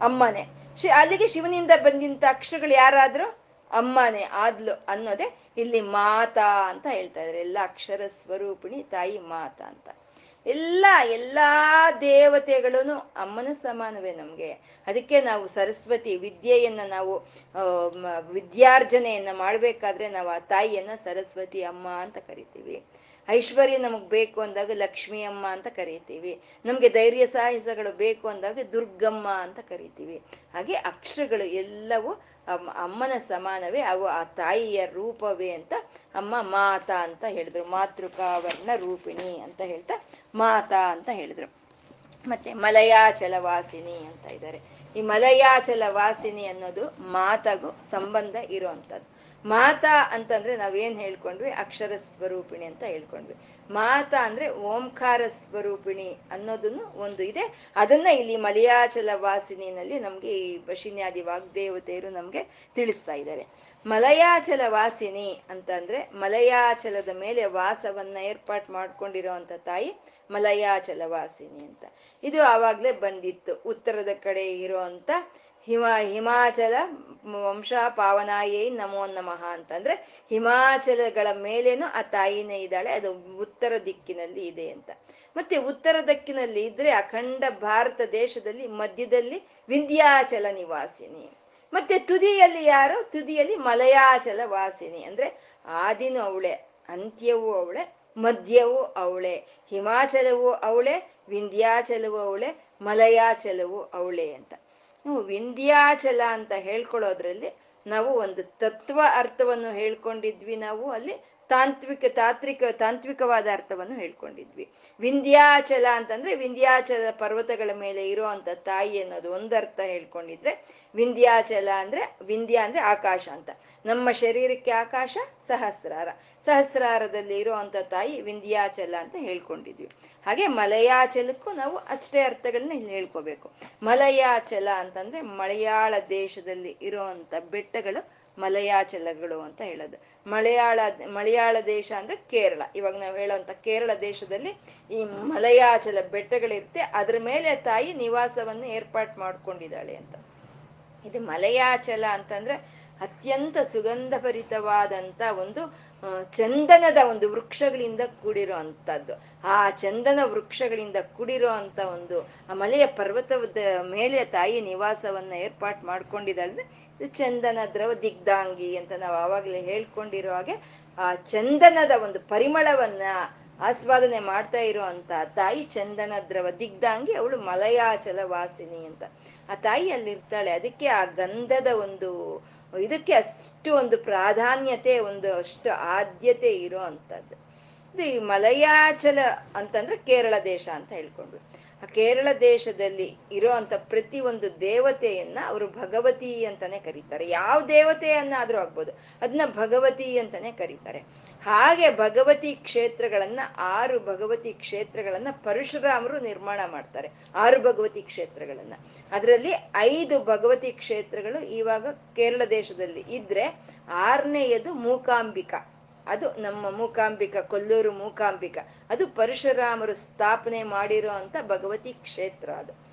ಅಮ್ಮನೆ. ಶಿ, ಅಲ್ಲಿಗೆ ಶಿವನಿಂದ ಬಂದಿದ್ದ ಅಕ್ಷರಗಳು ಯಾರಾದ್ರೂ? ಅಮ್ಮನೆ ಆದ್ಲು ಅನ್ನೋದೇ ಇಲ್ಲಿ ಮಾತಾ ಅಂತ ಹೇಳ್ತಾ ಇದ್ದಾರೆ ಎಲ್ಲ ಅಕ್ಷರ ಸ್ವರೂಪಿಣಿ ತಾಯಿ ಮಾತಾ ಅಂತ. ಎಲ್ಲ, ಎಲ್ಲಾ ದೇವತೆಗಳೂ ಅಮ್ಮನ ಸಮಾನವೇ ನಮ್ಗೆ. ಅದಕ್ಕೆ ನಾವು ಸರಸ್ವತಿ ವಿದ್ಯೆಯನ್ನ ನಾವು ವಿದ್ಯಾರ್ಜನೆಯನ್ನ ಮಾಡ್ಬೇಕಾದ್ರೆ ನಾವು ಆ ತಾಯಿಯನ್ನ ಸರಸ್ವತಿ ಅಮ್ಮ ಅಂತ ಕರಿತೀವಿ. ಐಶ್ವರ್ಯ ನಮಗೆ ಬೇಕು ಅಂದಾಗ ಲಕ್ಷ್ಮಿ ಅಮ್ಮ ಅಂತ ಕರಿತೀವಿ. ನಮ್ಗೆ ಧೈರ್ಯ ಸಾಹಸಗಳು ಬೇಕು ಅಂದಾಗ ದುರ್ಗಮ್ಮ ಅಂತ ಕರಿತೀವಿ. ಹಾಗೆ ಅಕ್ಷರಗಳು ಎಲ್ಲವೂ ಅಮ್ಮ ಅಮ್ಮನ ಸಮಾನವೇ, ಅವು ಆ ತಾಯಿಯ ರೂಪವೇ ಅಂತ ಅಮ್ಮ ಮಾತಾ ಅಂತ ಹೇಳಿದ್ರು. ಮಾತೃಕಾವರ್ಣ ರೂಪಿಣಿ ಅಂತ ಹೇಳ್ತಾ ಮಾತಾ ಅಂತ ಹೇಳಿದ್ರು. ಮತ್ತೆ ಮಲಯಾಚಲ ವಾಸಿನಿ ಅಂತ ಇದ್ದಾರೆ. ಈ ಮಲಯಾಚಲ ವಾಸಿನಿ ಅನ್ನೋದು ಮಾತಾಗೂ ಸಂಬಂಧ ಇರುವಂಥದ್ದು. ಮಾತಾ ಅಂತಂದ್ರೆ ನಾವೇನ್ ಹೇಳ್ಕೊಂಡ್ವಿ? ಅಕ್ಷರ ಸ್ವರೂಪಿಣಿ ಅಂತ ಹೇಳ್ಕೊಂಡ್ವಿ. ಮಾತಾ ಅಂದ್ರೆ ಓಂಕಾರ ಸ್ವರೂಪಿಣಿ ಅನ್ನೋದನ್ನು ಒಂದು ಇದೆ. ಅದನ್ನ ಇಲ್ಲಿ ಮಲಯಾಚಲ ವಾಸಿನಿನಲ್ಲಿ ನಮ್ಗೆ ಈ ವಶಿನ್ಯಾದಿ ವಾಗ್ದೇವತೆಯರು ನಮ್ಗೆ ತಿಳಿಸ್ತಾ ಇದ್ದಾರೆ. ಮಲಯಾಚಲ ವಾಸಿನಿ ಅಂತಂದ್ರೆ ಮಲಯಾಚಲದ ಮೇಲೆ ವಾಸವನ್ನ ಏರ್ಪಾಟ್ ಮಾಡ್ಕೊಂಡಿರೋವಂಥ ತಾಯಿ ಮಲಯಾಚಲ ವಾಸಿನಿ ಅಂತ. ಇದು ಆವಾಗ್ಲೇ ಬಂದಿತ್ತು. ಉತ್ತರದ ಕಡೆ ಇರುವಂತ ಹಿಮ, ಹಿಮಾಚಲ ವಂಶ ಪಾವನಾಯೇ ನಮೋ ನಮಃ ಅಂತಂದ್ರೆ ಹಿಮಾಚಲಗಳ ಮೇಲೇನು ಆ ತಾಯಿನೇ ಇದ್ದಾಳೆ, ಅದು ಉತ್ತರ ದಿಕ್ಕಿನಲ್ಲಿ ಇದೆ ಅಂತ. ಮತ್ತೆ ಉತ್ತರ ದಿಕ್ಕಿನಲ್ಲಿ ಇದ್ರೆ ಅಖಂಡ ಭಾರತ ದೇಶದಲ್ಲಿ ಮಧ್ಯದಲ್ಲಿ ವಿಂಧ್ಯಾಚಲ ನಿವಾಸಿನಿ. ಮತ್ತೆ ತುದಿಯಲ್ಲಿ ಯಾರು? ತುದಿಯಲ್ಲಿ ಮಲಯಾಚಲ ವಾಸಿನಿ. ಅಂದ್ರೆ ಆದಿನೂ ಅವಳೆ, ಅಂತ್ಯವೂ ಅವಳೆ, ಮಧ್ಯವೂ ಅವಳೆ, ಹಿಮಾಚಲವೂ ಅವಳೆ, ವಿಂಧ್ಯಾಚಲವೂ ಅವಳೆ, ಮಲಯಾಚಲವೂ ಅವಳೆ ಅಂತ. ವಿಂಧ್ಯಾಚಲ ಅಂತ ಹೇಳ್ಕೊಳ್ಳೋದ್ರಲ್ಲಿ ನಾವು ಒಂದು ತತ್ವ ಅರ್ಥವನ್ನು ಹೇಳ್ಕೊಂಡಿದ್ವಿ ನಾವು ಅಲ್ಲಿ. ತಾಂತ್ವಿಕ ತಾತ್ವಿಕ ತಾಂತ್ವಿಕವಾದ ಅರ್ಥವನ್ನು ಹೇಳ್ಕೊಂಡಿದ್ವಿ. ವಿಂಧ್ಯಾಚಲ ಅಂತಂದ್ರೆ ವಿಂಧ್ಯಾಚಲ ಪರ್ವತಗಳ ಮೇಲೆ ಇರುವಂತ ತಾಯಿ ಅನ್ನೋದು ಒಂದರ್ಥ ಹೇಳ್ಕೊಂಡಿದ್ರೆ ವಿಂಧ್ಯಾಚಲ ಅಂದ್ರೆ ವಿಂಧ್ಯ ಅಂದ್ರೆ ಆಕಾಶ ಅಂತ. ನಮ್ಮ ಶರೀರಕ್ಕೆ ಆಕಾಶ, ಸಹಸ್ರಾರ. ಸಹಸ್ರಾರದಲ್ಲಿ ಇರುವಂತ ತಾಯಿ ವಿಂಧ್ಯಾಚಲ ಅಂತ ಹೇಳ್ಕೊಂಡಿದ್ವಿ. ಹಾಗೆ ಮಲಯಾಚಲಕ್ಕೂ ನಾವು ಅಷ್ಟೇ ಅರ್ಥಗಳನ್ನ ಇಲ್ಲಿ ಹೇಳ್ಕೋಬೇಕು. ಮಲಯಾಚಲ ಅಂತಂದ್ರೆ ಮಲಯಾಳ ದೇಶದಲ್ಲಿ ಇರುವಂತ ಬೆಟ್ಟಗಳು ಮಲಯಾಚಲಗಳು ಅಂತ ಹೇಳೋದು. ಮಲಯಾಳ ಮಲಯಾಳ ದೇಶ ಅಂದ್ರೆ ಕೇರಳ. ಇವಾಗ ನಾವು ಹೇಳೋಂಥ ಕೇರಳ ದೇಶದಲ್ಲಿ ಈ ಮಲಯಾಚಲ ಬೆಟ್ಟಗಳಿರುತ್ತೆ. ಅದ್ರ ಮೇಲೆ ತಾಯಿ ನಿವಾಸವನ್ನು ಏರ್ಪಾಟ್ ಮಾಡ್ಕೊಂಡಿದ್ದಾಳೆ ಅಂತ. ಇದು ಮಲಯಾಚಲ ಅಂತಂದ್ರೆ ಅತ್ಯಂತ ಸುಗಂಧಭರಿತವಾದಂಥ ಒಂದು ಚಂದನದ ಒಂದು ವೃಕ್ಷಗಳಿಂದ ಕೂಡಿರೋ ಅಂಥದ್ದು ಆ ಚಂದನ ವೃಕ್ಷಗಳಿಂದ ಕೂಡಿರೋ ಅಂತ ಒಂದು ಆ ಮಲೆಯ ಪರ್ವತದ ಮೇಲೆ ತಾಯಿ ನಿವಾಸವನ್ನ ಏರ್ಪಾಟ್ ಮಾಡ್ಕೊಂಡಿದ್ದಾಳೆ ಚಂದನ ದ್ರವ ದಿಗ್ಧಾಂಗಿ ಅಂತ ನಾವು ಆವಾಗಲೇ ಹೇಳ್ಕೊಂಡಿರೋ ಹಾಗೆ, ಆ ಚಂದನದ ಒಂದು ಪರಿಮಳವನ್ನ ಆಸ್ವಾದನೆ ಮಾಡ್ತಾ ಇರುವಂತ ತಾಯಿ ಚಂದನ ದ್ರವ ದಿಗ್ಧಾಂಗಿ ಅವಳು ಮಲಯಾಚಲ ವಾಸಿನಿ ಅಂತ. ಆ ತಾಯಿ ಅಲ್ಲಿರ್ತಾಳೆ. ಅದಕ್ಕೆ ಆ ಗಂಧದ ಒಂದು, ಇದಕ್ಕೆ ಅಷ್ಟು ಒಂದು ಪ್ರಾಧಾನ್ಯತೆ, ಒಂದು ಅಷ್ಟು ಆದ್ಯತೆ ಇರೋ ಅಂತದ್ದು. ಈ ಮಲಯಾಚಲ ಅಂತಂದ್ರೆ ಕೇರಳ ದೇಶ ಅಂತ ಹೇಳ್ಕೊಂಡ್ರು. ಆ ಕೇರಳ ದೇಶದಲ್ಲಿ ಇರೋಂಥ ಪ್ರತಿ ಒಂದು ದೇವತೆಯನ್ನ ಅವರು ಭಗವತಿ ಅಂತಾನೆ ಕರೀತಾರೆ. ಯಾವ ದೇವತೆಯನ್ನಾದ್ರೂ ಆಗ್ಬೋದು ಅದನ್ನ ಭಗವತಿ ಅಂತಾನೆ ಕರೀತಾರೆ. ಹಾಗೆ ಭಗವತಿ ಕ್ಷೇತ್ರಗಳನ್ನ, ಆರು ಭಗವತಿ ಕ್ಷೇತ್ರಗಳನ್ನ ಪರಶುರಾಮರು ನಿರ್ಮಾಣ ಮಾಡ್ತಾರೆ, ಆರು ಭಗವತಿ ಕ್ಷೇತ್ರಗಳನ್ನ. ಅದರಲ್ಲಿ ಐದು ಭಗವತಿ ಕ್ಷೇತ್ರಗಳು ಇವಾಗ ಕೇರಳ ದೇಶದಲ್ಲಿ ಇದ್ರೆ, ಆರನೆಯದು ಮೂಕಾಂಬಿಕಾ. ಅದು ನಮ್ಮ ಮೂಕಾಂಬಿಕ, ಕೊಲ್ಲೂರು ಮೂಕಾಂಬಿಕ. ಅದು ಪರಶುರಾಮರು ಸ್ಥಾಪನೆ ಮಾಡಿರೋ ಅಂತ ಭಗವತಿ ಕ್ಷೇತ್ರ ಅದು.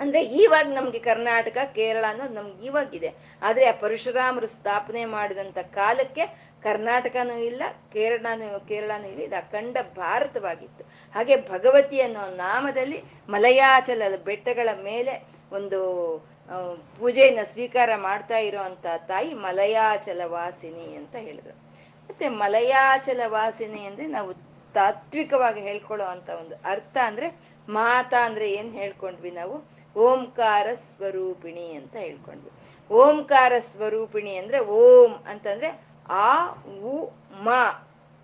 ಅಂದ್ರೆ ಇವಾಗ ನಮ್ಗೆ ಕರ್ನಾಟಕ, ಕೇರಳ ಅನ್ನೋದು ನಮ್ಗೆ ಇವಾಗಿದೆ ಆದ್ರೆ ಆ ಪರಶುರಾಮರು ಸ್ಥಾಪನೆ ಮಾಡಿದಂತ ಕಾಲಕ್ಕೆ ಕರ್ನಾಟಕನೂ ಇಲ್ಲ, ಕೇರಳನೂ ಕೇರಳನೂ ಇಲ್ಲ. ಇದು ಅಖಂಡ ಭಾರತವಾಗಿತ್ತು. ಹಾಗೆ ಭಗವತಿ ಅನ್ನೋ ನಾಮದಲ್ಲಿ ಮಲಯಾಚಲ ಬೆಟ್ಟಗಳ ಮೇಲೆ ಒಂದು ಪೂಜೆಯನ್ನು ಸ್ವೀಕಾರ ಮಾಡ್ತಾ ಇರೋಂತ ತಾಯಿ ಮಲಯಾಚಲ ವಾಸಿನಿ ಅಂತ ಹೇಳಿದ್ರು. ಮತ್ತೆ ಮಲಯಾಚಲ ವಾಸಿನಿ ಅಂದ್ರೆ ನಾವು ತಾತ್ವಿಕವಾಗಿ ಹೇಳ್ಕೊಳ್ಳೋ ಅಂತ ಒಂದು ಅರ್ಥ ಅಂದ್ರೆ ಮಾತಾ ಅಂದ್ರೆ ಏನ್ ಹೇಳ್ಕೊಂಡ್ವಿ ನಾವು? ಓಂಕಾರ ಸ್ವರೂಪಿಣಿ ಅಂತ ಹೇಳ್ಕೊಂಡ್ವಿ. ಓಂಕಾರ ಸ್ವರೂಪಿಣಿ ಅಂದ್ರೆ ಓಂ ಅಂತಂದ್ರೆ ಆ, ಉ, ಮ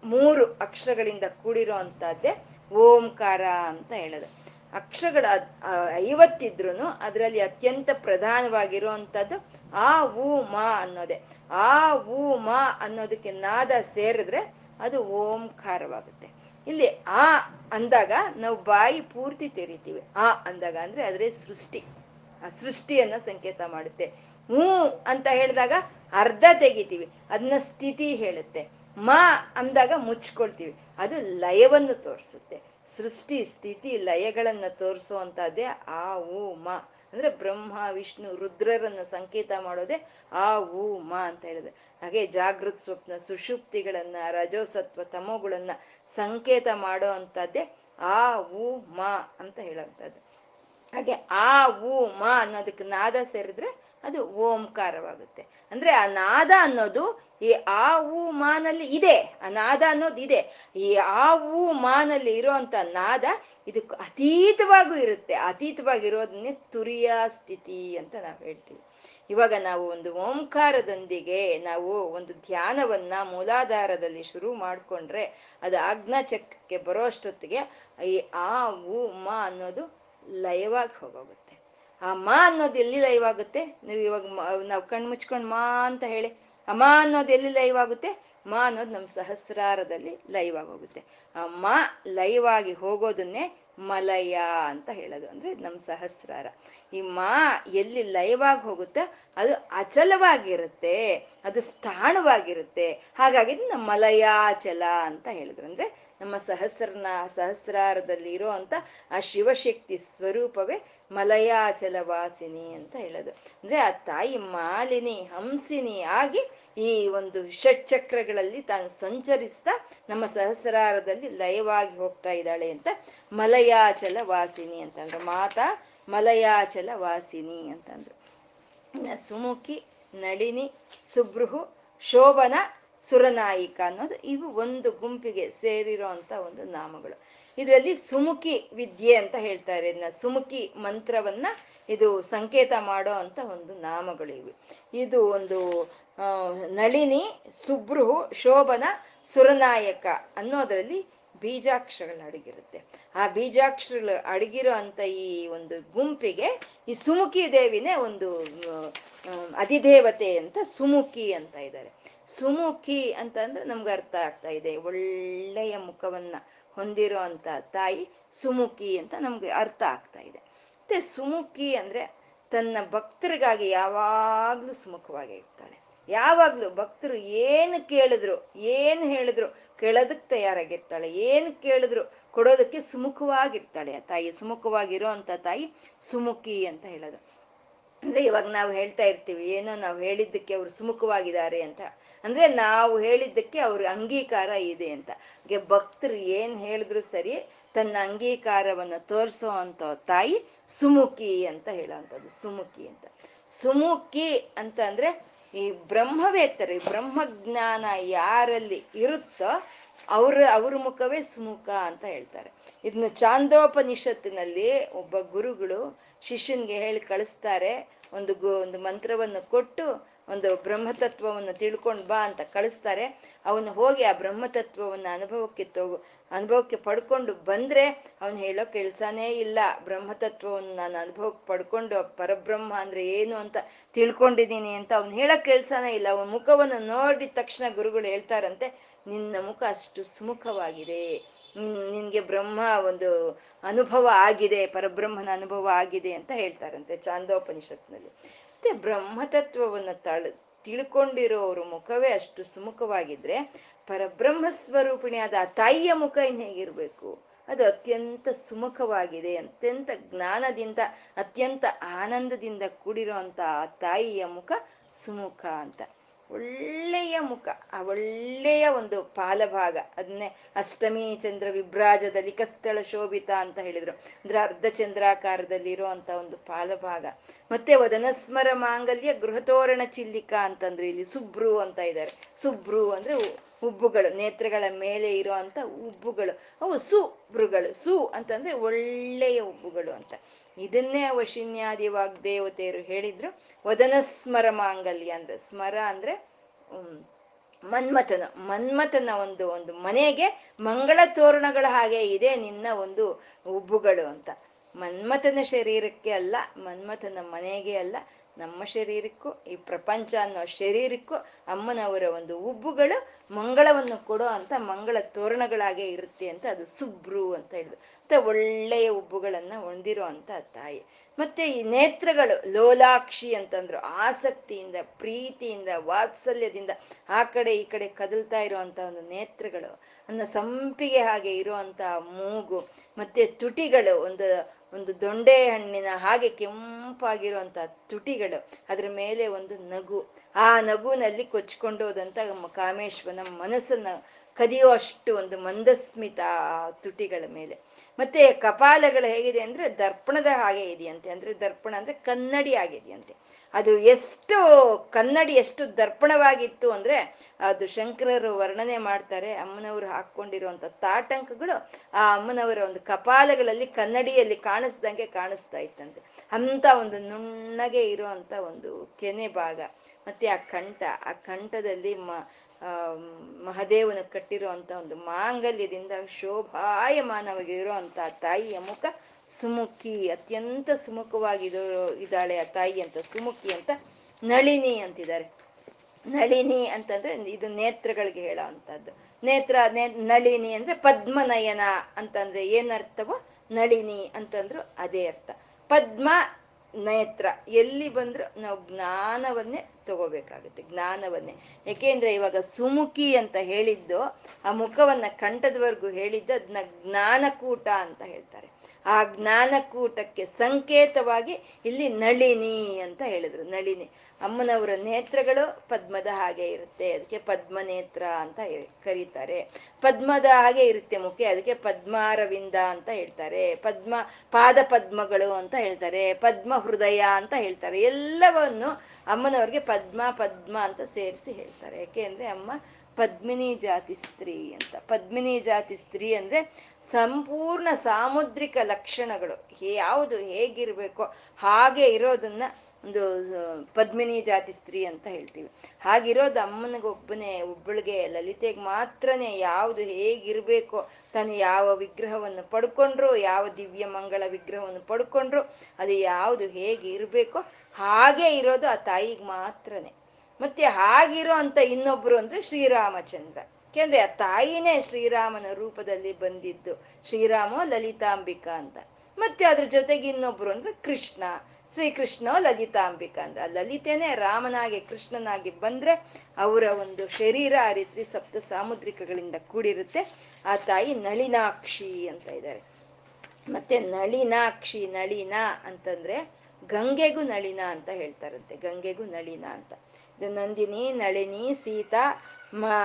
ಮೂರು ಅಕ್ಷರಗಳಿಂದ ಕೂಡಿರೋ ಅಂತದ್ದೇ ಓಂಕಾರ ಅಂತ ಹೇಳೋದು. ಅಕ್ಷರಗಳ ಐವತ್ತಿದ್ರು ಅದರಲ್ಲಿ ಅತ್ಯಂತ ಪ್ರಧಾನವಾಗಿರುವಂಥದ್ದು ಆ ಉ ಮ ಅನ್ನೋದೇ. ಆ ಉ ಮ ಅನ್ನೋದಕ್ಕೆ ನಾದ ಸೇರಿದ್ರೆ ಅದು ಓಂಕಾರವಾಗುತ್ತೆ. ಇಲ್ಲಿ ಆ ಅಂದಾಗ ನಾವು ಬಾಯಿ ಪೂರ್ತಿ ತೆರಿತೀವಿ. ಆ ಅಂದಾಗ ಅಂದ್ರೆ ಅದ್ರೆ ಸೃಷ್ಟಿ. ಆ ಸೃಷ್ಟಿಯನ್ನ ಸಂಕೇತ ಮಾಡುತ್ತೆ. ಹ್ಞೂ ಅಂತ ಹೇಳಿದಾಗ ಅರ್ಧ ತೆಗಿತೀವಿ. ಅದನ್ನ ಸ್ಥಿತಿ ಹೇಳುತ್ತೆ. ಮಾ ಅಂದಾಗ ಮುಚ್ಕೊಳ್ತೀವಿ. ಅದು ಲಯವನ್ನು ತೋರಿಸುತ್ತೆ. ಸೃಷ್ಟಿ ಸ್ಥಿತಿ ಲಯಗಳನ್ನ ತೋರಿಸುವಂತಹದ್ದೇ ಆ ಊ ಮ. ಅಂದ್ರೆ ಬ್ರಹ್ಮ, ವಿಷ್ಣು, ರುದ್ರರನ್ನ ಸಂಕೇತ ಮಾಡೋದೇ ಆ ಊ ಮ ಅಂತ ಹೇಳಿದೆ. ಹಾಗೆ ಜಾಗೃತ್ ಸ್ವಪ್ನ, ಸುಷುಪ್ತಿಗಳನ್ನ, ರಜೋಸತ್ವ, ತಮೋಗಳನ್ನ ಸಂಕೇತ ಮಾಡೋ ಅಂತದ್ದೇ ಆ ಉ ಮಾ ಅಂತ ಹೇಳೋಂಥದ್ದು. ಹಾಗೆ ಆ ಉ ಮ ಅನ್ನೋದಕ್ಕೆ ನಾದ ಸೇರಿದ್ರೆ ಅದು ಓಂಕಾರವಾಗುತ್ತೆ. ಅಂದ್ರೆ ಆ ನಾದ ಅನ್ನೋದು ಈ ಆ ಉ ಮಾನಲ್ಲಿ ಇದೆ, ಆ ನಾದ ಅನ್ನೋದು ಇದೆ. ಈ ಆ ಉ ಮಾನಲ್ಲಿ ಇರುವಂತ ನಾದ ಇದಕ್ಕೆ ಅತೀತವಾಗೂ ಇರುತ್ತೆ. ಅತೀತವಾಗಿರೋದನ್ನೇ ತುರಿಯ ಸ್ಥಿತಿ ಅಂತ ನಾವು ಹೇಳ್ತೀವಿ. ಇವಾಗ ನಾವು ಒಂದು ಓಂಕಾರದೊಂದಿಗೆ ನಾವು ಒಂದು ಧ್ಯಾನವನ್ನ ಮೂಲಾಧಾರದಲ್ಲಿ ಶುರು ಮಾಡಿಕೊಂಡ್ರೆ ಅದು ಆಜ್ಞಾ ಚಕ್ರಕ್ಕೆ ಬರೋ ಅಷ್ಟೊತ್ತಿಗೆ ಈ ಆ ಉ ಮ ಅನ್ನೋದು ಲಯವಾಗಿ ಹೋಗೋಗುತ್ತೆ. ಆ ಮಾ ಅನ್ನೋದು ಎಲ್ಲಿ ಲಯವಾಗುತ್ತೆ? ನೀವು ಇವಾಗ ನಾವು ಕಣ್ಣು ಮುಚ್ಕೊಂಡು ಮಾ ಅಂತ ಹೇಳಿ ಆ ಮಾ ಅನ್ನೋದು ಎಲ್ಲಿ ಆಗುತ್ತೆ? ಮಾ ಅನ್ನೋದು ನಮ್ಮ ಸಹಸ್ರಾರದಲ್ಲಿ ಲೈವ್ ಹೋಗುತ್ತೆ ಆ ಲೈವ್ ಆಗಿ ಹೋಗೋದನ್ನೇ ಮಲಯ ಅಂತ ಹೇಳೋದು. ಅಂದ್ರೆ ನಮ್ಮ ಸಹಸ್ರಾರ. ಈ ಮಾ ಎಲ್ಲಿ ಲೈವ್ ಆಗಿ ಹೋಗುತ್ತೆ ಅದು ಅಚಲವಾಗಿರುತ್ತೆ. ಅದು ಸ್ಥಾಣವಾಗಿರುತ್ತೆ. ಹಾಗಾಗಿ ನಮ್ಮ ಮಲಯಾಚಲ ಅಂತ ಹೇಳಿದ್ರು. ಅಂದ್ರೆ ನಮ್ಮ ಸಹಸ್ರನ ಸಹಸ್ರಾರದಲ್ಲಿ ಇರೋ ಅಂತ ಆ ಶಿವಶಕ್ತಿ ಸ್ವರೂಪವೇ ಮಲಯಾಚಲ ವಾಸಿನಿ ಅಂತ ಹೇಳೋದು. ಅಂದ್ರೆ ಆ ತಾಯಿ ಮಾಲಿನಿ, ಹಂಸಿನಿ ಆಗಿ ಈ ಒಂದು ಷಟ್ಚಕ್ರಗಳಲ್ಲಿ ತಾನು ಸಂಚರಿಸ್ತಾ ನಮ್ಮ ಸಹಸ್ರಾರದಲ್ಲಿ ಲಯವಾಗಿ ಹೋಗ್ತಾ ಇದ್ದಾಳೆ ಅಂತ ಮಲಯಾಚಲ ವಾಸಿನಿ ಅಂತಂದ್ರು. ಮಾತಾ ಮಲಯಾಚಲ ವಾಸಿನಿ ಅಂತಂದ್ರು ಸುಮುಖಿ, ನಳಿನಿ, ಸುಬ್ರುಹು, ಶೋಭನ, ಸುರನಾಯಿಕ ಅನ್ನೋದು ಇವು ಒಂದು ಗುಂಪಿಗೆ ಸೇರಿರೋ ಅಂತ ಒಂದು ನಾಮಗಳು. ಇದರಲ್ಲಿ ಸುಮುಖಿ ವಿದ್ಯೆ ಅಂತ ಹೇಳ್ತಾರೆ. ಇದನ್ನ ಸುಮುಖಿ ಮಂತ್ರವನ್ನ ಇದು ಸಂಕೇತ ಮಾಡೋ ಅಂತ ಒಂದು ನಾಮಗಳು ಇವು. ಇದು ಒಂದು ನಳಿನಿ, ಸುಬ್ರು, ಶೋಭನ, ಸುರನಾಯಕ ಅನ್ನೋದರಲ್ಲಿ ಬೀಜಾಕ್ಷರಗಳು ಅಡಗಿರುತ್ತೆ. ಆ ಬೀಜಾಕ್ಷರಗಳು ಅಡಗಿರೋ ಅಂತ ಈ ಒಂದು ಗುಂಪಿಗೆ ಈ ಸುಮುಖಿ ದೇವಿನೇ ಒಂದು ಅಧಿದೇವತೆ ಅಂತ ಸುಮುಖಿ ಅಂತ ಇದ್ದಾರೆ. ಸುಮುಖಿ ಅಂತ ಅಂದ್ರೆ ನಮ್ಗೆ ಅರ್ಥ ಆಗ್ತಾ ಇದೆ. ಒಳ್ಳೆಯ ಮುಖವನ್ನ ಹೊಂದಿರೋ ಅಂತ ತಾಯಿ ಸುಮುಖಿ ಅಂತ ನಮ್ಗೆ ಅರ್ಥ ಆಗ್ತಾ ಇದೆ. ಮತ್ತೆ ಸುಮುಖಿ ಅಂದ್ರೆ ತನ್ನ ಭಕ್ತರಿಗಾಗಿ ಯಾವಾಗ್ಲೂ ಸುಮುಖವಾಗಿ ಇರ್ತಾಳೆ. ಯಾವಾಗ್ಲೂ ಭಕ್ತರು ಏನು ಕೇಳಿದ್ರು, ಏನು ಹೇಳಿದ್ರು ಕೇಳೋದಕ್ಕೆ ತಯಾರಾಗಿರ್ತಾಳೆ. ಏನು ಕೇಳಿದ್ರು ಕೊಡೋದಕ್ಕೆ ಸುಮುಖವಾಗಿರ್ತಾಳೆ ಆ ತಾಯಿ ಸುಮುಖವಾಗಿರೋ ಅಂತ ತಾಯಿ ಸುಮುಖಿ ಅಂತ ಹೇಳೋದು. ಅಂದ್ರೆ ಇವಾಗ ನಾವು ಹೇಳ್ತಾ ಇರ್ತೀವಿ, ಏನೋ ನಾವು ಹೇಳಿದ್ದಕ್ಕೆ ಅವ್ರು ಸುಮುಖವಾಗಿದ್ದಾರೆ ಅಂತ. ಅಂದ್ರೆ ನಾವು ಹೇಳಿದ್ದಕ್ಕೆ ಅವ್ರ ಅಂಗೀಕಾರ ಇದೆ ಅಂತ. ಭಕ್ತರು ಏನ್ ಹೇಳಿದ್ರು ಸರಿ, ತನ್ನ ಅಂಗೀಕಾರವನ್ನು ತೋರಿಸೋ ಅಂತ ತಾಯಿ ಸುಮುಖಿ ಅಂತ ಹೇಳೋವಂಥದ್ದು, ಸುಮುಖಿ ಅಂತ. ಸುಮುಖಿ ಅಂತ ಅಂದ್ರೆ ಈ ಬ್ರಹ್ಮವೇತ್ತರು ಬ್ರಹ್ಮಜ್ಞಾನ ಯಾರಲ್ಲಿ ಇರುತ್ತೋ ಅವ್ರ ಅವ್ರ ಮುಖವೇ ಸುಮುಖ ಅಂತ ಹೇಳ್ತಾರೆ. ಇದನ್ನ ಚಾಂದೋಪನಿಷತ್ತಿನಲ್ಲಿ ಒಬ್ಬ ಗುರುಗಳು ಶಿಷ್ಯನ್ಗೆ ಹೇಳಿ ಕಳಿಸ್ತಾರೆ, ಒಂದು ಗು, ಒಂದು ಮಂತ್ರವನ್ನು ಕೊಟ್ಟು ಒಂದು ಬ್ರಹ್ಮತತ್ವವನ್ನು ತಿಳ್ಕೊಂಡು ಬಾ ಅಂತ ಕಳಿಸ್ತಾರೆ. ಅವನು ಹೋಗಿ ಆ ಬ್ರಹ್ಮತತ್ವವನ್ನು ಅನುಭವಕ್ಕೆ ತಗೋ, ಅನುಭವಕ್ಕೆ ಪಡ್ಕೊಂಡು ಬಂದ್ರೆ ಅವನು ಹೇಳೋ ಕೆಲಸನೇ ಇಲ್ಲ. ಬ್ರಹ್ಮತತ್ವವನ್ನು ನಾನು ಅನುಭವಕ್ಕೆ ಪಡ್ಕೊಂಡು ಪರಬ್ರಹ್ಮ ಅಂದ್ರೆ ಏನು ಅಂತ ತಿಳ್ಕೊಂಡಿದ್ದೀನಿ ಅಂತ ಅವ್ನು ಹೇಳೋ ಕೆಲಸನೇ ಇಲ್ಲ. ಅವನ ಮುಖವನ್ನು ನೋಡಿದ ತಕ್ಷಣ ಗುರುಗಳು ಹೇಳ್ತಾರಂತೆ, ನಿನ್ನ ಮುಖ ಅಷ್ಟು ಸುಮುಖವಾಗಿದೆ. ನಿನ್ಗೆ ಬ್ರಹ್ಮ ಒಂದು ಅನುಭವ ಆಗಿದೆ, ಪರಬ್ರಹ್ಮನ ಅನುಭವ ಆಗಿದೆ ಅಂತ ಹೇಳ್ತಾರಂತೆ ಚಾಂದೋಪನಿಷತ್ನಲ್ಲಿ. ಮತ್ತೆ ಬ್ರಹ್ಮತತ್ವವನ್ನು ತಳ ಅವ್ರ ಮುಖವೇ ಅಷ್ಟು ಸುಮುಖವಾಗಿದ್ರೆ ಪರಬ್ರಹ್ಮ ಸ್ವರೂಪಿಣಿಯಾದ ಆ ತಾಯಿಯ ಮುಖ ಇನ್ ಹೇಗಿರ್ಬೇಕು? ಅದು ಅತ್ಯಂತ ಸುಮುಖವಾಗಿದೆ, ಅತ್ಯಂತ ಜ್ಞಾನದಿಂದ, ಅತ್ಯಂತ ಆನಂದದಿಂದ ಕೂಡಿರೋ ಆ ತಾಯಿಯ ಮುಖ ಸುಮುಖ ಅಂತ. ಒಳ್ಳೆಯ ಮುಖ, ಆ ಒಳ್ಳೆಯ ಒಂದು ಪಾಲಭಾಗ ಅದನ್ನೇ ಅಷ್ಟಮಿ ಚಂದ್ರ ವಿಭ್ರಾಜದಲ್ಲಿ ಕಸ್ತಳ ಶೋಭಿತ ಅಂತ ಹೇಳಿದ್ರು. ಅಂದ್ರೆ ಅರ್ಧ ಚಂದ್ರಾಕಾರದಲ್ಲಿ ಇರುವಂತ ಒಂದು ಪಾಲಭಾಗ. ಮತ್ತೆ ವದನಸ್ಮರ ಮಾಂಗಲ್ಯ ಗೃಹತೋರಣ ಚಿಲ್ಲಿಕ ಅಂತಂದ್ರೆ ಇಲ್ಲಿ ಸುಬ್ರು ಅಂತ ಇದ್ದಾರೆ. ಸುಬ್ರು ಅಂದ್ರೆ ಉಬ್ಬುಗಳು, ನೇತ್ರಗಳ ಮೇಲೆ ಇರುವಂತ ಉಬ್ಬುಗಳು. ಅವು ಸುಬ್ರುಗಳು. ಸು ಅಂತಂದ್ರೆ ಒಳ್ಳೆಯ ಉಬ್ಬುಗಳು ಅಂತ. ಇದನ್ನೇ ವಶಿನ್ಯಾದಿ ವಾಗ್ದೇವತೆಯರು ಹೇಳಿದ್ರು. ವದನ ಸ್ಮರ ಮಾಂಗಲ್ಯ ಅಂದ್ರೆ, ಸ್ಮರ ಅಂದ್ರೆ ಮನ್ಮಥನ. ಮನ್ಮಥನ ಒಂದು ಒಂದು ಮನೆಗೆ ಮಂಗಳ ತೋರಣಗಳ ಹಾಗೆ ಇದೆ ನಿನ್ನ ಒಂದು ಉಬ್ಬುಗಳು ಅಂತ. ಮನ್ಮಥನ ಶರೀರಕ್ಕೆ ಅಲ್ಲ, ಮನ್ಮಥನ ಮನೆಗೆ ಅಲ್ಲ ನಮ್ಮ ಶರೀರಕ್ಕೂ, ಈ ಪ್ರಪಂಚ ಅನ್ನೋ ಶರೀರಕ್ಕೂ ಅಮ್ಮನವರ ಒಂದು ಉಬ್ಬುಗಳು ಮಂಗಳವನ್ನು ಕೊಡೋ ಅಂತ ಮಂಗಳ ತೋರಣಗಳಾಗೆ ಇರುತ್ತೆ ಅಂತ ಅದು ಸುಬ್ರು ಅಂತ ಹೇಳಿದ್ರು ಮತ್ತೆ ಒಳ್ಳೆಯ ಉಬ್ಬುಗಳನ್ನ ಹೊಂದಿರೋ ಅಂತ ತಾಯಿ. ಮತ್ತೆ ಈ ನೇತ್ರಗಳು, ಲೋಲಾಕ್ಷಿ ಅಂತಂದ್ರು, ಆಸಕ್ತಿಯಿಂದ, ಪ್ರೀತಿಯಿಂದ, ವಾತ್ಸಲ್ಯದಿಂದ ಆ ಕಡೆ ಈ ಕಡೆ ಕದಲ್ತಾ ಇರುವಂತ ಒಂದು ನೇತ್ರಗಳು, ಅನ್ನ ಸಂಪಿಗೆ ಹಾಗೆ ಇರುವಂತ ಮೂಗು, ಮತ್ತೆ ತುಟಿಗಳು, ಒಂದು ಒಂದು ದೊಂಡೆ ಹಣ್ಣಿನ ಹಾಗೆ ಕೆಂಪಾಗಿರುವಂತ ತುಟಿಗಳು, ಅದ್ರ ಮೇಲೆ ಒಂದು ನಗು. ಆ ನಗುನಲ್ಲಿ ಕೊಚ್ಕೊಂಡೋದಂತ ಕಾಮೇಶ್ವರನ ಮನಸ್ಸನ್ನ ಕದಿಯುವಷ್ಟು ಒಂದು ಮಂದಸ್ಮಿತ ತುಟಿಗಳ ಮೇಲೆ. ಮತ್ತೆ ಕಪಾಲಗಳು ಹೇಗಿದೆ ಅಂದ್ರೆ ದರ್ಪಣದ ಹಾಗೆ ಇದೆಯಂತೆ. ಅಂದ್ರೆ ದರ್ಪಣ ಅಂದ್ರೆ ಕನ್ನಡಿ ಆಗಿದೆಯಂತೆ ಅದು ಎಷ್ಟು ಕನ್ನಡಿ ಎಷ್ಟು ದರ್ಪಣವಾಗಿತ್ತು ಅಂದ್ರೆ ಅದು ಶಂಕರರು ವರ್ಣನೆ ಮಾಡ್ತಾರೆ. ಅಮ್ಮನವರು ಹಾಕೊಂಡಿರುವಂತ ತಾಟಂಕಗಳು ಆ ಅಮ್ಮನವರ ಒಂದು ಕಪಾಲಗಳಲ್ಲಿ ಕನ್ನಡಿಯಲ್ಲಿ ಕಾಣಿಸ್ದಂಗೆ ಕಾಣಿಸ್ತಾ ಇತ್ತಂತೆ. ಅಂತ ಒಂದು ನುಣ್ಣಗೆ ಇರುವಂತ ಒಂದು ಕೆನೆ ಭಾಗ. ಮತ್ತೆ ಆ ಕಂಠ, ಆ ಕಂಠದಲ್ಲಿ ಮ ಮಹದೇವನ ಕಟ್ಟಿರುವಂತ ಒಂದು ಮಾಂಗಲ್ಯದಿಂದ ಶೋಭಾಯಮಾನವಾಗಿ ಇರುವಂತ ತಾಯಿಯ ಮುಖ ಸುಮುಖಿ, ಅತ್ಯಂತ ಸುಮುಖವಾಗಿರೋ ಇದ್ದಾಳೆ ಆ ತಾಯಿ ಅಂತ, ಸುಮುಖಿ ಅಂತ ನಳಿನಿ ಅಂತಿದ್ದಾರೆ. ನಳಿನಿ ಅಂತಂದ್ರೆ ಇದು ನೇತ್ರಗಳಿಗೆ ಹೇಳೋ ಅಂತದ್ದು ನೇತ್ರ ನೇ, ನಳಿನಿ ಅಂದ್ರೆ ಪದ್ಮನಯನ ಅಂತಂದ್ರೆ ಏನರ್ಥವೋ ನಳಿನಿ ಅಂತಂದ್ರು ಅದೇ ಅರ್ಥ. ಪದ್ಮ ನೇತ್ರ. ಎಲ್ಲಿ ಬಂದ್ರು ನಾವು ಜ್ಞಾನವನ್ನೇ ತಗೋಬೇಕಾಗುತ್ತೆ, ಜ್ಞಾನವನ್ನೇ. ಯಾಕೆಂದ್ರೆ ಇವಾಗ ಸುಮುಖಿ ಅಂತ ಹೇಳಿದ್ದು, ಆ ಮುಖವನ್ನ ಕಂಠದವರೆಗೂ ಹೇಳಿದ್ದು ಅದನ್ನ ಜ್ಞಾನಕೂಟ ಅಂತ ಹೇಳ್ತಾರೆ. ಆ ಜ್ಞಾನಕೂಟಕ್ಕೆ ಸಂಕೇತವಾಗಿ ಇಲ್ಲಿ ನಳಿನಿ ಅಂತ ಹೇಳಿದ್ರು. ನಳಿನಿ. ಅಮ್ಮನವರ ನೇತ್ರಗಳು ಪದ್ಮದ ಹಾಗೆ ಇರುತ್ತೆ. ಅದಕ್ಕೆ ಪದ್ಮನೇತ್ರ ಅಂತ ಕರೀತಾರೆ. ಪದ್ಮದ ಹಾಗೆ ಇರುತ್ತೆ ಮುಖ್ಯ. ಅದಕ್ಕೆ ಪದ್ಮಾರವಿಂದ ಅಂತ ಹೇಳ್ತಾರೆ. ಪದ್ಮ, ಪಾದ ಪದ್ಮಗಳು ಅಂತ ಹೇಳ್ತಾರೆ. ಪದ್ಮ ಹೃದಯ ಅಂತ ಹೇಳ್ತಾರೆ. ಎಲ್ಲವನ್ನು ಅಮ್ಮನವ್ರಿಗೆ ಪದ್ಮ ಪದ್ಮ ಅಂತ ಸೇರಿಸಿ ಹೇಳ್ತಾರೆ. ಯಾಕೆ ಅಂದ್ರೆ ಅಮ್ಮ ಪದ್ಮಿನಿ ಜಾತಿ ಸ್ತ್ರೀ ಅಂತ. ಪದ್ಮಿನಿ ಜಾತಿ ಸ್ತ್ರೀ ಅಂದ್ರೆ ಸಂಪೂರ್ಣ ಸಾಮುದ್ರಿಕ ಲಕ್ಷಣಗಳು ಯಾವುದು ಹೇಗಿರ್ಬೇಕೋ ಹಾಗೆ ಇರೋದನ್ನ ಒಂದು ಪದ್ಮಿನಿ ಜಾತಿ ಸ್ತ್ರೀ ಅಂತ ಹೇಳ್ತೀವಿ. ಹಾಗಿರೋದು ಅಮ್ಮನಿಗೊಬ್ಬನೇ ಒಬ್ಬಳಿಗೆ ಲಲಿತೆಗೆ ಮಾತ್ರನೇ ಯಾವುದು ಹೇಗಿರ್ಬೇಕೋ, ತಾನು ಯಾವ ವಿಗ್ರಹವನ್ನು ಪಡ್ಕೊಂಡ್ರು, ಯಾವ ದಿವ್ಯ ಮಂಗಳ ವಿಗ್ರಹವನ್ನು ಪಡ್ಕೊಂಡ್ರು, ಅದು ಯಾವುದು ಹೇಗೆ ಇರಬೇಕೋ ಹಾಗೆ ಇರೋದು ಆ ತಾಯಿಗೆ ಮಾತ್ರನೇ. ಮತ್ತೆ ಹಾಗಿರೋ ಅಂತ ಇನ್ನೊಬ್ರು ಅಂದ್ರೆ ಶ್ರೀರಾಮಚಂದ್ರ. ಯಾಕೆಂದ್ರೆ ಆ ತಾಯಿನೇ ಶ್ರೀರಾಮನ ರೂಪದಲ್ಲಿ ಬಂದಿದ್ದು. ಶ್ರೀರಾಮ ಲಲಿತಾಂಬಿಕಾ ಅಂತ. ಮತ್ತೆ ಅದ್ರ ಜೊತೆಗೆ ಇನ್ನೊಬ್ರು ಅಂದ್ರೆ ಕೃಷ್ಣ. ಶ್ರೀಕೃಷ್ಣ ಲಲಿತಾಂಬಿಕಾ ಅಂದ್ರೆ. ಆ ಲಲಿತೆನೇ ರಾಮನಾಗಿ, ಕೃಷ್ಣನಾಗಿ ಬಂದ್ರೆ ಅವರ ಒಂದು ಶರೀರ ಆ ರೀತಿ ಸಪ್ತ ಸಾಮುದ್ರಿಕಗಳಿಂದ ಕೂಡಿರುತ್ತೆ. ಆ ತಾಯಿ ನಳಿನಾಕ್ಷಿ ಅಂತ ಇದ್ದಾರೆ. ಮತ್ತೆ ನಳಿನಾಕ್ಷಿ, ನಳಿನ ಅಂತಂದ್ರೆ ಗಂಗೆಗೂ ನಳಿನ ಅಂತ ಹೇಳ್ತಾರಂತೆ. ಗಂಗೆಗೂ ನಳಿನ ಅಂತ. ನಂದಿನಿ, ನಳಿನಿ, ಸೀತಾ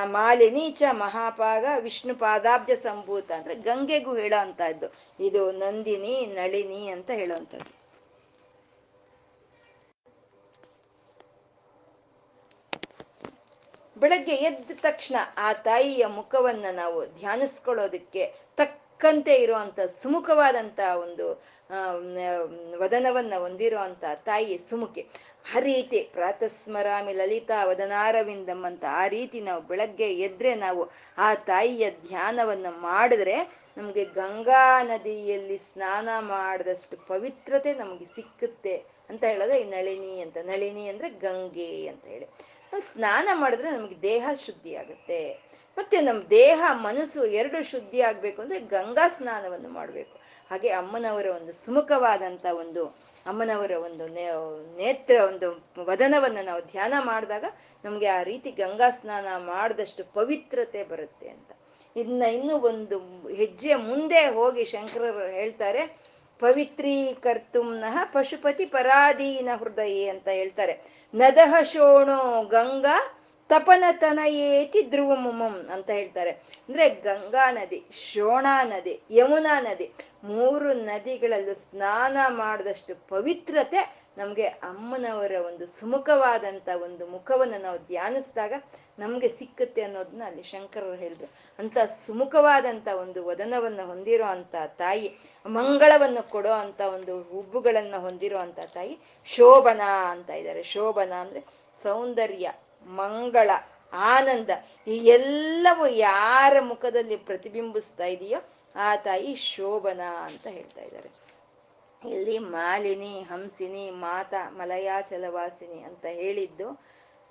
ಮಾಲಿನಿ ಚ ಮಹಾಪಾಗ ವಿಷ್ಣು ಪಾದಾಬ್ಜ ಸಂಭೂತ ಅಂದ್ರೆ ಗಂಗೆಗೂ ಹೇಳೋ ಅಂತದ್ದು ಇದು ನಂದಿನಿ, ನಳಿನಿ ಅಂತ ಹೇಳುವಂಥದ್ದು ಬೆಳಗ್ಗೆ ಎದ್ದ ತಕ್ಷಣ ಆ ತಾಯಿಯ ಮುಖವನ್ನ ನಾವು ಧ್ಯಾನಿಸ್ಕೊಳ್ಳೋದಕ್ಕೆ ತಕ್ಕಂತೆ ಇರುವಂತ, ಸುಮುಖವಾದಂತ ಒಂದು ವದನವನ್ನ ಹೊಂದಿರುವಂತ ತಾಯಿ ಸುಮುಖೆ. ಆ ರೀತಿ ಪ್ರಾತಸ್ಮರಾಮಿ ಲಲಿತಾ ವದನಾರವಿಂದಂ ಅಂತ ಆ ರೀತಿ ನಾವು ಬೆಳಗ್ಗೆ ಎದ್ರೆ ನಾವು ಆ ತಾಯಿಯ ಧ್ಯಾನವನ್ನ ಮಾಡಿದ್ರೆ ನಮ್ಗೆ ಗಂಗಾ ನದಿಯಲ್ಲಿ ಸ್ನಾನ ಮಾಡಿದಷ್ಟು ಪವಿತ್ರತೆ ನಮ್ಗೆ ಸಿಕ್ಕುತ್ತೆ ಅಂತ ಹೇಳೋದು ಈ ನಳಿನಿ ಅಂತ. ನಳಿನಿ ಅಂದ್ರೆ ಗಂಗೆ ಅಂತ ಹೇಳಿ. ಸ್ನಾನ ಮಾಡಿದ್ರೆ ನಮ್ಗೆ ದೇಹ ಶುದ್ಧಿ ಆಗುತ್ತೆ ಮತ್ತೆ ನಮ್ಮ ದೇಹ, ಮನಸ್ಸು ಎರಡು ಶುದ್ಧಿ ಆಗ್ಬೇಕು ಅಂದ್ರೆ ಗಂಗಾ ಸ್ನಾನವನ್ನು ಮಾಡಬೇಕು. ಹಾಗೆ ಅಮ್ಮನವರ ಒಂದು ಸುಮುಖವಾದಂತ ಒಂದು ಅಮ್ಮನವರ ಒಂದು ನೇತ್ರ, ಒಂದು ವದನವನ್ನು ನಾವು ಧ್ಯಾನ ಮಾಡಿದಾಗ ನಮ್ಗೆ ಆ ರೀತಿ ಗಂಗಾ ಸ್ನಾನ ಮಾಡಿದಷ್ಟು ಪವಿತ್ರತೆ ಬರುತ್ತೆ ಅಂತ. ಇನ್ನ ಇನ್ನು ಒಂದು ಹೆಜ್ಜೆ ಮುಂದೆ ಹೋಗಿ ಶಂಕರರು ಹೇಳ್ತಾರೆ ಪವಿತ್ರೀಕರ್ತುಮ್ನಃ ಪಶುಪತಿ ಪರಾಧೀನ ಹೃದಯ ಅಂತ ಹೇಳ್ತಾರೆ. ನದಹ ಶೋಣೋ ಗಂಗಾ ತಪನತನಯೇತಿ ಧ್ರುವಮುಮಂ ಅಂತ ಹೇಳ್ತಾರೆ. ಅಂದ್ರೆ ಗಂಗಾ ನದಿ, ಶೋಣಾ ನದಿ, ಯಮುನಾ ನದಿ, ಮೂರು ನದಿಗಳಲ್ಲೂ ಸ್ನಾನ ಮಾಡಿದಷ್ಟು ಪವಿತ್ರತೆ ನಮ್ಗೆ ಅಮ್ಮನವರ ಒಂದು ಸುಮುಖವಾದಂತ ಒಂದು ಮುಖವನ್ನು ನಾವು ಧ್ಯಾನಿಸಿದಾಗ ನಮ್ಗೆ ಸಿಕ್ಕುತ್ತೆ ಅನ್ನೋದನ್ನ ಅಲ್ಲಿ ಶಂಕರರು ಹೇಳಿದ್ರು. ಅಂತ ಸುಮುಖವಾದಂತ ಒಂದು ವದನವನ್ನ ಹೊಂದಿರೋ ಅಂತ ತಾಯಿ, ಮಂಗಳವನ್ನು ಕೊಡೋ ಅಂತ ಒಂದು ಹುಬ್ಬುಗಳನ್ನ ಹೊಂದಿರೋ ಅಂತ ತಾಯಿ ಶೋಭನಾ ಅಂತ ಇದ್ದಾರೆ. ಶೋಭನಾ ಅಂದ್ರೆ ಸೌಂದರ್ಯ. ಮಂಗಳ, ಆನಂದ, ಈ ಎಲ್ಲವೂ ಯಾರ ಮುಖದಲ್ಲಿ ಪ್ರತಿಬಿಂಬಿಸ್ತಾ ಇದೆಯೋ ಆ ತಾಯಿ ಶೋಭನಾ ಅಂತ ಹೇಳ್ತಾ ಇದ್ದಾರೆ. ಇಲ್ಲಿ ಮಾಲಿನಿ, ಹಂಸಿನಿ, ಮಾತಾ ಮಲಯಾಚಲವಾಸಿನಿ ಅಂತ ಹೇಳಿದ್ದು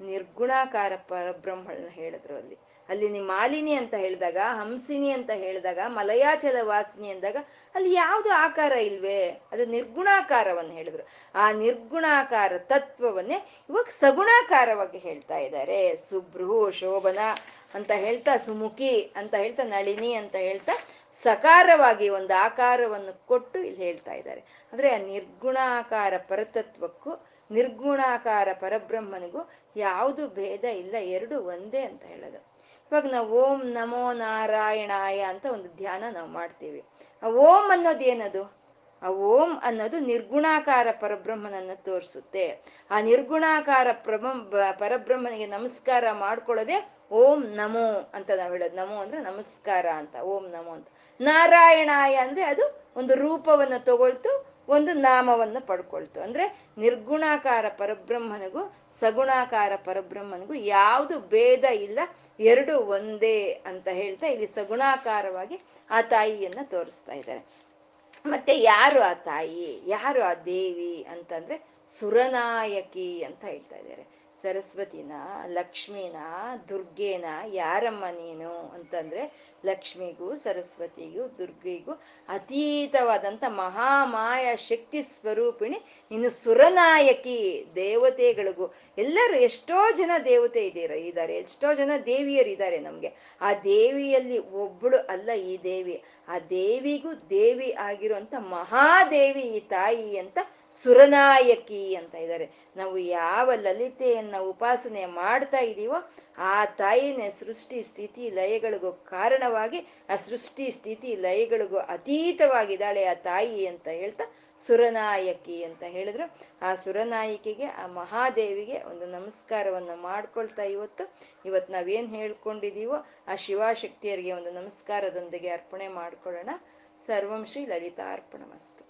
ನಿರ್ಗುಣಾಕಾರ ಪರಬ್ರಹ್ಮಳನ್ನ ಹೇಳಿದ್ರು ಅಲ್ಲಿ. ಅಲ್ಲಿ ನೀ ಮಾಲಿನಿ ಅಂತ ಹೇಳಿದಾಗ, ಹಂಸಿನಿ ಅಂತ ಹೇಳಿದಾಗ, ಮಲಯಾಚಲ ವಾಸಿನಿ ಅಂದಾಗ ಅಲ್ಲಿ ಯಾವುದು ಆಕಾರ ಇಲ್ವೇ? ಅದು ನಿರ್ಗುಣಾಕಾರವನ್ನು ಹೇಳಿದ್ರು. ಆ ನಿರ್ಗುಣಾಕಾರ ತತ್ವವನ್ನೇ ಇವಾಗ ಸಗುಣಾಕಾರವಾಗಿ ಹೇಳ್ತಾ ಇದ್ದಾರೆ. ಸುಭ್ರೂ ಶೋಭನ ಅಂತ ಹೇಳ್ತಾ, ಸುಮುಖಿ ಅಂತ ಹೇಳ್ತಾ, ನಳಿನಿ ಅಂತ ಹೇಳ್ತಾ ಸಕಾರವಾಗಿ ಒಂದು ಆಕಾರವನ್ನು ಕೊಟ್ಟು ಇಲ್ಲಿ ಹೇಳ್ತಾ ಇದ್ದಾರೆ. ಅಂದ್ರೆ ಆ ನಿರ್ಗುಣಾಕಾರ ಪರತತ್ವಕ್ಕೂ, ನಿರ್ಗುಣಾಕಾರ ಪರಬ್ರಹ್ಮನಿಗೂ ಯಾವುದು ಭೇದ ಇಲ್ಲ, ಎರಡು ಒಂದೇ ಅಂತ ಹೇಳೋದು. ಇವಾಗ ನಾವು ಓಂ ನಮೋ ನಾರಾಯಣಾಯ ಅಂತ ಒಂದು ಧ್ಯಾನ ನಾವು ಮಾಡ್ತೀವಿ. ಆ ಓಂ ಅನ್ನೋದು ಏನದು? ಆ ಓಂ ಅನ್ನೋದು ನಿರ್ಗುಣಾಕಾರ ಪರಬ್ರಹ್ಮನನ್ನ ತೋರಿಸುತ್ತೆ. ಆ ನಿರ್ಗುಣಾಕಾರ ಪರಬ್ರಹ್ಮನಿಗೆ ನಮಸ್ಕಾರ ಮಾಡ್ಕೊಳ್ಳೋದೆ ಓಂ ನಮೋ ಅಂತ ನಾವು ಹೇಳೋದು. ನಮೋ ಅಂದ್ರೆ ನಮಸ್ಕಾರ ಅಂತ, ಓಂ ನಮೋ ಅಂತ. ನಾರಾಯಣಾಯ ಅಂದ್ರೆ ಅದು ಒಂದು ರೂಪವನ್ನ ತಗೊಳ್ತು, ಒಂದು ನಾಮವನ್ನ ಪಡ್ಕೊಳ್ತು. ಅಂದ್ರೆ ನಿರ್ಗುಣಾಕಾರ ಪರಬ್ರಹ್ಮನಿಗೂ ಸಗುಣಾಕಾರ ಪರಬ್ರಹ್ಮನಿಗೂ ಯಾವುದು ಭೇದ ಇಲ್ಲ. ಎರಡು ಒಂದೇ ಅಂತ ಹೇಳ್ತಾ ಇಲ್ಲಿ ಸಗುಣಾಕಾರವಾಗಿ ಆ ತಾಯಿಯನ್ನ ತೋರಿಸ್ತಾ ಇದ್ದಾರೆ. ಮತ್ತೆ ಯಾರು ಆ ತಾಯಿ? ಯಾರು ಆ ದೇವಿ ಅಂತಂದ್ರೆ ಸುರನಾಯಕಿ ಅಂತ ಹೇಳ್ತಾ ಇದ್ದಾರೆ. ಸರಸ್ವತಿನ, ಲಕ್ಷ್ಮಿನ, ದುರ್ಗೇನ ಯಾರಮ್ಮ ನೀನು ಅಂತಂದ್ರೆ ಲಕ್ಷ್ಮಿಗೂ ಸರಸ್ವತಿಗೂ ದುರ್ಗೆಗೂ ಅತೀತವಾದಂಥ ಮಹಾಮಾಯ ಶಕ್ತಿ ಸ್ವರೂಪಿಣಿ ಇನ್ನು ಸುರನಾಯಕಿ ದೇವತೆಗಳಿಗೂ. ಎಲ್ಲರೂ ಎಷ್ಟೋ ಜನ ದೇವತೆ ಇದ್ದೀರ, ಇದ್ದಾರೆ. ಎಷ್ಟೋ ಜನ ದೇವಿಯರಿದ್ದಾರೆ ನಮ್ಗೆ. ಆ ದೇವಿಯಲ್ಲಿ ಒಬ್ಬಳು ಅಲ್ಲ ಈ ದೇವಿ. ಆ ದೇವಿಗೂ ದೇವಿ ಆಗಿರುವಂಥ ಮಹಾದೇವಿ ಈ ತಾಯಿ ಅಂತ ಸುರನಾಯಕಿ ಅಂತ ಇದ್ದಾರೆ. ನಾವು ಯಾವ ಲಲಿತೆಯನ್ನ ಉಪಾಸನೆ ಮಾಡ್ತಾ ಇದೀವೋ ಆ ತಾಯಿನೇ ಸೃಷ್ಟಿ ಸ್ಥಿತಿ ಲಯಗಳಿಗೂ ಕಾರಣವಾಗಿ, ಆ ಸೃಷ್ಟಿ ಸ್ಥಿತಿ ಲಯಗಳಿಗೂ ಅತೀತವಾಗಿದ್ದಾಳೆ ಆ ತಾಯಿ ಅಂತ ಹೇಳ್ತಾ ಸುರನಾಯಕಿ ಅಂತ ಹೇಳಿದ್ರು. ಆ ಸುರನಾಯಕಿಗೆ, ಆ ಮಹಾದೇವಿಗೆ ಒಂದು ನಮಸ್ಕಾರವನ್ನು ಮಾಡ್ಕೊಳ್ತಾ ಇವತ್ತು. ಇವತ್ತು ನಾವೇನ್ ಹೇಳ್ಕೊಂಡಿದೀವೋ ಆ ಶಿವಶಕ್ತಿಯರಿಗೆ ಒಂದು ನಮಸ್ಕಾರದೊಂದಿಗೆ ಅರ್ಪಣೆ ಮಾಡ್ಕೊಳ್ಳೋಣ. ಸರ್ವಂ ಶ್ರೀ ಲಲಿತಾ ಅರ್ಪಣ ಮಸ್ತು